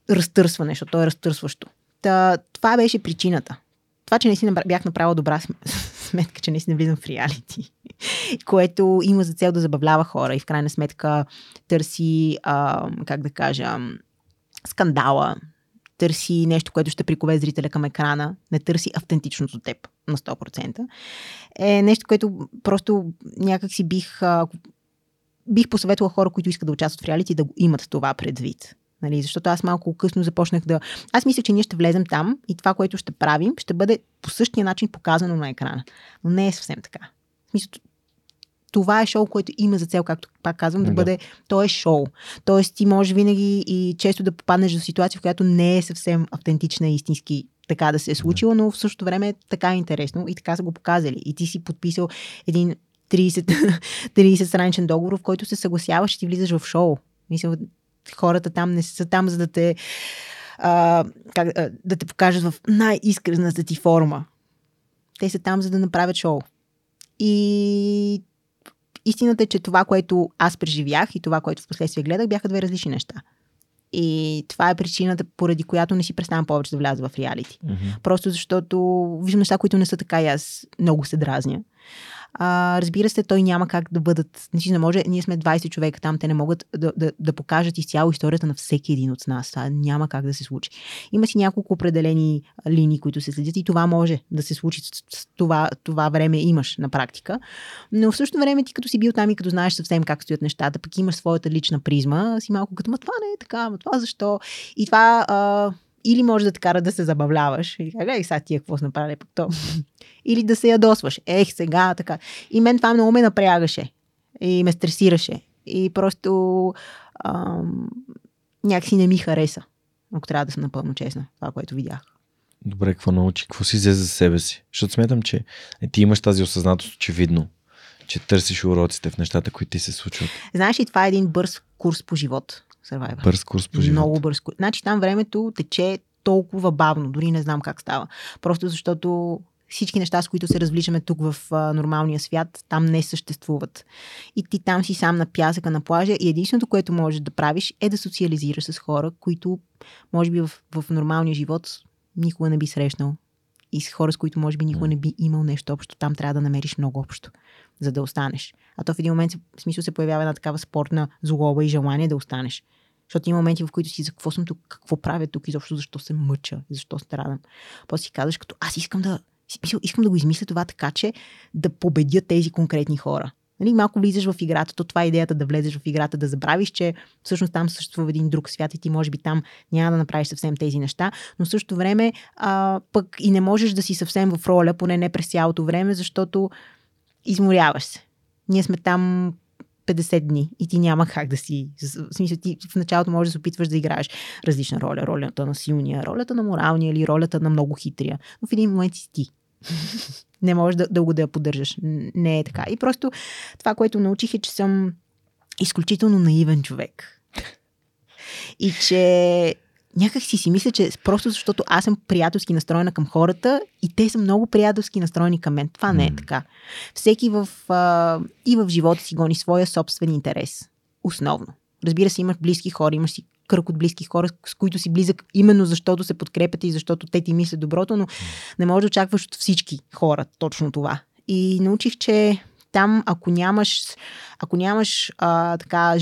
разтърсване, защото то е разтърсващо. Та, това беше причината. Това, че не си бях направила добра <laughs> сметка, че не си не влизам в реалити, <laughs> което има за цел да забавлява хора и в крайна сметка търси, а, как да кажа, скандала, търси нещо, което ще прикове зрителя към екрана, не търси автентичното теб на 100%, е нещо, което просто някак си бих, бих посъветвала хора, които искат да участват в реалити, да имат това предвид. Нали, защото аз малко късно започнах да... Аз мисля, че ние ще влезем там и това, което ще правим, ще бъде по същия начин показано на екрана. Но не е съвсем така. В смисъл, това е шоу, което има за цел, както пак казвам, да, да бъде, то е шоу. Тоест ти можеш винаги и често да попаднеш в ситуация, в която не е съвсем автентична и истински така да се е случило, но в същото време е така интересно и така са го показали. И ти си подписал един 30, 30 <laughs> страничен договор, в който се съгласяваш и ти влизаш в шоу. Мисля, хората там не са там, за да те а, как, а, да те покажат в най-искрената ти форма. Те са там, за да направят шоу. И истината е, че това, което аз преживях и това, което в последствие гледах, бяха две различни неща. И това е причината, поради която не си представям повече да вляза в реалити. Mm-hmm. Просто защото виждам неща, които не са така и аз много се дразня. А, разбира се, той няма как да бъдат. Не, не може. Ние сме 20 човека там, те не могат да, да, да покажат изцяло историята на всеки един от нас. Това няма как да се случи. Има си няколко определени линии, които се следят и това може да се случи това, това време имаш на практика. Но в същото време ти като си бил там и като знаеш съвсем как стоят нещата, пък имаш своята лична призма, си малко като, ма това не е така, ма това защо? И това а, или може да те кара да се забавляваш. И така, гледай сега тия какво са направили пък то. <laughs> Или да се ядосваш. Ех, сега така. И мен това много ме напрягаше. И ме стресираше. И просто ам, някакси не ми хареса. Ако трябва да съм напълно честна, това, което видях. Добре, какво научи? Какво си взе за себе си? Защото смятам, че е, ти имаш тази осъзнатост очевидно, че търсиш уроците в нещата, които ти се случват. Знаеш ли, това е един бърз курс по живот. Survivor. Бърз курс по живот. Много бърз курс. Значи там времето тече толкова бавно, дори не знам как става. Просто защото всички неща, с които се развличаме тук в а, нормалния свят, там не съществуват. И ти там си сам на пясъка на плажа и единственото, което можеш да правиш е да социализираш с хора, които може би в, в нормалния живот никога не би срещнал. И с хора, с които може би никога не би имал нещо общо. Там трябва да намериш много общо, за да останеш. А то в един момент в смисъл се появява една такава спортна злоба и желание да останеш. Защото има моменти, в които си за какво съм тук, какво правя тук, изобщо защо се мъча, защо страдам. После си казваш, като аз искам да, искам да го измисля това така, че да победя тези конкретни хора. Нали, малко влизаш в играта, то това е идеята да влезеш в играта, да забравиш, че всъщност там съществува един друг свят и ти може би там няма да направиш съвсем тези неща, но в същото време а, пък и не можеш да си съвсем в роля, поне не през цялото време, защото изморяваш се. Ние сме там 50 дни и ти няма как да си. В смисъл, ти в началото можеш да се опитваш да играеш различна роля. Ролята на силния, ролята на моралния или ролята на много хитрия. Но в един момент си ти. <laughs> не можеш да, дълго да я поддържаш. Не е така. И просто това, което научих е, че съм изключително наивен човек. И че някак си си мисля, че просто защото аз съм приятелски настроена към хората и те са много приятелски настроени към мен. Това не е така. Всеки в, а, и в живота си гони своя собствен интерес. Основно. Разбира се, имаш близки хора, имаш си кръг от близки хора, с които си близък, именно защото се подкрепят и защото те ти мислят доброто, но не можеш да очакваш от всички хора точно това. И научих, че там, ако нямаш, ако нямаш а, така,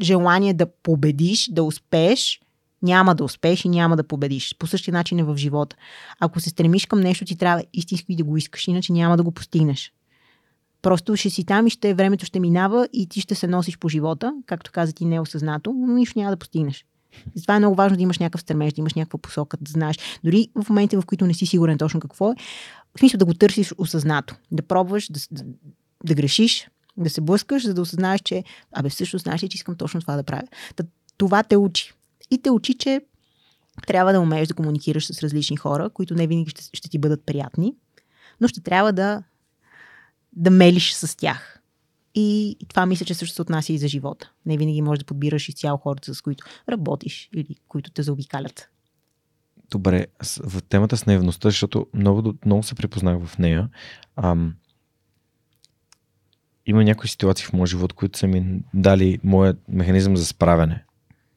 желание да победиш, да успееш, няма да успееш и няма да победиш. По същия начин е в живота. Ако се стремиш към нещо, ти трябва истински да го искаш, иначе няма да го постигнеш. Просто ще си там и ще, времето ще минава и ти ще се носиш по живота, както каза ти неосъзнато, но нищо няма да постигнеш. Затова е много важно да имаш някакъв стремеж, да имаш някаква посока, да знаеш. Дори в момента, в които не си сигурен точно какво е, в смисъл да го търсиш осъзнато. Да пробваш, да, да, да грешиш, да се блъскаш, за да осъзнаеш, че абе всъщност знаеш че искам точно това да правя. Та, това те учи. И те учи, че трябва да умееш да комуникираш с различни хора, които не винаги ще, ще ти бъдат приятни, но ще трябва да, да мелиш с тях. И, и това мисля, че също се отнася и за живота. Не винаги можеш да подбираш изцяло хората, с които работиш или които те заобикалят. Добре, в темата с наивността, защото много, много се препознах в нея. Ам, има някои ситуации в моя живот, които са ми дали моят механизъм за справяне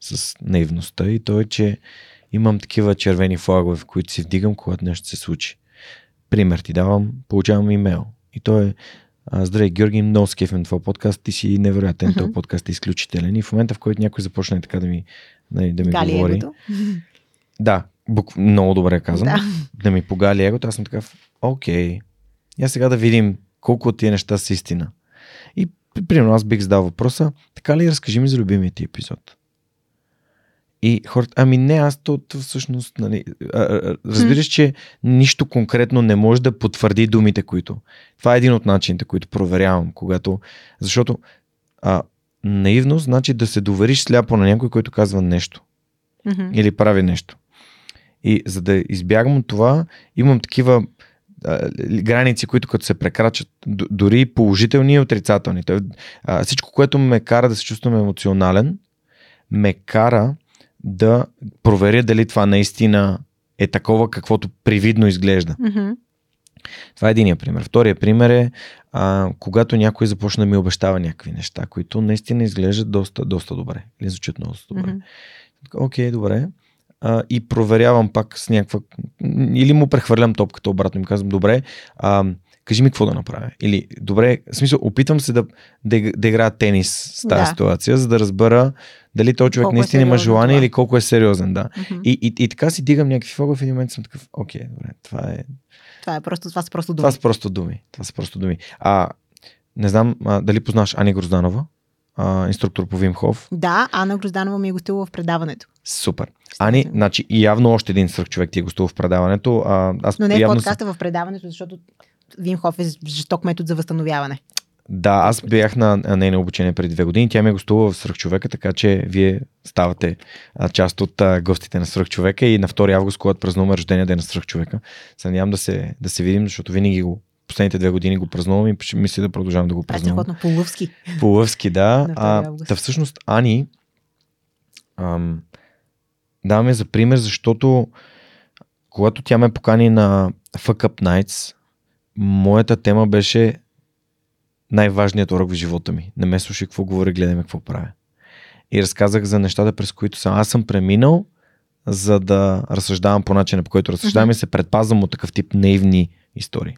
с наивността и то е, че имам такива червени флагове, в които си вдигам, когато нещо се случи. Пример ти давам, получавам имейл и то е Здравей, Георги, много скефен това подкаст. Ти си невероятен, uh-huh. този подкаст е изключителен. И в момента, в който някой започне така да ми, да, да ми Гали говори. Егото? Да, бук, много добре казвам. Да. да ми погали егото, аз съм такъв, окей. Я сега да видим колко от тия неща са истина. И примерно аз бих задал въпроса, така ли разкажи ми за любимия ти епизод? И хората, ами не, аз то, всъщност, нали, разбираш, че нищо конкретно не може да потвърди думите, които. Това е един от начините, които проверявам, когато. Защото а, наивност значи да се довериш сляпо на някой, който казва нещо. Mm-hmm. Или прави нещо. И за да избягам от това, имам такива а, граници, които като се прекрачат, дори положителни и отрицателни. А, всичко, което ме кара да се чувствам емоционален, ме кара да проверя дали това наистина е такова, каквото привидно изглежда. Mm-hmm. Това е единия пример. Втория пример е, а, когато някой започне да ми обещава някакви неща, които наистина изглеждат доста, доста добре. Или звучат много добре. Mm-hmm. Окей, okay, добре. А, и проверявам пак с някаква... Или му прехвърлям топката обратно и ми казвам, добре, а, кажи ми какво да направя. Или, добре, в смисъл, опитвам се да, да, да играя тенис с тази да. ситуация, за да разбера дали този човек колко е наистина е има желание това. или колко е сериозен, да. Mm-hmm. И, и, и, така си дигам някакви фога в един момент съм такъв, окей, добре, това е... Това е просто, това са просто думи. Това са просто думи. Това са просто думи. А, не знам а, дали познаш Ани Грозданова, а, инструктор по Вимхов. Да, Ана Грозданова ми е гостувала в предаването. Супер. Ани, значи явно още един свърх човек ти е гостувал в предаването. А, аз Но не явно подкаста в предаването, защото Вимхов е жесток метод за възстановяване. Да, аз бях на нейно обучение преди две години. Тя ме гостува в Свърхчовека, така че вие ставате част от гостите на Свърхчовека и на 2 август, когато празнуваме рождения ден на Свърхчовека. Се надявам да се, да се видим, защото винаги го последните две години го празнувам и мисля да продължавам да го празнувам. Е по-лъвски. По-лъвски, да. <laughs> А, та всъщност Ани ам, даваме за пример, защото когато тя ме покани на Fuck Up Nights, моята тема беше най-важният урок в живота ми. Не ме слушай какво говоря, гледаме какво правя. И разказах за нещата, през които съм. Аз съм преминал, за да разсъждавам по начина, по който разсъждавам mm-hmm. и се предпазвам от такъв тип наивни истории.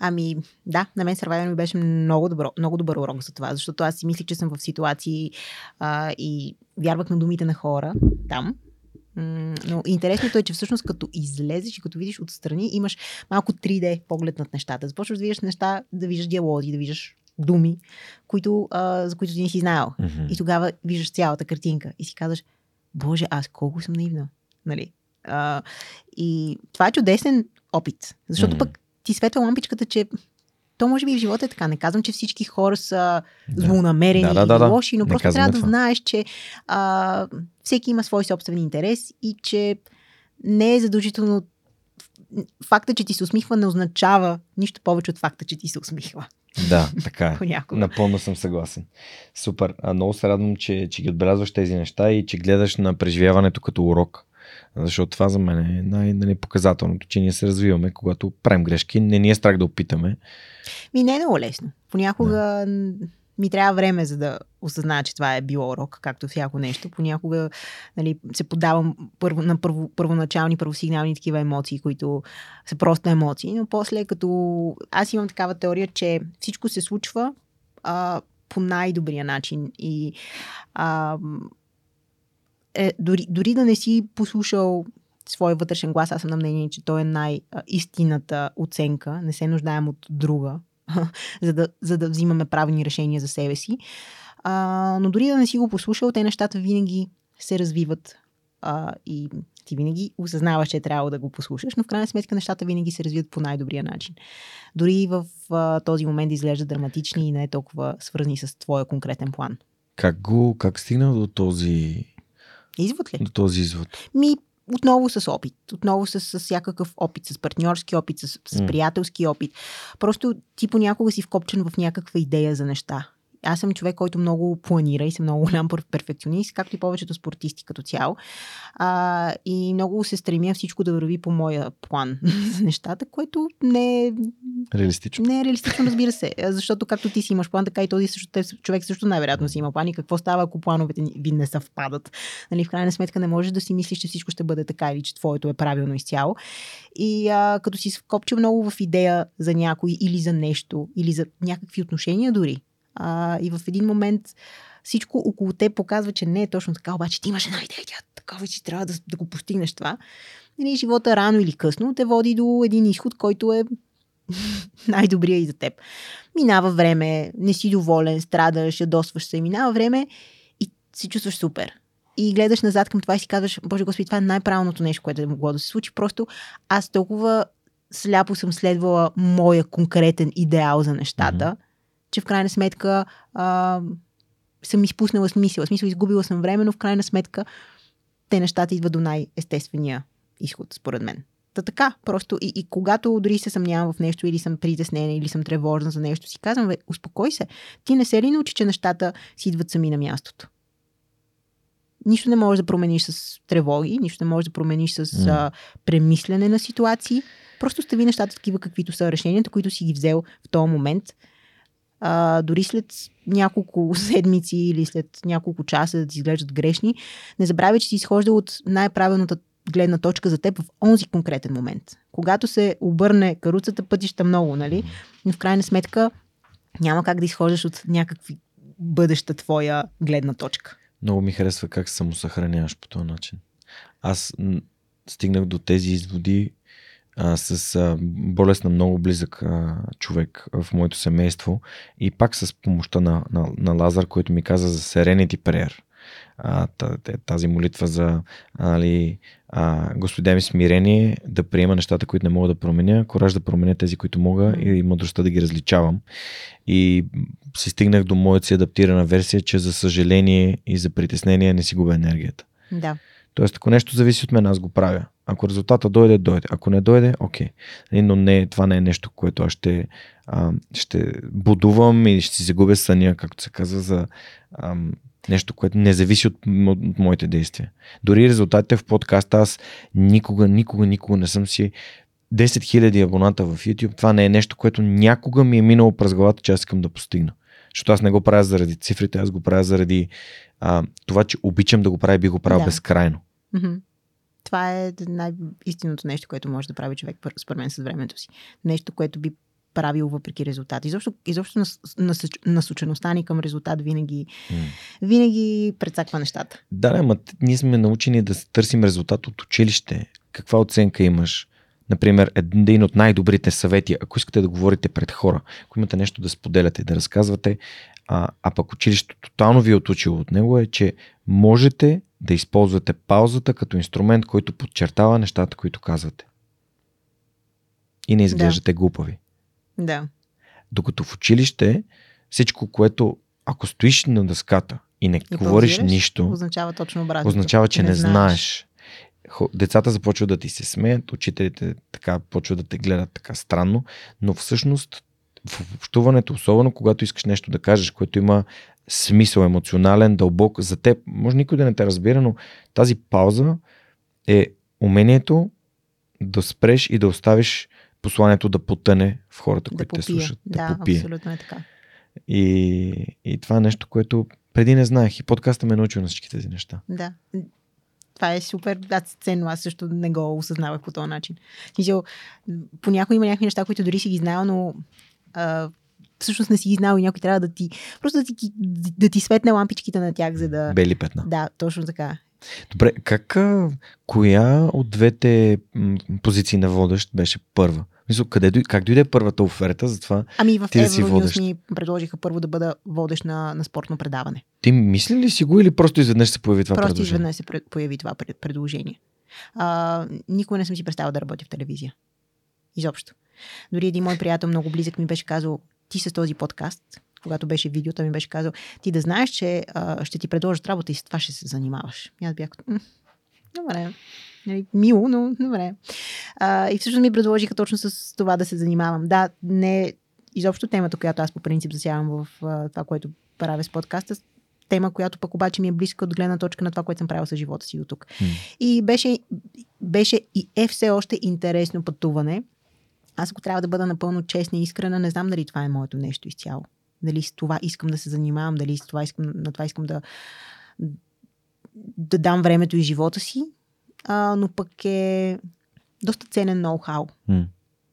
Ами, да, на мен Survivor ми беше много, добро, много добър урок за това, защото аз си мислих, че съм в ситуации а, и вярвах на думите на хора там, но интересното е, че всъщност като излезеш и като видиш отстрани, имаш малко 3D поглед над нещата. Започваш да виждаш неща, да виждаш диалози, да виждаш думи, които, а, за които ти не си знаел. Mm-hmm. И тогава виждаш цялата картинка и си казваш, Боже, аз колко съм наивна. Нали? А, и това е чудесен опит. Защото mm-hmm. пък ти светва лампичката, че то може би в живота е така. Не казвам, че всички хора са да. злонамерени да, да, да, да. и лоши, но не просто трябва да това. знаеш, че а, всеки има свой собствен интерес и че не е задължително факта, че ти се усмихва, не означава нищо повече от факта, че ти се усмихва. Да, така е. <laughs> Понякога. Напълно съм съгласен. Супер. А, много се радвам, че, че ги отбелязваш тези неща и че гледаш на преживяването като урок. Защото това за мен е най-показателното, че ние се развиваме, когато правим грешки. Не ни е страх да опитаме. Ми не е много лесно. Понякога да. ми трябва време, за да осъзная, че това е било урок, както всяко нещо. Понякога нали, се подавам първо, на първо, първоначални, първосигнални такива емоции, които са просто емоции, но после като аз имам такава теория, че всичко се случва а, по най-добрия начин и а, е, дори, дори да не си послушал своя вътрешен глас, аз съм на мнение, че той е най-истината оценка. Не се нуждаем от друга, <laughs> за, да, за да взимаме правилни решения за себе си. А, но дори да не си го послушал, те нещата винаги се развиват а, и ти винаги осъзнаваш, че е трябвало да го послушаш, но в крайна сметка нещата винаги се развиват по най-добрия начин. Дори в а, този момент изглежда драматични и не е толкова свързани с твоя конкретен план. Как го, как стигна до този Извод ли? до този извод? Ми, отново с опит. Отново с, с всякакъв опит, с партньорски опит, с, с приятелски опит. Просто ти понякога си вкопчен в някаква идея за неща. Аз съм човек, който много планира и съм много голям пер- перфекционист, както и повечето спортисти като цяло. А, и много се стремя всичко да върви по моя план <laughs> за нещата, което не е Реалистично. не е реалистично, разбира се. Защото както ти си имаш план, така и този също, човек също най-вероятно си има план. И какво става, ако плановете ви не съвпадат? Нали, в крайна сметка не можеш да си мислиш, че всичко ще бъде така или че твоето е правилно изцяло. И а, като си скопчил много в идея за някой или за нещо, или за някакви отношения дори. А, и в един момент всичко около те показва, че не е точно така, обаче ти имаш една идея, тя е такава, че трябва да, да го постигнеш това. Нали, живота рано или късно те води до един изход, който е <laughs> най-добрия и за теб. Минава време, не си доволен, страдаш, ядосваш се, минава време и се чувстваш супер. И гледаш назад към това и си казваш, Боже Господи, това е най-правилното нещо, което е могло да се случи. Просто аз толкова сляпо съм следвала моя конкретен идеал за нещата. Че в крайна сметка а, съм изпуснала смисъл. Смисъл, изгубила съм време, но в крайна сметка те нещата идват до най-естествения изход, според мен. Та така, просто и, и когато дори се съмнявам в нещо или съм притеснена или съм тревожна за нещо, си казвам, бе, успокой се. Ти не се ли научи, че нещата си идват сами на мястото? Нищо не можеш да промениш с тревоги, нищо не можеш да промениш с М. а, премислене на ситуации. Просто стави нещата такива, каквито са решенията, които си ги взел в този момент. А, дори след няколко седмици или след няколко часа да ти изглеждат грешни, не забравяй, че си изхождал от най-правилната гледна точка за теб в онзи конкретен момент. Когато се обърне каруцата, пътища много, нали? Но в крайна сметка няма как да изхождаш от някакви бъдеща твоя гледна точка. Много ми харесва как се самосъхраняваш по този начин. Аз стигнах до тези изводи а, с а, болест на много близък а, човек в моето семейство и пак с помощта на, на, на Лазар, който ми каза за Serenity Prayer. А, тази молитва за али, а, Господи, ми смирение да приема нещата, които не мога да променя, кораж да променя тези, които мога и мъдростта да ги различавам. И си стигнах до моята си адаптирана версия, че за съжаление и за притеснение не си губя енергията. Да. Тоест, ако нещо зависи от мен, аз го правя. Ако резултата дойде, дойде. Ако не дойде, окей. Нали, Но не, това не е нещо, което аз ще, а, ще будувам и ще си загубя съня, както се казва, за а, нещо, което не зависи от, от моите действия. Дори резултатите в подкаста, аз никога, никога, никога не съм си 10 000 абоната в YouTube. Това не е нещо, което някога ми е минало през главата, че аз искам да постигна. Защото аз не го правя заради цифрите, аз го правя заради а, това, че обичам да го правя и би го правил Да. безкрайно. Мгм. Това е най-истинното нещо, което може да прави човек, според мен, с времето си. Нещо, което би правил въпреки резултати. Изобщо, изобщо нас, нас, насочеността ни към резултат винаги, винаги прецаква нещата. Да, да, ама ние сме научени да търсим резултат от училище. Каква оценка имаш? Например, един от най-добрите съвети, ако искате да говорите пред хора, ако имате нещо да споделяте, да разказвате, а, а пък училището тотално ви е отучило от него, е, че можете да използвате паузата като инструмент, който подчертава нещата, които казвате. И не изглеждате глупави. Да. Докато в училище всичко, което ако стоиш на дъската и не И говориш паузираш, нищо, Означава точно обратно. означава, че не, знаеш. Хо- Децата започват да ти се смеят, учителите така почват да те гледат така странно, но всъщност в общуването, особено когато искаш нещо да кажеш, което има смисъл емоционален, дълбок за теб, може никой да не те разбира, но тази пауза е умението да спреш и да оставиш посланието да потъне в хората, Да които те попие. слушат. Да, Да, попие. абсолютно е така. И, и това е нещо, което преди не знаех. И подкаста ме е научил на всички тези неща. Да. Това е супер аз ценно. Аз също не го осъзнавах по този начин. Понякога има някакви неща, които дори си ги знал, но а, всъщност не си знал и някой трябва да ти просто да ти, да ти светне лампичките на тях, за да... Бели петна. Да, точно така. Добре, как, коя от двете позиции на водещ беше първа? Мисля, къде, как дойде първата оферта за това Ами в ти да си водещ? ми предложиха първо да бъда водещ на, на спортно предаване. Ти мисли ли си го или просто изведнъж се появи това Просто предложение? изведнъж се появи това пред- предложение. А, никога не съм си представила да работя в телевизия. Изобщо. Дори един мой приятел, много близък, ми беше казал, ти с този подкаст, когато беше видео, той ми беше казал, ти да знаеш, че а, ще ти предложат работа и с това ще се занимаваш. И аз бях, като, «М, добре, нали, мило, но добре. А, и всъщност ми предложиха точно с това да се занимавам. Да, не изобщо темата, която аз по принцип засявам в а, това, което правя с подкаста, тема, която пък обаче ми е близка от гледна точка на това, което съм правила с живота си до тук. М. И беше, беше и е все още интересно пътуване. Аз ако трябва да бъда напълно честна и искрена, не знам дали това е моето нещо изцяло. Дали с това искам да се занимавам, дали с това искам, на това искам да, да дам времето и живота си, а, но пък е доста ценен ноу-хау.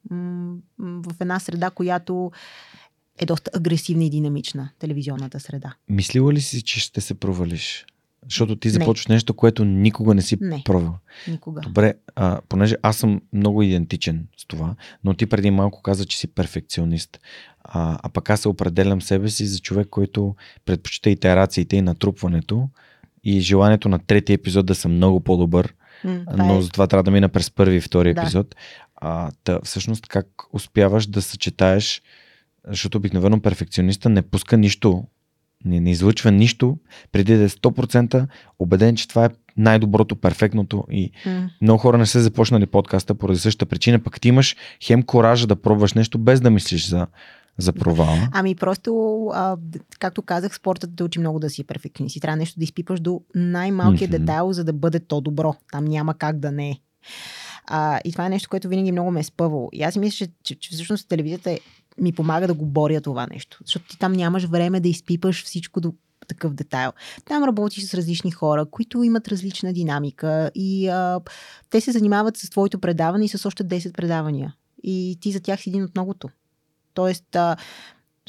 М, в една среда, която е доста агресивна и динамична, телевизионната среда. Мислила ли си, че ще се провалиш? Защото ти Не. започваш нещо, което никога не си Не. пробвал. Никога. Добре, а, понеже аз съм много идентичен с това, но ти преди малко каза, че си перфекционист. А, а пък аз се определям себе си за човек, който предпочита итерациите и натрупването и желанието на третия епизод да съм много по-добър, М, но е- за това трябва да мина през първи и втори Да. епизод. А, та, всъщност как успяваш да съчетаеш, защото обикновено перфекциониста не пуска нищо, не, не излъчва нищо, преди да е 100% убеден, че това е най-доброто, перфектното и М. много хора не са започнали подкаста поради същата причина, пък ти имаш хем коража да пробваш нещо без да мислиш за, за провала. Ами просто, а, както казах, спортът те учи много да си перфекционист. Трябва нещо да изпипаш до най-малкия Мгм. детайл, за да бъде то добро. Там няма как да не е. А, и това е нещо, което винаги много ме е спъвало. И аз си мисля, че, че, че всъщност телевизията е, ми помага да го боря това нещо. Защото ти там нямаш време да изпипаш всичко до такъв детайл. Там работиш с различни хора, които имат различна динамика и а, те се занимават с твоето предаване и с още 10 предавания. И ти за тях си един от многото. Тоест, а,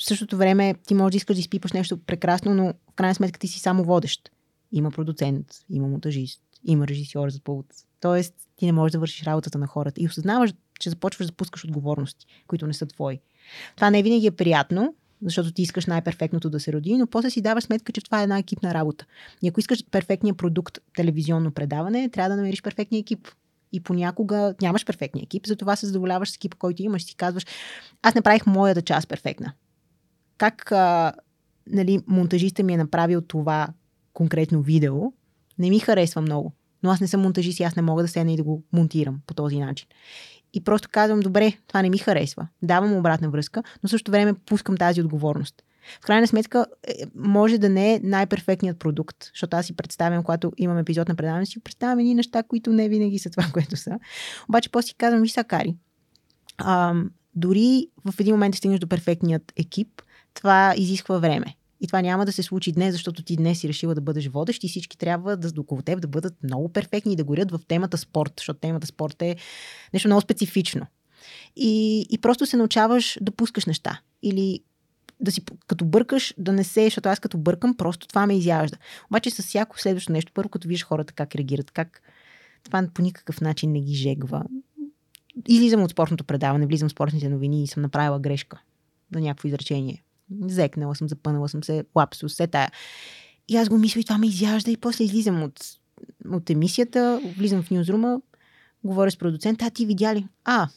в същото време ти можеш да искаш да изпипаш нещо прекрасно, но в крайна сметка ти си само водещ. Има продуцент, има монтажист, има режисьор за пулт. Тоест, ти не можеш да вършиш работата на хората и осъзнаваш, че започваш да пускаш отговорности, които не са твои. Това не винаги е приятно, защото ти искаш най-перфектното да се роди, но после си даваш сметка, че това е една екипна работа. И ако искаш перфектния продукт телевизионно предаване, трябва да намериш перфектния екип. И понякога нямаш перфектния екип, затова се задоволяваш с екипа, който имаш. Си казваш, аз направих моята част перфектна. Как а, нали, монтажиста ми е направил това конкретно видео, не ми харесва много. Но аз не съм монтажист и аз не мога да седна и да го монтирам по този начин. И просто казвам, добре, това не ми харесва. Давам обратна връзка, но също време пускам тази отговорност. В крайна сметка, е, може да не е най-перфектният продукт, защото аз си представям, когато имам епизод на предаване, си представям едни неща, които не винаги са това, <laughs> което са. Обаче после си казвам, виж са, Кари, дори в един момент стигнеш до перфектният екип, това изисква време. И това няма да се случи днес, защото ти днес си решила да бъдеш водещ и всички трябва да около теб да бъдат много перфектни и да горят в темата спорт, защото темата спорт е нещо много специфично. И, и просто се научаваш да пускаш неща. Или да си, като бъркаш, да не се, защото аз като бъркам, просто това ме изяжда. Обаче с всяко следващо нещо, първо като виждаш хората как реагират, как това по никакъв начин не ги жегва. Излизам от спортното предаване, влизам в спортните новини и съм направила грешка на някакво изречение. Зекнала съм, запънала съм се, лапсус, все тая. И аз го мисля и това ме изяжда и после излизам от, от емисията, влизам в нюзрума, говоря с продуцента, а ти видя ли? А,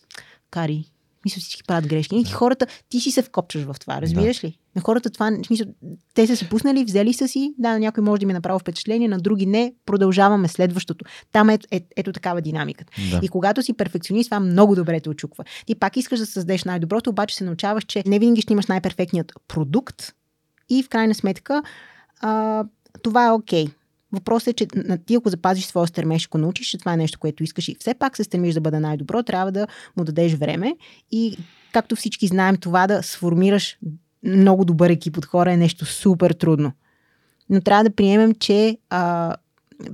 Кари, мисля, всички правят грешки. И ти хората, ти си се вкопчаш в това, разбираш ли? На хората това, в смисъл, те са се пуснали, взели са си, да, на някой може да ми е направил впечатление, на други не, продължаваме следващото. Там е, е, ето такава динамика. Да. И когато си перфекционист, това много добре те очуква. Ти пак искаш да създадеш най-доброто, обаче се научаваш, че не винаги ще имаш най-перфектният продукт и в крайна сметка а, това е окей. Въпросът е, че на ти, ако запазиш своя стремеж, ако научиш, че това е нещо, което искаш и все пак се стремиш да бъде най-добро, трябва да му дадеш време и както всички знаем, това да сформираш много добър екип от хора е нещо супер трудно. Но трябва да приемем, че а,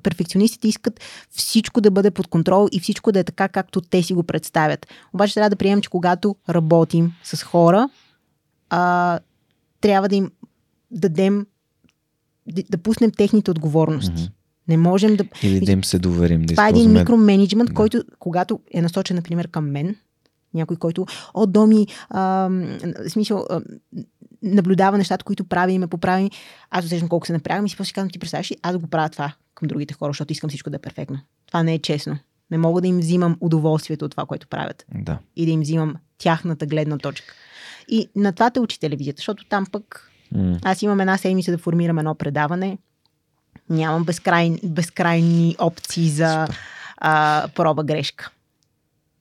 перфекционистите искат всичко да бъде под контрол и всичко да е така, както те си го представят. Обаче трябва да приемем, че когато работим с хора, а, трябва да им дадем, да, да пуснем техните отговорности. Мгм. Не можем да... Или да им се доверим. Да Това е един микроменеджмент, Да. който, когато е насочен, например, към мен, някой, който, о, Доми, а, смисъл, а, наблюдава нещата, които прави и ме поправи. Аз усещам колко се напрягам и си после казвам, ти представяш ли, аз да го правя това към другите хора, защото искам всичко да е перфектно. Това не е честно. Не мога да им взимам удоволствието от това, което правят. Да. И да им взимам тяхната гледна точка. И на това те учи телевизията, защото там пък М. аз имам една седмица да формирам едно предаване. Нямам безкрай, безкрайни опции за Супер. а, проба грешка.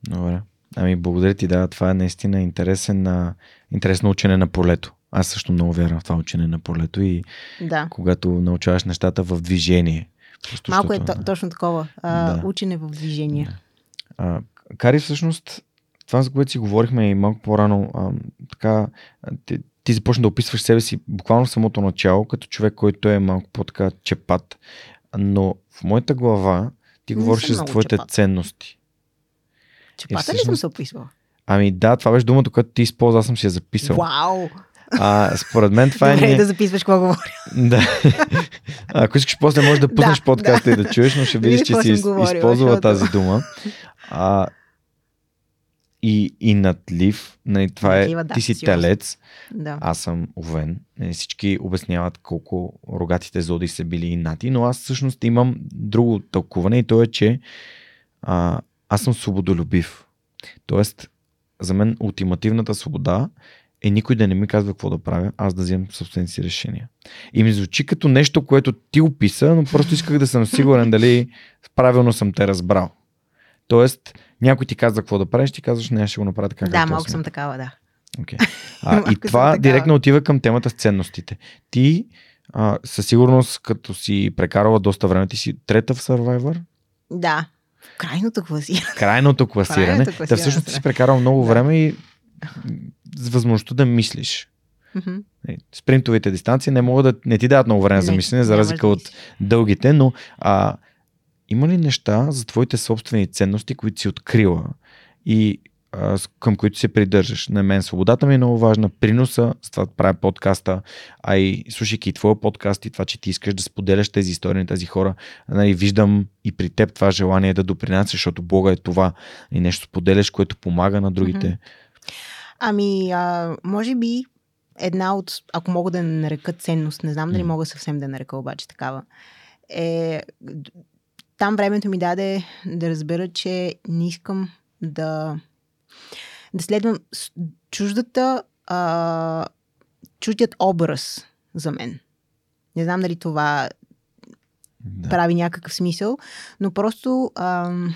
Добре. Ами, благодаря ти, да, това е наистина интересен, интересно учене на полето. Аз също много вярвам в това учене на полето и Да. когато научаваш нещата в движение. Просто Малко е защото, то, точно такова. А, Да. Учене в движение. А, Кари, всъщност, това, за което си говорихме и малко по-рано, а, така, ти, ти започна да описваш себе си буквално в самото начало, като човек, който е малко по-така чепат, но в моята глава ти Не говориш за твоите чепат. ценности. Чепата ли съм всъщност- се описвала? Ами да, това беше думата, която ти използва, аз съм си я записал. Вау! А, според мен това Добре е... е ние- да записваш какво говоря. Да. <laughs> Ако искаш, после можеш да пуснеш Да, подкаста да. и да чуеш, но ще видиш, че си говорила, използвала защото- тази дума. А, и, и надлив, нали, това е, Надлива, да, ти си със сигурност. телец, Да. аз съм овен. Нали, Всички обясняват колко рогатите зоди са били инати, но аз всъщност имам друго тълкуване и то е, че а, аз съм свободолюбив. Тоест, за мен ултимативната свобода е никой да не ми казва какво да правя, аз да вземам собствените си решения. И ми звучи като нещо, което ти описа, но просто исках да съм сигурен дали правилно съм те разбрал. Тоест, някой ти казва какво да правиш, ти казваш, не, аз ще го направя така. Да, малко съм такава, да. Okay. <laughs> А, и това директно отива към темата с ценностите. Ти, а, със сигурност, като си прекарала доста време, ти си трета в Survivor, Да. Крайното класиране. крайното класиране. Крайното класиране, всъщност ти си прекарал много време и възможността да мислиш. Е, Спринтовите дистанции не могат да не ти дадат много време за Не, мислене, за разлика да от дългите, но а, има ли неща за твоите собствени ценности, които си открила и а, към които се придържаш? На мен свободата ми е много важна, приноса, с това правя подкаста, а и слушайки и твоя подкаст и това, че ти искаш да споделяш тези истории на тези хора, нали, виждам и при теб това желание да допринасяш, защото Бога е това и нещо споделяш, което помага на другите. Мгм. Ами, а, може би една от, ако мога да нарека ценност, не знам дали мога съвсем да нарека обаче такава, е там времето ми даде да разбера, че не искам да да следвам чуждата а, чуждият образ за мен. Не знам дали това Да. прави някакъв смисъл, но просто ам,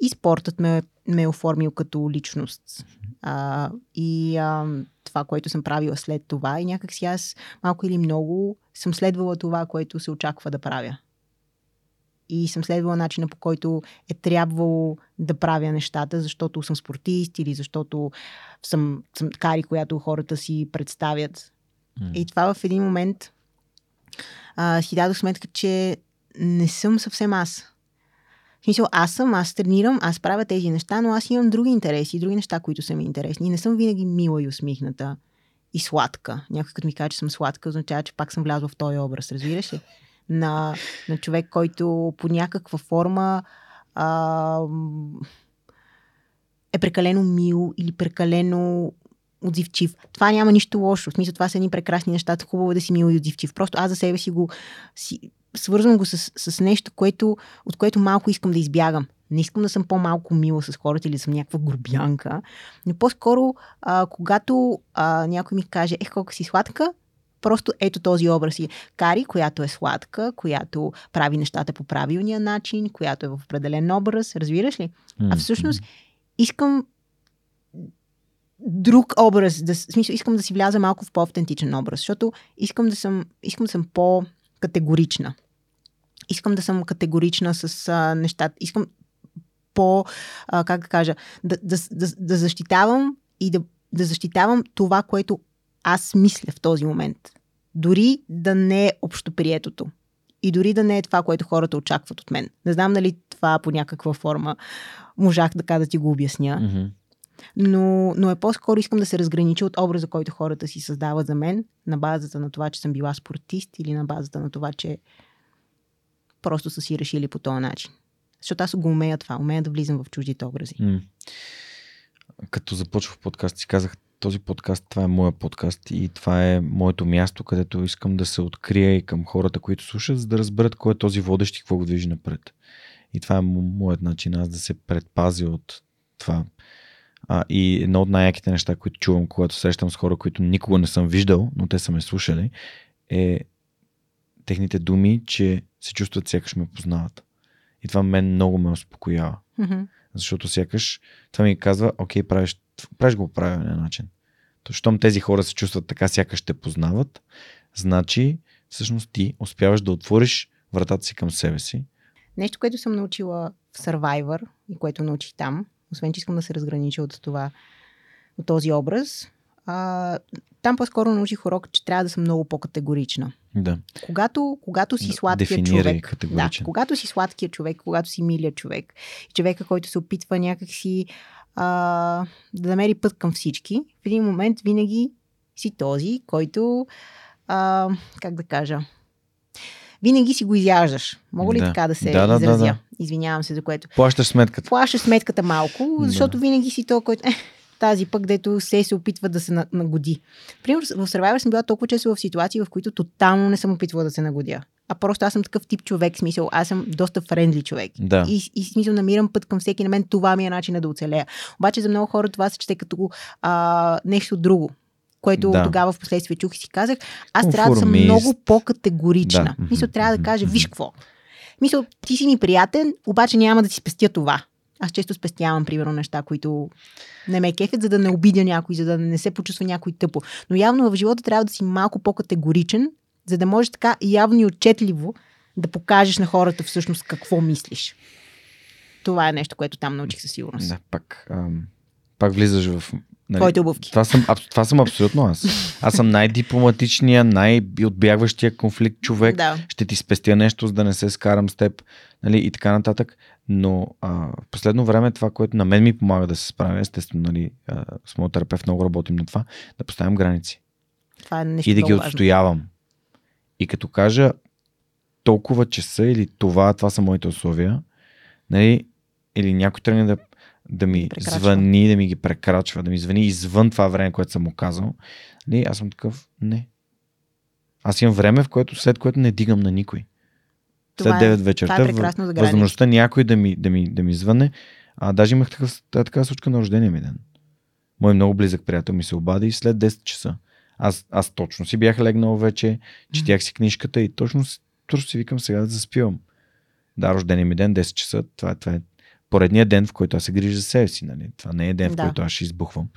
и спортът ме, ме е оформил като личност. А, и ам, това, което съм правила след това и някак си аз малко или много съм следвала това, което се очаква да правя. И съм следвала начина по който е трябвало да правя нещата, защото съм спортист или защото съм, съм кари, която хората си представят. М. И това в един момент а, си дадох сметка, че не съм съвсем аз. В смисъл, аз съм, аз тренирам, аз правя тези неща, но аз имам други интереси, други неща, които са ми интересни. Не съм винаги мила и усмихната и сладка. Някой като ми каже, че съм сладка, означава, че пак съм влязла в този образ, разбираш ли? На, на човек, който по някаква форма а, е прекалено мил или прекалено отзивчив. Това няма нищо лошо. В смисъл, това са едни прекрасни неща. Хубаво е да си мил и отзивчив. Просто аз за себе си го си, свързвам го с, с нещо, което, от което малко искам да избягам. Не искам да съм по-малко мила с хората или да съм някаква грубянка, но по-скоро, а, когато а, някой ми каже, ех, колко си сладка, просто ето този образ и Кари, която е сладка, която прави нещата по правилния начин, която е в определен образ, разбираш ли? А всъщност искам друг образ, да, в смисъл, искам да си вляза малко в по-автентичен образ, защото искам да съм, искам да съм по-категорична. Искам да съм категорична с а, нещата. Искам по, а, как да кажа, да, да, да, да защитавам и да, да защитавам това, което аз мисля в този момент. Дори да не е общоприетото. И дори да не е това, което хората очакват от мен. Не знам дали това по някаква форма можах така да ти го обясня. Мгм. Но, но е по-скоро искам да се разгранича от образа, който хората си създават за мен, на базата на това, че съм била спортист или на базата на това, че просто са си решили по този начин. Защото аз го умея това, умея да влизам в чуждите образи. М. Като започвах подкаст, си казах, този подкаст, това е моя подкаст и това е моето място, където искам да се открия и към хората, които слушат, за да разберат кой е този водещ и какво го движи напред. И това е мо- моят начин аз да се предпазя от това. А, и едно от най-яките неща, които чувам, когато срещам с хора, които никога не съм виждал, но те са ме слушали, е техните думи, че се чувстват сякаш ме познават. И това мен много ме успокоява. Мгм. Защото сякаш това ми казва, окей, правиш, правиш го по правилния начин. То, щом тези хора се чувстват така, сякаш те познават, значи всъщност ти успяваш да отвориш вратата си към себе си. Нещо, което съм научила в Survivor и което научих там, освен че искам да се разгранича от това, от този образ, а, там по-скоро научих урок, че трябва да съм много по-категорична. Да. Когато, когато си сладкият дефинирай човек, да, когато си сладкият човек, когато си милият човек, човека, който се опитва някакси а, да намери път към всички, в един момент винаги си този, който, а, как да кажа, винаги си го изяждаш. Мога ли Да. така да се Да, да, да, изразя? да. Извинявам се за което. Плащаш сметката. Плащаш сметката малко, Да. защото винаги си то, който... Е, тази пък, дето се се опитва да се на- нагоди. Примерно в Survivor съм била толкова често в ситуации, в които тотално не съм опитвала да се нагодя. А просто аз съм такъв тип човек, смисъл, аз съм доста френдли човек. Да. И, и смисъл намирам път към всеки на мен, това ми е начинът да оцелея. Обаче за много хора това се чете като а, нещо друго, което Да. тогава в последствие чух и си казах, аз трябва да съм много по-категорична. Да. Мисля, трябва да кажа, виж какво. Мисля, ти си ми приятен, обаче няма да ти спестя това. Аз често спестявам, примерно, неща, които не ме кефят, за да не обидя някой, за да не се почувства някой тъпо. Но явно в живота трябва да си малко по-категоричен, за да можеш така явно и отчетливо да покажеш на хората всъщност какво мислиш. Това е нещо, което там научих със сигурност. Да, пак, ам, пак влизаш в... Нали, Твоите обувки. Това съм, аб, това съм абсолютно аз. Аз съм най-дипломатичния, най-отбягващия конфликт човек. Да. Ще ти спестя нещо, за да не се скарам с теб нали, и така нататък. Но а, в последно време това, което на мен ми помага да се справя, естествено, нали, а, с моят терапевт много работим на това, да поставям граници Това е нещо и да ги важно. отстоявам. И като кажа толкова часа или това, това са моите условия, нали, или някой тръгне да, да ми Прекрачва. звъни, да ми ги прекрачва, да ми звъни извън това време, което съм му казал, нали, аз съм такъв, не. Аз имам време, в което, след което не дигам на никой. Това след е- 9 вечерта, е граници. възможността някой да ми, да ми, да ми звъне, а даже имах такъв, та- такава случка на рождения ми ден. Мой много близък приятел ми се обади след 10 часа. Аз, аз точно си бях легнал вече, четях си книжката и точно, точно си викам сега да заспивам. Да, рождения ми ден, 10 часа, това, е- това е поредният ден, в който аз се грижа за себе си. Нали? Това не е ден, в Да. който аз ще избухвам.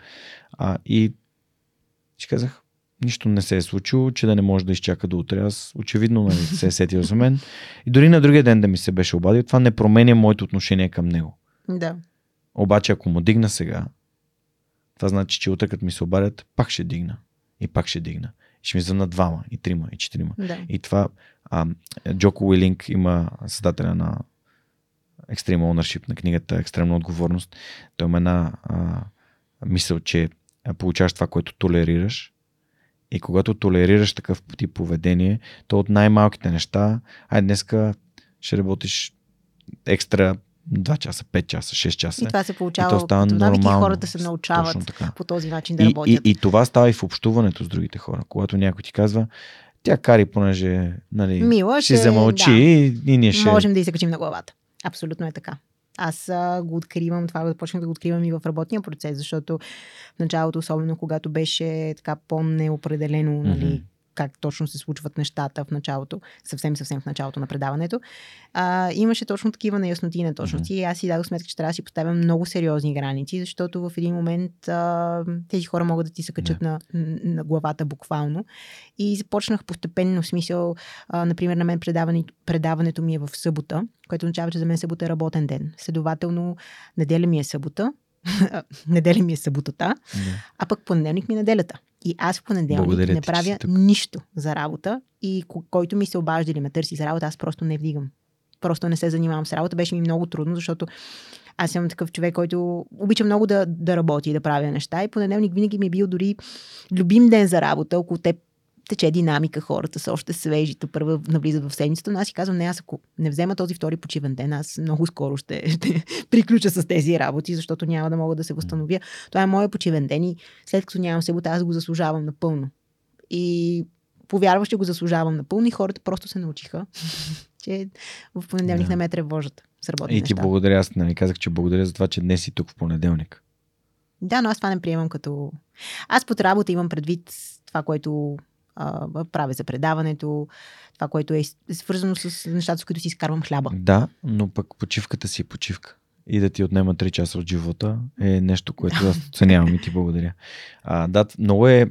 А, и си казах, нищо не се е случило, че да не може да изчака до утре. Аз очевидно нали, се е сетил за мен. И дори на другия ден да ми се беше обадил, това не променя моето отношение към него. Да. Обаче ако му дигна сега, това значи, че утре като ми се обадят, пак ще дигна. И пак ще дигна. И ще ми звънат двама, и трима, и четирима. Да. И това, а, Джоко Уилинг има създателя на Extreme Ownership, на книгата Екстремна отговорност. Той има една а, мисъл, че получаваш това, което толерираш. И когато толерираш такъв тип поведение, то от най-малките неща, ай днеска ще работиш екстра 2 часа, 5 часа, 6 часа. И това се И получава то става и нормално. хората се научават по този начин да И, и, работят. и това става и в общуването с другите хора. Когато някой ти казва, тя кари, понеже нали, Мила, ще ще- замълчи да. и, и ние ще... Можем да и се качим на главата. Абсолютно е така. Аз а, го откривам, това започнах да го откривам и в работния процес, защото в началото, особено когато беше така по-неопределено, нали, Мгм. Как точно се случват нещата в началото, съвсем, съвсем в началото на предаването, а, имаше точно такива неясноти и неточности. И аз си дадох сметка, че трябва да си поставям много сериозни граници, защото в един момент а, тези хора могат да ти се качат на, на главата буквално. И започнах постепенно, в смисъл, а, например, на мен предаването, предаването ми е в събота, което означава, че за мен събота е работен ден. Следователно, неделя ми е събота, <laughs> неделя ми е съботата, Да. а пък понеделник ми е неделята. И аз в понеделник Благодаря не правя нищо за работа и ко- който ми се обажда или ме търси за работа, аз просто не вдигам. Просто не се занимавам с работа. Беше ми много трудно, защото аз съм такъв човек, който обича много да, да работи и да правя неща. И понеделник винаги ми е бил дори любим ден за работа. Около теб тече динамика, хората са още свежи, то първо навлизат в седмицата, но аз си казвам, не, аз ако не взема този втори почивен ден, аз много скоро ще, <laughs> ще приключа с тези работи, защото няма да мога да се възстановя. Това е моят почивен ден и след като нямам събота, аз го заслужавам напълно. И повярваш, че го заслужавам напълно и хората просто се научиха, <laughs> че в понеделник да. не ме тревожат с работни И ти неща. благодаря, аз нали, казах, че благодаря за това, че днес си тук в понеделник. Да, но аз това не приемам като... Аз под работа имам предвид това, което а, правя за предаването, това, което е свързано с нещата, с които си изкарвам хляба. Да, но пък почивката си е почивка. И да ти отнема 3 часа от живота е нещо, което аз <laughs> оценявам и ти благодаря. А, да, много е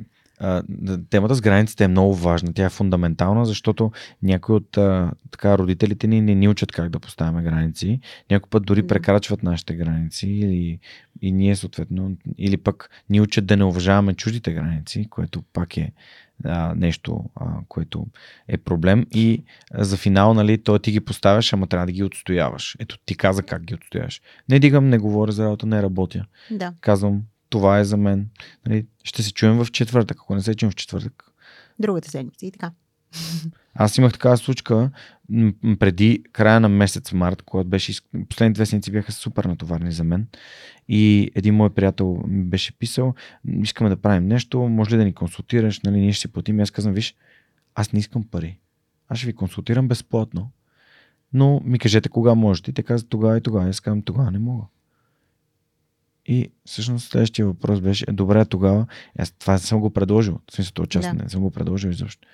темата с границите е много важна. Тя е фундаментална, защото някои от а, така, родителите ни не ни учат как да поставяме граници. Някой път дори прекрачват нашите граници и, и ние съответно, или пък ни учат да не уважаваме чуждите граници, което пак е а, нещо, а, което е проблем. И а, за финал, нали, той ти ги поставяш, ама трябва да ги отстояваш. Ето ти каза как ги отстояваш. Не дигам, не говоря за работа, не работя. Да. Казвам, това е за мен. Нали, ще се чуем в четвъртък. Ако не се чуем в четвъртък. Другата седмица и така. Аз имах такава случка преди края на месец март, когато беше. Последните две седмици бяха супер натоварни за мен. И един мой приятел ми беше писал: Искаме да правим нещо, може ли да ни консултираш, нали, ние ще си платим. И аз казвам: Виж, аз не искам пари. Аз ще ви консултирам безплатно. Но ми кажете кога можете. И те казват тогава и тогава. Аз казвам тогава не мога. И всъщност следващия въпрос беше, е, добре, тогава, аз това съм го предложил. В смисъл, този част Да. не съм го предложил изобщо.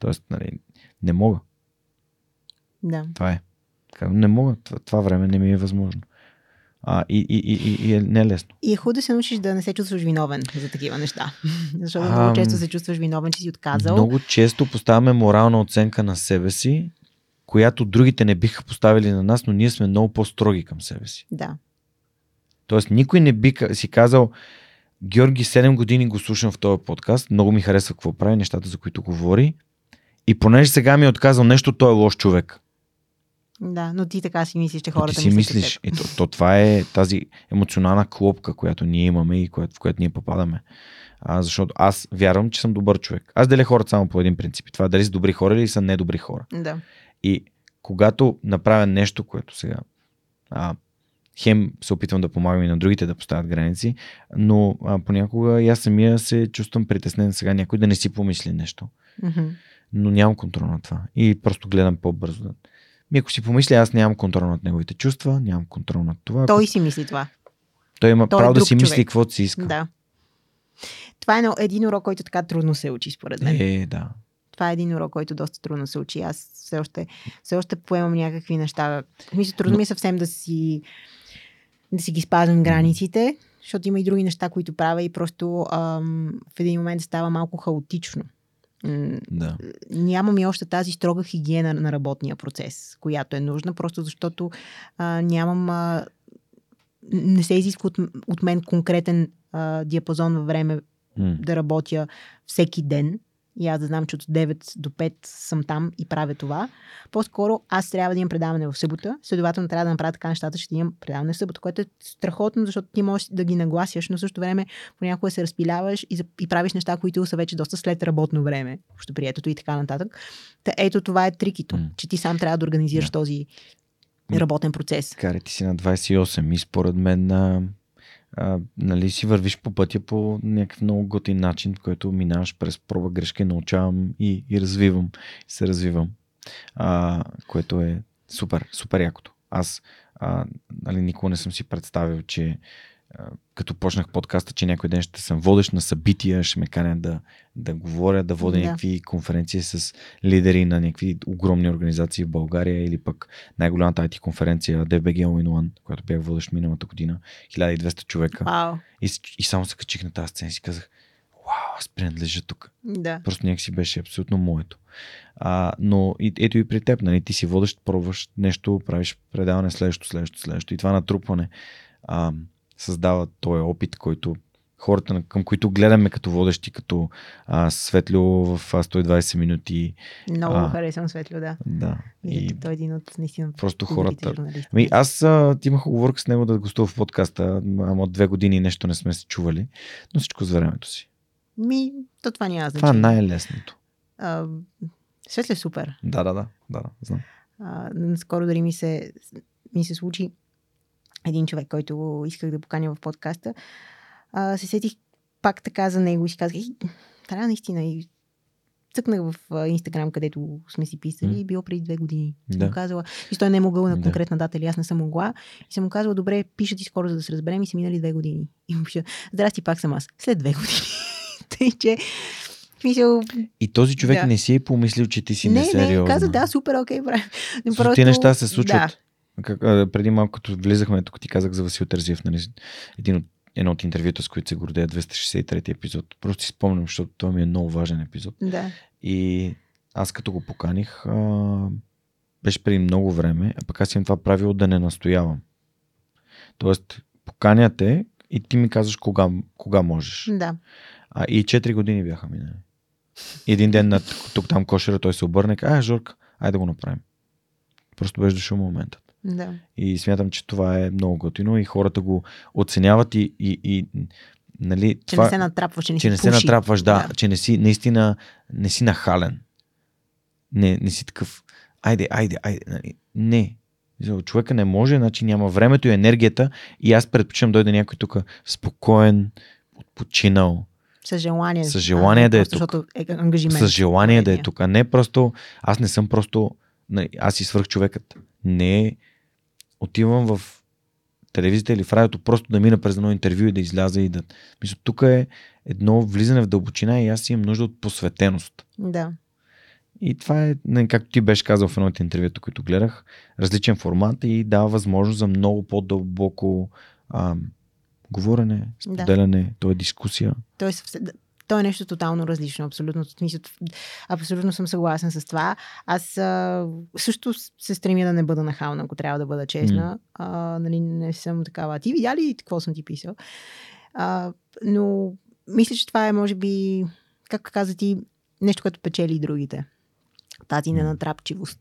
Тоест, нали, не мога. Да. Това е. Не мога. Това, това време не ми е възможно. А, и, и, и, и, и е не е лесно. И е хубаво да се научиш да не се чувстваш виновен за такива неща. <laughs> Защото Ам, много често се чувстваш виновен, че си отказал. Много често поставяме морална оценка на себе си, която другите не биха поставили на нас, но ние сме много по-строги към себе си. Да. Тоест, никой не би си казал, Георги, 7 години го слушам в този подкаст, много ми харесва какво прави, нещата, за които говори. И понеже сега ми е отказал нещо, той е лош човек. Да, но ти така си мислиш, че Но хората ти си мислят мислиш, и то, то, това е тази емоционална клопка, която ние имаме и която, в която ние попадаме. А, защото аз вярвам, че съм добър човек. Аз деля хората само по един принцип. Това е дали са добри хора или са недобри хора. Да. И когато направя нещо, което сега а, хем се опитвам да помагам и на другите да поставят граници, но а, понякога и аз самия се чувствам притеснен сега някой да не си помисли нещо. Мгм. Но нямам контрол на това. И просто гледам по-бързо. да- Ми ако си помисля, аз нямам контрол над неговите чувства, нямам контрол над това. Той Ако- си мисли това. той има той е право да друг си мисли човек. каквото си иска. Да. Това е един урок, който така трудно се учи, според мен. Е, да. Това е един урок, който доста трудно се учи. Аз все още, все още поемам някакви неща. Мисля, трудно Но- ми е съвсем да си, да си ги спазвам границите, защото има и други неща, които правя и просто ам, в един момент става малко хаотично. Да. нямам и още тази строга хигиена на работния процес, която е нужна, просто защото а, нямам. А, не се изисква от, от мен конкретен а, диапазон във време М. да работя всеки ден и аз да знам, че от 9 до 5 съм там и правя това. По-скоро аз трябва да имам предаване в събота, следователно трябва да направя така нещата, ще имам предаване в събота, което е страхотно, защото ти можеш да ги нагласяш, но същото време понякога се разпиляваш и, и правиш неща, които са вече доста след работно време, общо приетото и така нататък. Та ето това е трикито, М. че ти сам трябва да организираш Да. този работен процес. Карай ти си на 28 и според мен а, нали си вървиш по пътя по някакъв много готин начин, който минаваш през проба грешка научавам и, и развивам, и се развивам. А, което е супер, супер якото. Аз а, нали, никога не съм си представил, че като почнах подкаста, че някой ден ще съм водещ на събития, ще ме канят да, да говоря, да водя Да. някакви конференции с лидери на някакви огромни организации в България или пък най-голямата IT конференция DBG All in One, която бях водещ миналата година, 1200 човека. Вау, И, и само се качих на тази сцена и си казах, вау, аз принадлежа тук. да. Просто някакси беше абсолютно моето. А, но и, ето и при теб, нали, ти си водещ, пробваш нещо, правиш предаване следващо, следващо, следващо. И това натрупване а, създава този опит, който хората, към които гледаме като водещи, като а, Светлю в а, 120 минути. Много А. харесвам Светло, да. Да. И... И Той е един от наистина просто хората. Ами аз а, имах оговорка с него да гостува в подкаста, ама две години нещо не сме се чували, но всичко с времето си. Ми, то това няма значение. Това е най-лесното. А, е супер. Да, да, да, да, да знам. А, скоро дори ми се, ми се случи един човек, който исках да поканя в подкаста. А, се сетих пак така за него и си казах, трябва наистина и цъкнах в Инстаграм, където сме си писали, mm. било преди две години. Да. Съм му казала, и той не е могъл на конкретна дата, или аз не съм могла. И съм му казала, добре, пиша ти скоро, за да се разберем, и са минали две години. И му пиша, здрасти, пак съм аз. След две години. <laughs> Тъй, че Мисъл... И този човек да. не си е помислил, че ти си не, несериозна. Не, каза, да, супер, окей, правим. Просто... Ти неща се случват. Да. Как, а, преди малко, като влизахме, тук ти казах за Васил Тързиев, нали, един от, едно от интервюта, с които се гордея, 263 епизод. Просто си спомням, защото това ми е много важен епизод. Да. И аз като го поканих, а, беше преди много време, а пък аз имам това правило да не настоявам. Тоест, поканяте и ти ми казваш кога, кога можеш. Да. А, и 4 години бяха минали. Един ден на тук там кошера той се обърне и а, Жорка, айде да го направим. Просто беше дошъл моментът. Да. И смятам, че това е много готино и хората го оценяват и, и, и нали, че това, не се натрапваш, че не, че си не се натрапваш, да, да, че не си наистина не си нахален. Не, не си такъв, айде, айде, айде. Нали. Не. Човека не може, значи няма времето и енергията и аз предпочитам дойде някой тук спокоен, починал, с желание. С желание а, да е тук. Защото е ангажимент. С желание да е тук. А не просто. Аз не съм просто. Аз си свърх човекът. Не отивам в телевизията или в радиото просто да мина през едно интервю и да изляза и да. Мисля, тук е едно влизане в дълбочина и аз имам нужда от посветеност. Да. И това е, както ти беше казал в едно от интервюто, които гледах, различен формат и дава възможност за много по-дълбоко ам, говорене, споделяне, да. то е дискусия. То е, то е нещо тотално различно. Абсолютно, абсолютно съм съгласен с това. Аз а, също се стремя да не бъда нахална, ако трябва да бъда честна. Mm. А, нали, не съм такава. Ти видя ли какво съм ти писал? А, но мисля, че това е, може би, как каза ти, нещо, което печели и другите. Тази ненатрапчивост.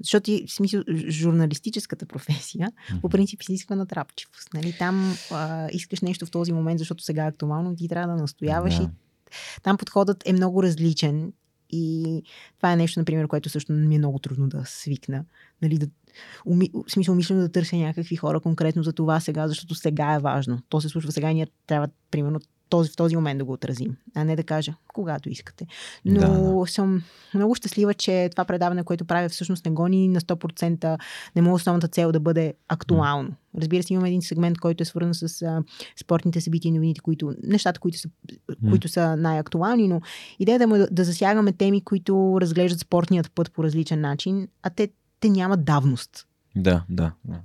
Защото в смисъл, журналистическата професия по принцип изисква натрапчивост. Нали? Там а, искаш нещо в този момент, защото сега е актуално, ти трябва да настояваш да. и там подходът е много различен и това е нещо, например, което също ми е много трудно да свикна. Нали, да, уми, в смисъл, умишлено да търся някакви хора конкретно за това сега, защото сега е важно. То се случва сега и ние трябва, примерно, този, в този момент да го отразим, а не да кажа когато искате. Но да, да. съм много щастлива, че това предаване, което правя, всъщност не гони на 100%, не мога основната цел да бъде актуално. Разбира се, имаме един сегмент, който е свързан с а, спортните събития и новините, които, нещата, които са, mm. които са най-актуални, но идеята му е да, да засягаме теми, които разглеждат спортният път по различен начин, а те, те нямат давност. Да, да, да.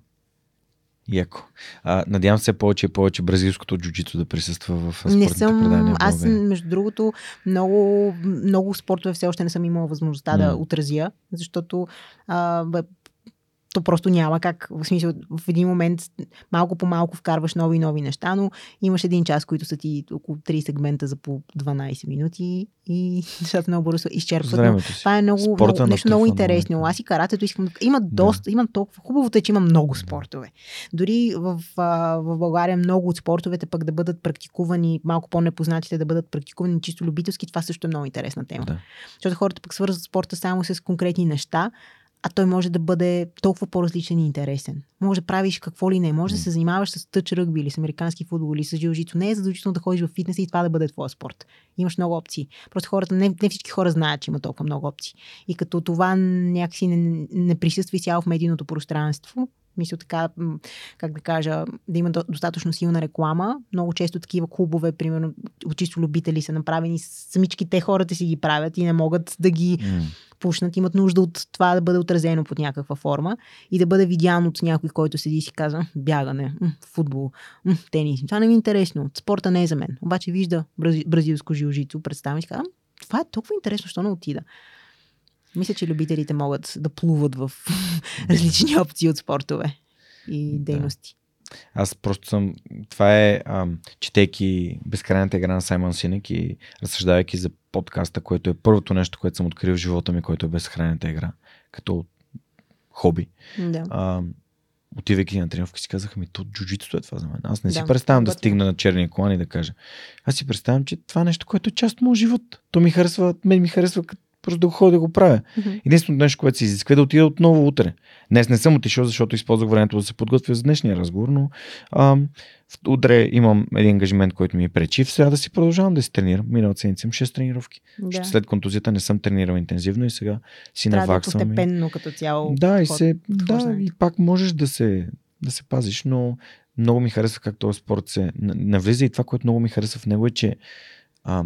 Яко. А, надявам се повече и повече бразилското джуджито да присъства в не съм, предания. Аз, между другото, много, много спортове все още не съм имала възможността mm. да отразя, защото а, то просто няма как. В смисъл, в един момент малко по малко вкарваш нови и нови неща, но имаш един час, които са ти около 3 сегмента за по 12 минути и <laughs> нещата много бързо изчерпват. Това е много, много нещо много интересно. Аз и каратето искам. Има доста, да. има толкова. Хубавото е, че има много спортове. Дори в, в България много от спортовете пък да бъдат практикувани, малко по-непознатите да бъдат практикувани чисто любителски, това също е много интересна тема. Да. Защото хората пък свързват спорта само с конкретни неща, а той може да бъде толкова по-различен и интересен. Може да правиш какво ли не. Може да се занимаваш с тъч ръгби или с американски футбол или с жилжито. Не е задължително да ходиш в фитнес и това да бъде твоя спорт. Имаш много опции. Просто хората, не, не всички хора знаят, че има толкова много опции. И като това някакси не, не присъства изцяло в медийното пространство, мисля така, как да кажа, да има достатъчно силна реклама. Много често такива клубове, примерно, от чисто любители са направени, самички те хората си ги правят и не могат да ги mm. пушнат. Имат нужда от това да бъде отразено под някаква форма и да бъде видян от някой, който седи и си казва бягане, футбол, тенис. Това не ми е интересно. Спорта не е за мен. Обаче вижда бразилско жилжицо, представя и си казва, това е толкова интересно, що не отида. Мисля, че любителите могат да плуват в различни опции от спортове и дейности. Да. Аз просто съм. Това е, ам, четейки безкрайната игра на Саймон Синек и разсъждавайки за подкаста, което е първото нещо, което съм открил в живота ми, което е безкрайната игра, като хоби. Да. Ам, отивайки на тренировка си казах, ми то джуджитото е това за мен. Аз не да, си представям да стигна на черния колан и да кажа. Аз си представям, че това е нещо, което е част от моят живот. То ми харесва, мен ми харесва просто да го ходя да го правя. Единственото нещо, което се изисква е да отида отново утре. Днес не съм отишъл, защото използвах времето да се подготвя за днешния разговор, но ам, утре имам един ангажимент, който ми е пречи. В среда да си продължавам да си тренирам. Миналата седмица имам 6 тренировки. Да. След контузията не съм тренирал интензивно и сега си Трябва да е наваксвам. и- постепенно като цяло. Да, и, се, да, и пак можеш да се, да се пазиш, но много ми харесва как този спорт се навлиза и това, което много ми харесва в него е, че а,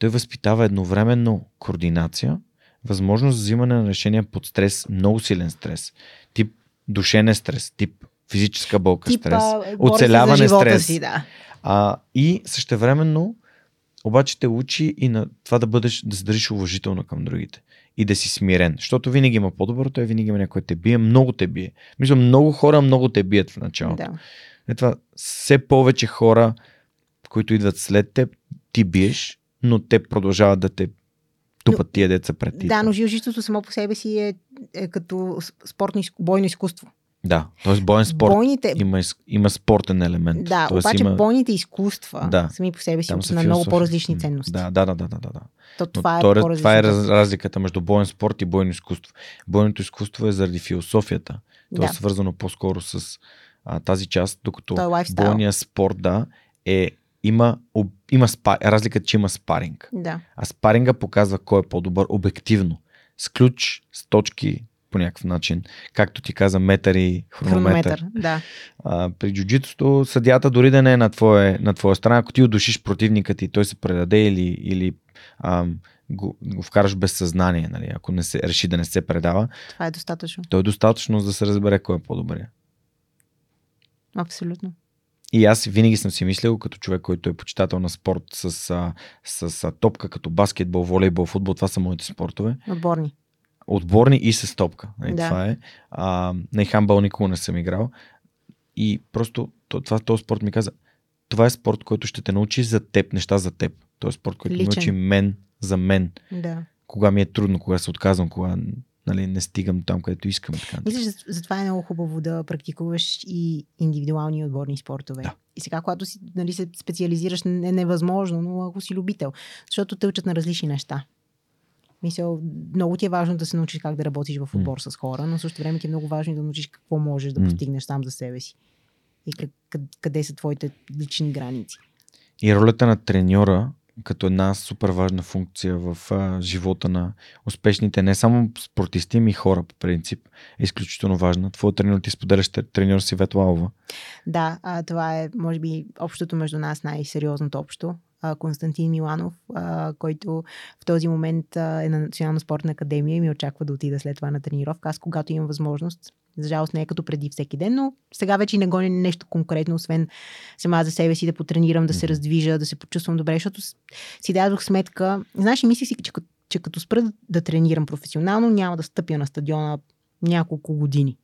той възпитава едновременно координация, възможност за взимане на решения под стрес, много силен стрес, тип душевен стрес, тип физическа болка, Типа, стрес, се оцеляване, стрес. Си, да. а, и същевременно обаче те учи и на това да бъдеш, да се държиш уважително към другите и да си смирен. Защото винаги има по-добро, той винаги има някой те бие, много те бие. Мисля, много хора много те бият в началото. да. Е това, все повече хора, които идват след теб, ти биеш, но те продължават да те тупат тия деца пред ти. Да, но жилжището само по себе си е, е като спортно, бойно изкуство. Да, т.е. боен спорт. Бойните, Има, има спортен елемент. да, Тоест обаче има... бойните изкуства Да. сами по себе си са на много по-различни ценности. Да, да, да, да, да, да. То, Но това е то, е- това е раз, разликата между боен спорт и бойно изкуство. Бойното изкуство е заради философията. То Да. е свързано по-скоро с а, тази част, докато То е бойният спорт, да, е, има, об, има спа, разликата, че има спаринг. Да. А спаринга показва кой е по-добър обективно. С ключ, с точки по някакъв начин. Както ти каза, метър и хронометър. Хронометър. Да. А, при джуджитото съдята дори да не е на твоя, на твоя страна, ако ти удушиш противника ти, той се предаде или, или ам, го, го вкараш без съзнание, нали, ако не се, реши да не се предава, Това е достатъчно. то е достатъчно за да се разбере кой е по-добрия. Абсолютно. И аз винаги съм си мислил, като човек, който е почитател на спорт с, с а, топка, като баскетбол, волейбол, футбол, това са моите спортове. Отборни. Отборни и с топка. Нали, Да. Това е. А, на хамбал никога не съм играл. И просто то- това, този спорт ми каза, това е спорт, който ще те научи за теб, неща за теб. Това е спорт, който Личен. научи мен за мен. Да. Кога ми е трудно, кога се отказвам, кога нали, не стигам там, където искам. Така. Мисля, затова е много хубаво да практикуваш и индивидуални отборни спортове. Да. И сега, когато си, нали, се специализираш, не е невъзможно, но ако си любител, защото те учат на различни неща. Мисля, много ти е важно да се научиш как да работиш в отбор с хора, но също време ти е много важно и да научиш какво можеш да постигнеш сам за себе си. И къ- къ- къде са твоите лични граници. И ролята на треньора като една супер важна функция в а, живота на успешните не само спортисти, ами и хора по принцип е изключително важна. Твоят треньор ти споделяш треньор си Ветлалова. Да, а, това е, може би, общото между нас най-сериозното общо. А, Константин Миланов, а, който в този момент а, е на Национална спортна академия и ми очаква да отида след това на тренировка. Аз, когато имам възможност, за жалост не е като преди всеки ден, но сега вече не гоня нещо конкретно, освен сама за себе си да потренирам, да се раздвижа, да се почувствам добре, защото си дадох сметка. Знаеш, мислих си, че, че като спра да тренирам професионално, няма да стъпя на стадиона няколко години.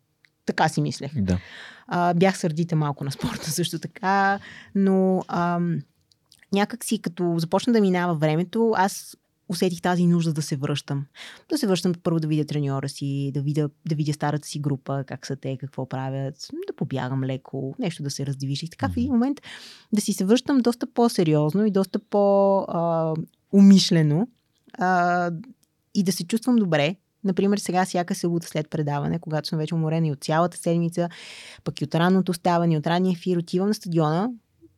Така си мислех. Да. А, бях сърдита малко на спорта <laughs> също така, но ам, някак си като започна да минава времето, аз усетих тази нужда да се връщам. Да се връщам първо да видя треньора си, да видя, да видя старата си група, как са те, какво правят, да побягам леко, нещо да се раздвижи. И така в един момент да си се връщам доста по-сериозно и доста по-умишлено и да се чувствам добре. Например, сега всяка събота след предаване, когато съм вече уморена и от цялата седмица, пък и от ранното ставане, и от ранния ефир, отивам на стадиона,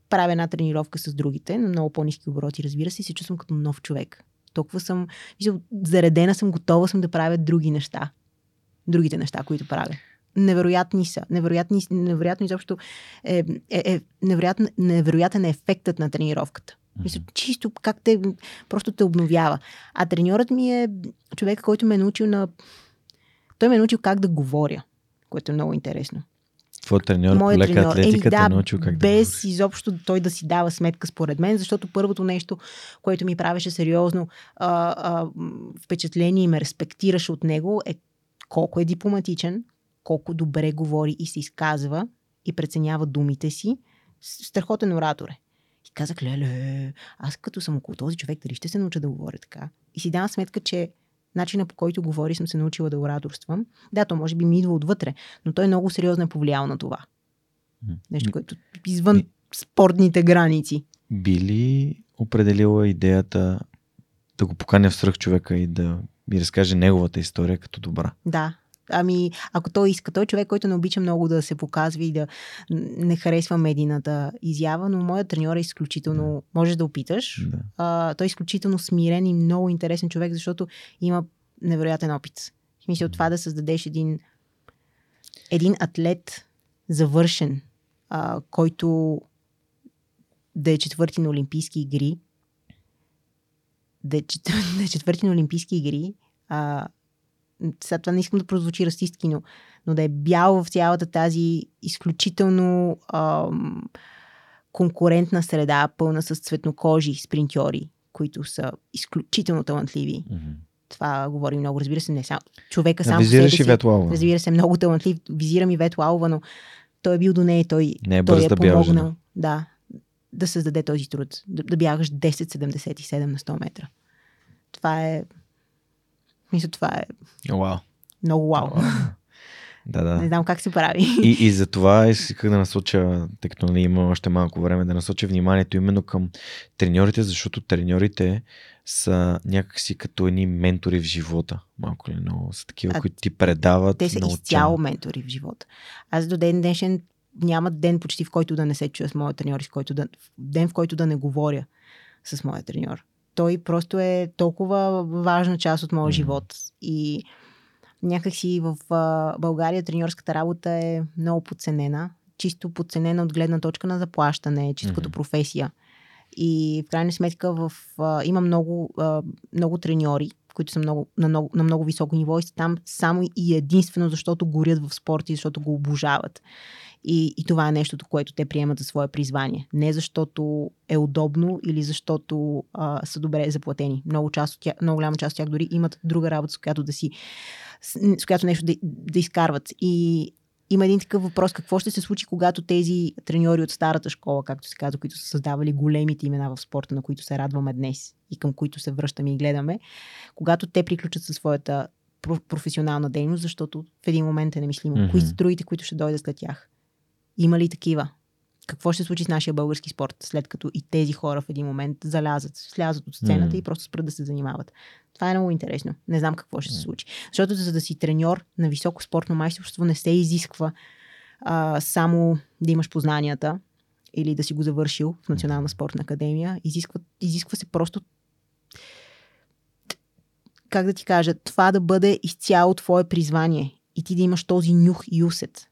правя една тренировка с другите, на много по-низки обороти, разбира се, и се чувствам като нов човек. Толкова съм, заредена съм, готова съм да правя други неща. Другите неща, които правя. Невероятни са. Невероятни, невероятно изобщо е, е, е невероятен, невероятен е ефектът на тренировката. Мисля, чисто как те просто те обновява. А треньорът ми е човек, който ме е научил на... Той ме е научил как да говоря, което е много интересно. Твой треньор по Моят лека треньор. атлетика да, е научил как без да изобщо той да си дава сметка според мен, защото първото нещо, което ми правеше сериозно а, а, впечатление и ме респектираше от него е колко е дипломатичен, колко добре говори и се изказва и преценява думите си. Страхотен оратор е. И казах, леле, аз като съм около този човек, дали ще се науча да говоря така? И си давам сметка, че начина по който говори съм се научила да ораторствам. Да, то може би ми идва отвътре, но той много сериозно е повлиял на това. Нещо, което извън спортните граници. Би ли определила идеята да го поканя в свръх човека и да ми разкаже неговата история като добра. Да. Ами, ако той иска, той е човек, който не обича много да се показва и да не харесва медийната изява, но моят треньор е изключително, да. можеш да опиташ. Да. А, той е изключително смирен и много интересен човек, защото има невероятен опит. В смисъл това да създадеш един, един атлет завършен, а, който да е четвърти на Олимпийски игри, да е, <laughs> да е четвърти на Олимпийски игри, а, сега това не искам да прозвучи расистки, но, но да е бял в цялата тази изключително ам, конкурентна среда, пълна с цветнокожи спринтьори, които са изключително талантливи. Mm-hmm. Това говори много. Разбира се, не само. Човека сам. Визираш и Ветлалова. Разбира се, много талантлив. Визирам и Ветлалова, но той е бил до нея и той, не е той е помогнал. помогнал. Да, да създаде този труд. Да, да бягаш 10,77 на 100 метра. Това е мисля, това е Вау. много вау. Да, да. Не знам как се прави. И, и за това исках да насоча, тъй като нали, има още малко време, да насоча вниманието именно към треньорите, защото треньорите са някакси като едни ментори в живота. Малко ли много са такива, А, които ти предават. Те са изцяло ментори в живота. Аз до ден днешен няма ден почти в който да не се чуя с моя треньор, в който да, ден в който да не говоря с моя треньор. Той просто е толкова важна част от моя живот. И някакси в България треньорската работа е много подценена. Чисто подценена от гледна точка на заплащане, чисто като професия. И в крайна сметка в, а, има много, а, много треньори, които са много, на, много, на много високо ниво и са там само и единствено защото горят в спорта и защото го обожават. И, и това е нещото, което те приемат за свое призвание. Не защото е удобно или защото а, са добре заплатени. Много, част от тях, много голяма част от тях дори имат друга работа, с която да си с, която нещо да, да изкарват. И има един такъв въпрос. Какво ще се случи, когато тези треньори от старата школа, както се казва, които са създавали големите имена в спорта, на които се радваме днес и към които се връщаме и гледаме, когато те приключат със своята про- професионална дейност, защото в един момент е немислимо. Mm-hmm. Кои са другите, които ще дойдат след тях? Има ли такива? Какво ще случи с нашия български спорт, след като и тези хора в един момент залязат, слязат от сцената Мгм. и просто спрат да се занимават? Това е много интересно. Не знам какво ще се случи. Защото за да си треньор на високо спортно майсторство не се изисква а, само да имаш познанията или да си го завършил в Национална спортна академия. Изисква, изисква се просто как да ти кажа, това да бъде изцяло твое призвание и ти да имаш този нюх и усет.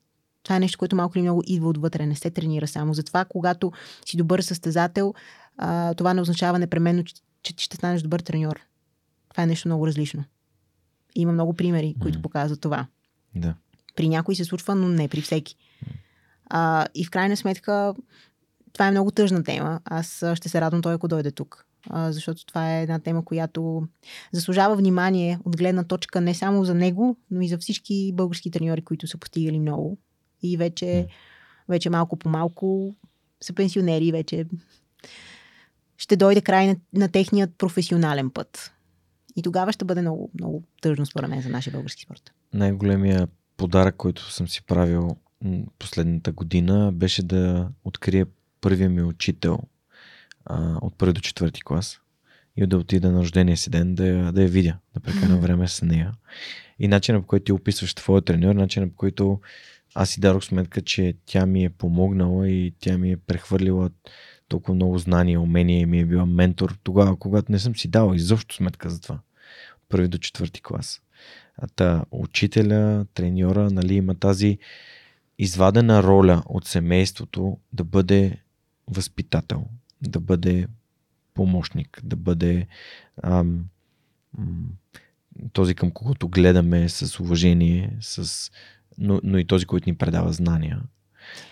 Това е нещо, което малко или много идва отвътре, не се тренира само. Затова, когато си добър състезател, а, това не означава непременно, че, че ти ще станеш добър треньор. Това е нещо много различно. И има много примери, които показват това. Да. При някои се случва, но не при всеки. А, и в крайна сметка, това е много тъжна тема. Аз ще се радвам той, ако дойде тук. А, защото това е една тема, която заслужава внимание от гледна точка не само за него, но и за всички български треньори, които са постигали много. И вече, вече малко по малко са пенсионери вече ще дойде край на, на техният професионален път. И тогава ще бъде много, много тъжно според мен за нашия български спорт. Най-големия подарък, който съм си правил последната година, беше да открия първия ми учител а, от първи до четвърти клас и да отида на рождения си ден да, я- да я видя, да прекарам време с нея. И начинът по който ти описваш твоя треньор, начинът по който аз си дадох сметка, че тя ми е помогнала и тя ми е прехвърлила толкова много знания, умения и ми е била ментор тогава, когато не съм си дал изобщо сметка за това. Първи до четвърти клас. А та учителя, треньора, нали, има тази извадена роля от семейството да бъде възпитател, да бъде помощник, да бъде ам, този към когото гледаме с уважение, с, но, но и този, който ни предава знания.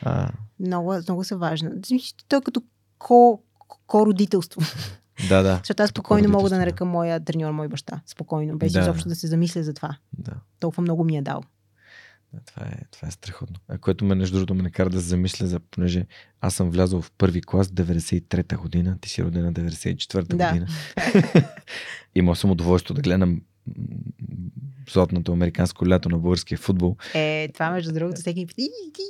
А, Много, много са важни. Той е като ко, ко-родителство. да, да. Защото аз спокойно мога да нарека моя треньор мой баща. Спокойно, без Да. изобщо да се замисля за това. Да. Толкова много ми е дал. Да, Това е, това е страхотно. А което ме, между другото, ме накара да се замисля, за, понеже аз съм влязъл в първи клас 93-та година, ти си родена 94-та Да. година. <laughs> Имал съм удоволствие да гледам златното американско лято на българския футбол. Е, това между другото всеки пита, «И, ти,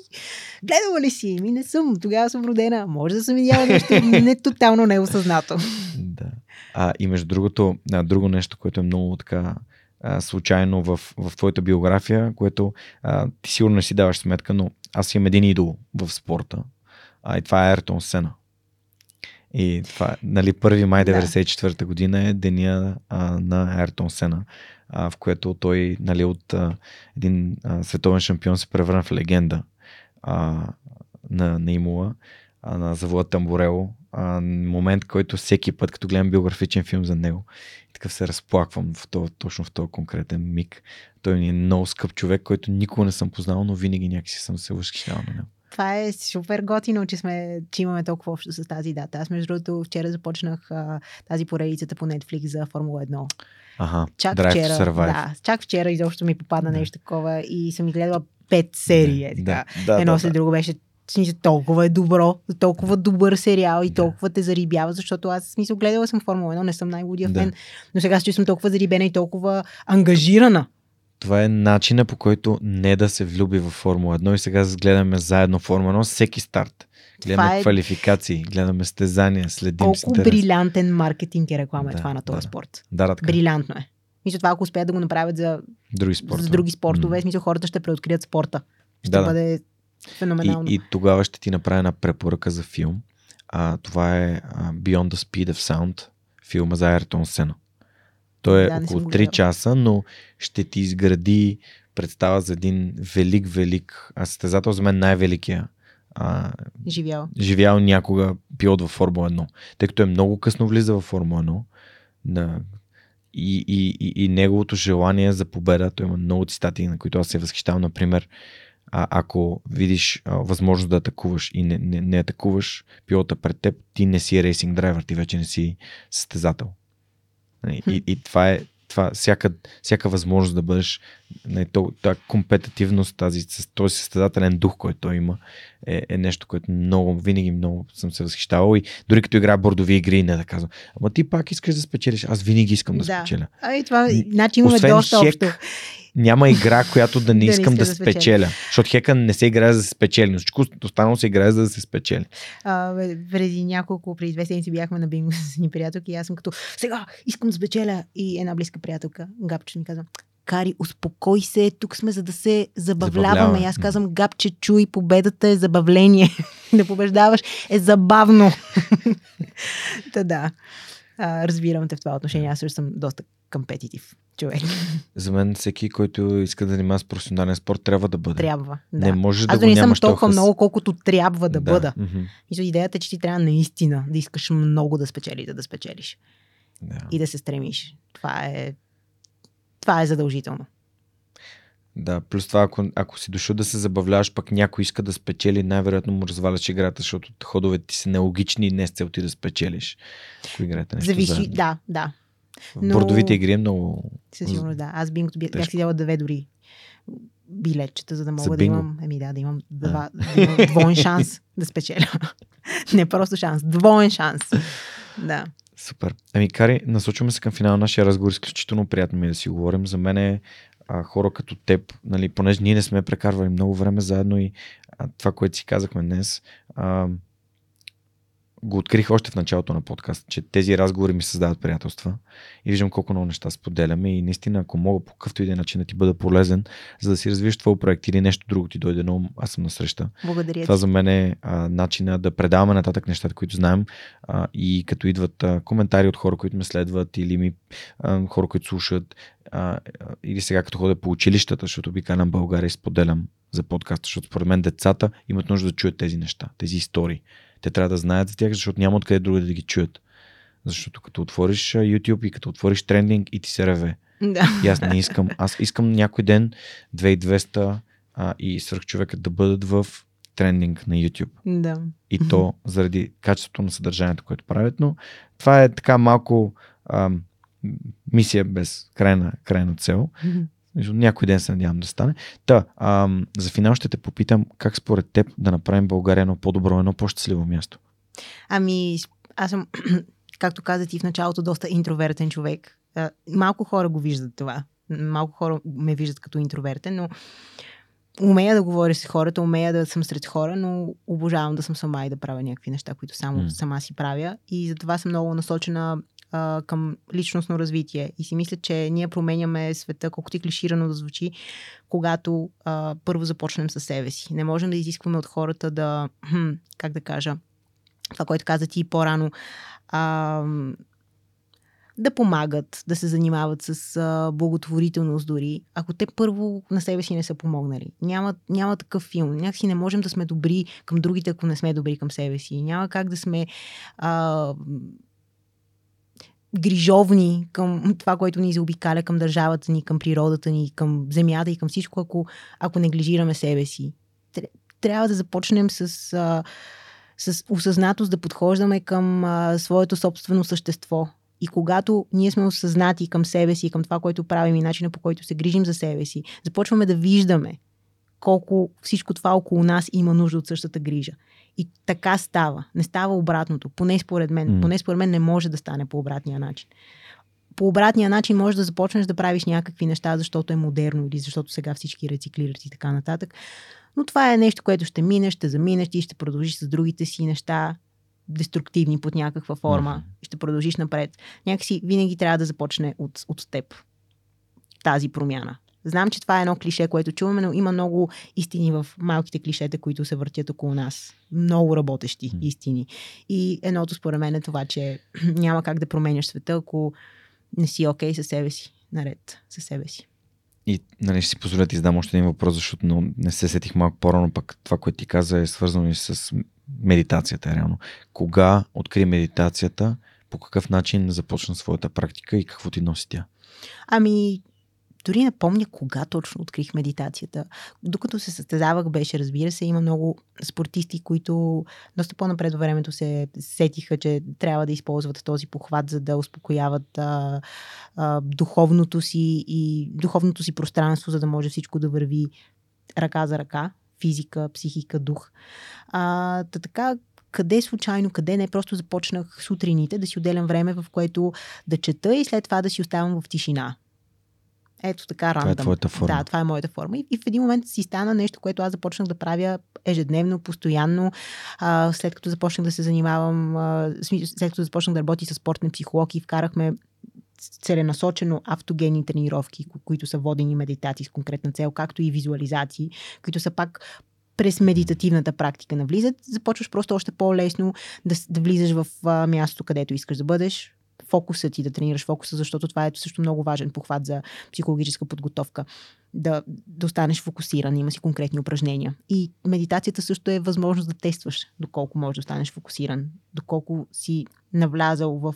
гледала ли си? Ми не съм, тогава съм родена. Може да съм видяла нещо не тотално неосъзнато. <laughs> Да. А, и между другото, а, друго нещо, което е много така а, случайно в, в твоята биография, което а, ти сигурно не си даваш сметка, но аз имам един идол в спорта. А, и това е Ертон Сена. И това, нали, 1 май 1994 година е деня а, на Ертон Сена, а, в което той нали, от а, един а, световен шампион се превърна в легенда а, на, на Имула, а, на завода Тамборело. А, момент, който всеки път, като гледам биографичен филм за него, и така се разплаквам в това, точно в този конкретен миг. Той ми е много скъп човек, който никога не съм познал, но винаги някакси съм се възхищавал на него това е супер готино, че, сме, че имаме толкова общо с тази дата. Аз, между другото, вчера започнах а, тази поредицата по Netflix за Формула 1. Ага, чак Drive вчера, to Survive. да, чак вчера изобщо ми попадна да. нещо такова и съм гледала пет серии. Е, така. Да, да, Едно да, след да. друго беше смисъл, толкова е добро, толкова добър сериал и толкова те зарибява, защото аз смисъл гледала съм Формула 1, не съм най-лудия Да. фен, но сега се чувствам толкова зарибена и толкова ангажирана. Това е начина по който не да се влюби в Формула 1 и сега гледаме заедно Формула 1 всеки старт. Гледаме Това е- квалификации, гледаме стезания, следим Колко интерес. брилянтен маркетинг и реклама е Да, това на този да. спорт. Да, така. Брилянтно е. Мисля, това ако успеят да го направят за, Други спортове. за други спортове, в смисъл хората ще преоткрият спорта. Ще Да, бъде феноменално. И, и тогава ще ти направя една препоръка за филм. А, това е Beyond the Speed of Sound, филма за Айртон Сена. Той е Да, около съм го 3 гледала. часа, но ще ти изгради представа за един велик, велик а, състезател, за мен най-великия а, Живял. живял някога пилот във Формула 1. Тъй като е много късно влиза във Формула 1 на... и, и, и, и неговото желание за победа, той има много цитати, на които аз се възхищавам, например, а, ако видиш а, възможност да атакуваш и не, не, не атакуваш пилота пред теб, ти не си рейсинг драйвер, ти вече не си състезател. Нали, И, и това е това, всяка, всяка възможност да бъдеш нали, то, тази компетитивност, тази, с този състезателен дух, който той има, е, е нещо, което много, винаги много съм се възхищавал и дори като играя бордови игри, не да казвам, ама ти пак искаш да спечелиш, аз винаги искам да, Да. спечеля. А и това, значи имаме освен доста хек, общо. Няма игра, която да не <laughs> Да искам да, да спечелиш. спечеля. Защото хека не се играе за да се спечели, но всичко останало се играе за да се спечели. А, преди няколко, преди две седмици бяхме на бинго <laughs> с ни приятелки и аз съм като, сега искам да спечеля. И една близка приятелка, Гапче ми казва, Кари, успокой се, тук сме за да се забавляваме. И аз казвам, Гапче, чуй, победата е забавление. <laughs> да побеждаваш е забавно. Та да, а, разбирам те в това отношение. Аз също съм доста компетитив човек. <laughs> За мен всеки, който иска да занимава с професионален спорт, трябва да бъде. Трябва. Да. Не може да Аз го дори не съм толкова хъс. много, колкото трябва да, бъда. мгм, Мисля, идеята е, че ти трябва наистина да искаш много да спечелиш, да, да спечелиш. да. и да се стремиш. Това е, това е задължително. Да, плюс това, ако, ако си дошъл да се забавляваш, пък някой иска да спечели, най-вероятно му разваляш играта, защото ходовете ти са нелогични и не с цел ти да спечелиш. Ако играете нещо Зависи, заедно. да, да. Но- Бордовите игри е много... Със сигурност, да. Аз бингото бях, бях си две дори билетчета, за да За мога да бинго? имам, еми да, да имам, два, да имам двоен шанс <laughs> да спечеля. Не просто шанс, двоен шанс. Да. Супер. Ами, Кари, насочваме се към финала на нашия разговор. Изключително приятно ми е да си говорим. За мен е а, хора като теб, нали, понеже ние не сме прекарвали много време заедно и а, това, което си казахме днес, а, го открих още в началото на подкаст, че тези разговори ми създават приятелства и виждам колко много неща споделяме и наистина, ако мога по какъвто и да е начин да ти бъда полезен, за да си развиеш твой проект или нещо друго ти дойде на ум, аз съм насреща. Благодаря Това ти. за мен е а, начина да предаваме нататък нещата, които знаем а, и като идват а, коментари от хора, които ме следват или ми, а, хора, които слушат а, или сега като ходя по училищата, защото обикалям България и споделям за подкаста, защото според мен децата имат нужда да чуят тези неща, тези истории. Те трябва да знаят за тях, защото няма откъде друго да ги чуят. Защото като отвориш а, YouTube и като отвориш трендинг и ти се реве. Да. И аз не искам. Аз искам някой ден 2200 а, и свърхчовекът да бъдат в трендинг на YouTube. да. И то заради качеството на съдържанието, което правят. Но това е така малко ам, мисия без крайна, крайна цел. Някой ден се надявам да стане. Та, ам, за финал ще те попитам как според теб да направим България едно по-добро, едно по-щастливо място. Ами, аз съм, <clears throat> както каза ти в началото, доста интровертен човек. А, Малко хора го виждат това. Малко хора ме виждат като интровертен, но умея да говоря с хората, умея да съм сред хора, но обожавам да съм сама и да правя някакви неща, които само М. сама си правя. И затова съм много насочена а, към личностно развитие. И си мисля, че ние променяме света, колкото и клиширано да звучи, когато а, първо започнем със себе си. Не можем да изискваме от хората да, хм, как да кажа, това, което каза ти по-рано, а, да помагат, да се занимават с а, благотворителност дори, ако те първо на себе си не са помогнали. Няма, няма такъв филм. Някакси не можем да сме добри към другите, ако не сме добри към себе си. Няма как да сме а, грижовни към това, което ни заобикаля, към държавата ни, към природата ни, към земята и към всичко, ако, ако неглижираме себе си. Трябва да започнем с, с осъзнатост да подхождаме към а, своето собствено същество. И когато ние сме осъзнати към себе си, към това, което правим и начина по който се грижим за себе си, започваме да виждаме колко всичко това около нас има нужда от същата грижа. И така става. Не става обратното. Поне според мен. Mm. Поне според мен не може да стане по обратния начин. По обратния начин може да започнеш да правиш някакви неща, защото е модерно или защото сега всички рециклират и така нататък. Но това е нещо, което ще мине, ще заминеш и ще продължиш с другите си неща, деструктивни под някаква форма. Mm-hmm. Ще продължиш напред. Някакси винаги трябва да започне от, от теб тази промяна. Знам, че това е едно клише, което чуваме, но има много истини в малките клишета, които се въртят около нас. Много работещи mm. истини. И едното според мен е това, че <clears throat> няма как да променяш света, ако не си окей okay със себе си, наред със себе си. И нали, ще си позволя да ти задам още един въпрос, защото но не се сетих малко по-рано, пък това, което ти каза е свързано и с медитацията, реално. Кога откри медитацията, по какъв начин започна своята практика и какво ти носи тя? Ами, дори не помня кога точно открих медитацията. Докато се състезавах, беше, разбира се, има много спортисти, които доста по-напред времето се сетиха, че трябва да използват този похват, за да успокояват а, а, духовното си и духовното си пространство, за да може всичко да върви ръка за ръка, физика, психика, дух. А, та така, къде случайно, къде не, просто започнах сутрините да си отделям време, в което да чета и след това да си оставам в тишина. Ето така рандъм. Това е твоята форма. Да, това е моята форма. И, и в един момент си стана нещо, което аз започнах да правя ежедневно, постоянно. А, след като започнах да се занимавам, а, след като започнах да работи с спортен психолог и вкарахме целенасочено автогенни тренировки, които са водени медитации с конкретна цел, както и визуализации, които са пак през медитативната практика навлизат, започваш просто още по-лесно да, да влизаш в а, мястото, където искаш да бъдеш, фокуса ти, да тренираш фокуса, защото това е също много важен похват за психологическа подготовка. Да, да останеш фокусиран, има си конкретни упражнения. И медитацията също е възможност да тестваш доколко можеш да останеш фокусиран, доколко си навлязал в,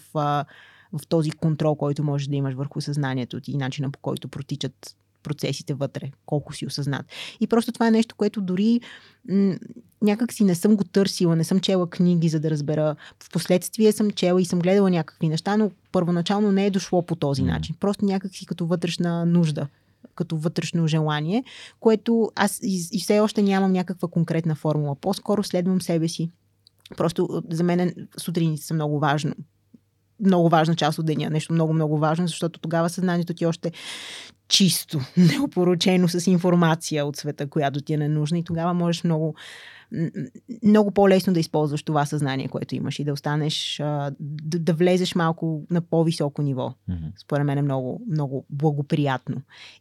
в този контрол, който можеш да имаш върху съзнанието ти и начина по който протичат процесите вътре, колко си осъзнат. И просто това е нещо, което дори м- някак си не съм го търсила, не съм чела книги, за да разбера. В последствие съм чела и съм гледала някакви неща, но първоначално не е дошло по този начин. Просто някак си като вътрешна нужда като вътрешно желание, което аз и, и все още нямам някаква конкретна формула. По-скоро следвам себе си. Просто за мен сутрините са много важно много важна част от деня. Нещо много, много важно, защото тогава съзнанието ти още чисто, <laughs> неопоручено с информация от света, която ти е ненужна и тогава можеш много много по-лесно да използваш това съзнание, което имаш и да останеш, да, да влезеш малко на по-високо ниво. Mm-hmm. Според мен е много, много благоприятно.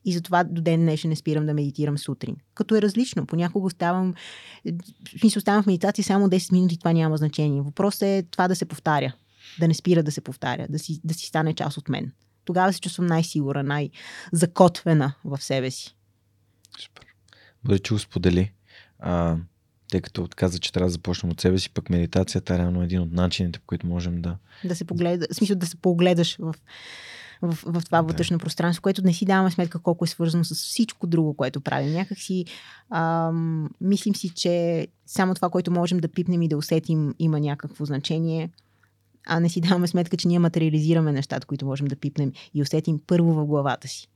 И затова до ден днешен не спирам да медитирам сутрин. Като е различно. Понякога оставам, в смисъл оставам в медитация само 10 минути, това няма значение. Въпросът е това да се повтаря. Да не спира да се повтаря, да си, да си стане част от мен тогава се чувствам най-сигурна, най-закотвена в себе си. Супер. Бъде, че го сподели. А, тъй като отказа, че трябва да започнем от себе си, пък медитацията е реално един от начините, по които можем да... Да се погледа, в смисъл да се погледаш в, в, в това да. вътрешно пространство, което не си даваме сметка колко е свързано с всичко друго, което правим. Някак си ам, мислим си, че само това, което можем да пипнем и да усетим, има някакво значение а не си даваме сметка, че ние материализираме нещата, които можем да пипнем и усетим първо в главата си.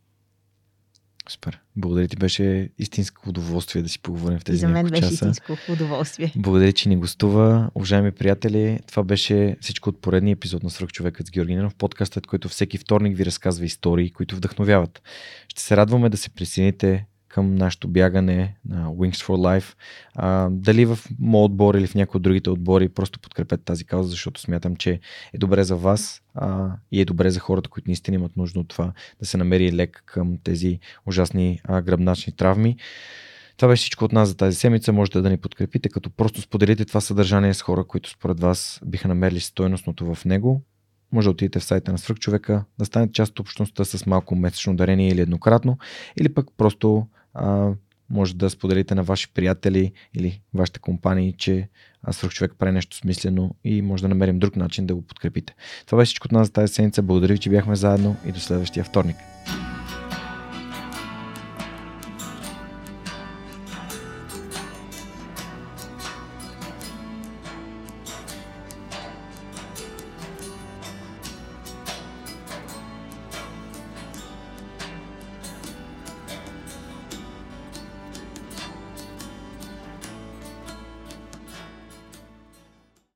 Супер. Благодаря ти. Беше истинско удоволствие да си поговорим в тези За мен беше часа. истинско удоволствие. Благодаря, че ни гостува. Уважаеми приятели, това беше всичко от поредния епизод на Свръхчовекът с Георги Ненов, подкастът, който всеки вторник ви разказва истории, които вдъхновяват. Ще се радваме да се присъедините към нашето бягане на Wings for Life. А, дали в моят отбор или в някои от другите отбори, просто подкрепете тази кауза, защото смятам, че е добре за вас а, и е добре за хората, които наистина имат нужда от това да се намери лек към тези ужасни а, гръбначни травми. Това беше всичко от нас за тази седмица. Можете да ни подкрепите, като просто споделите това съдържание с хора, които според вас биха намерили стойностното в него. Може да отидете в сайта на Свръхчовека, да станете част от общността с малко месечно дарение или еднократно, или пък просто а, може да споделите на ваши приятели или вашите компании, че Свръхчовек прави нещо смислено и може да намерим друг начин да го подкрепите. Това беше всичко от нас за тази седмица. Благодаря ви, че бяхме заедно и до следващия вторник.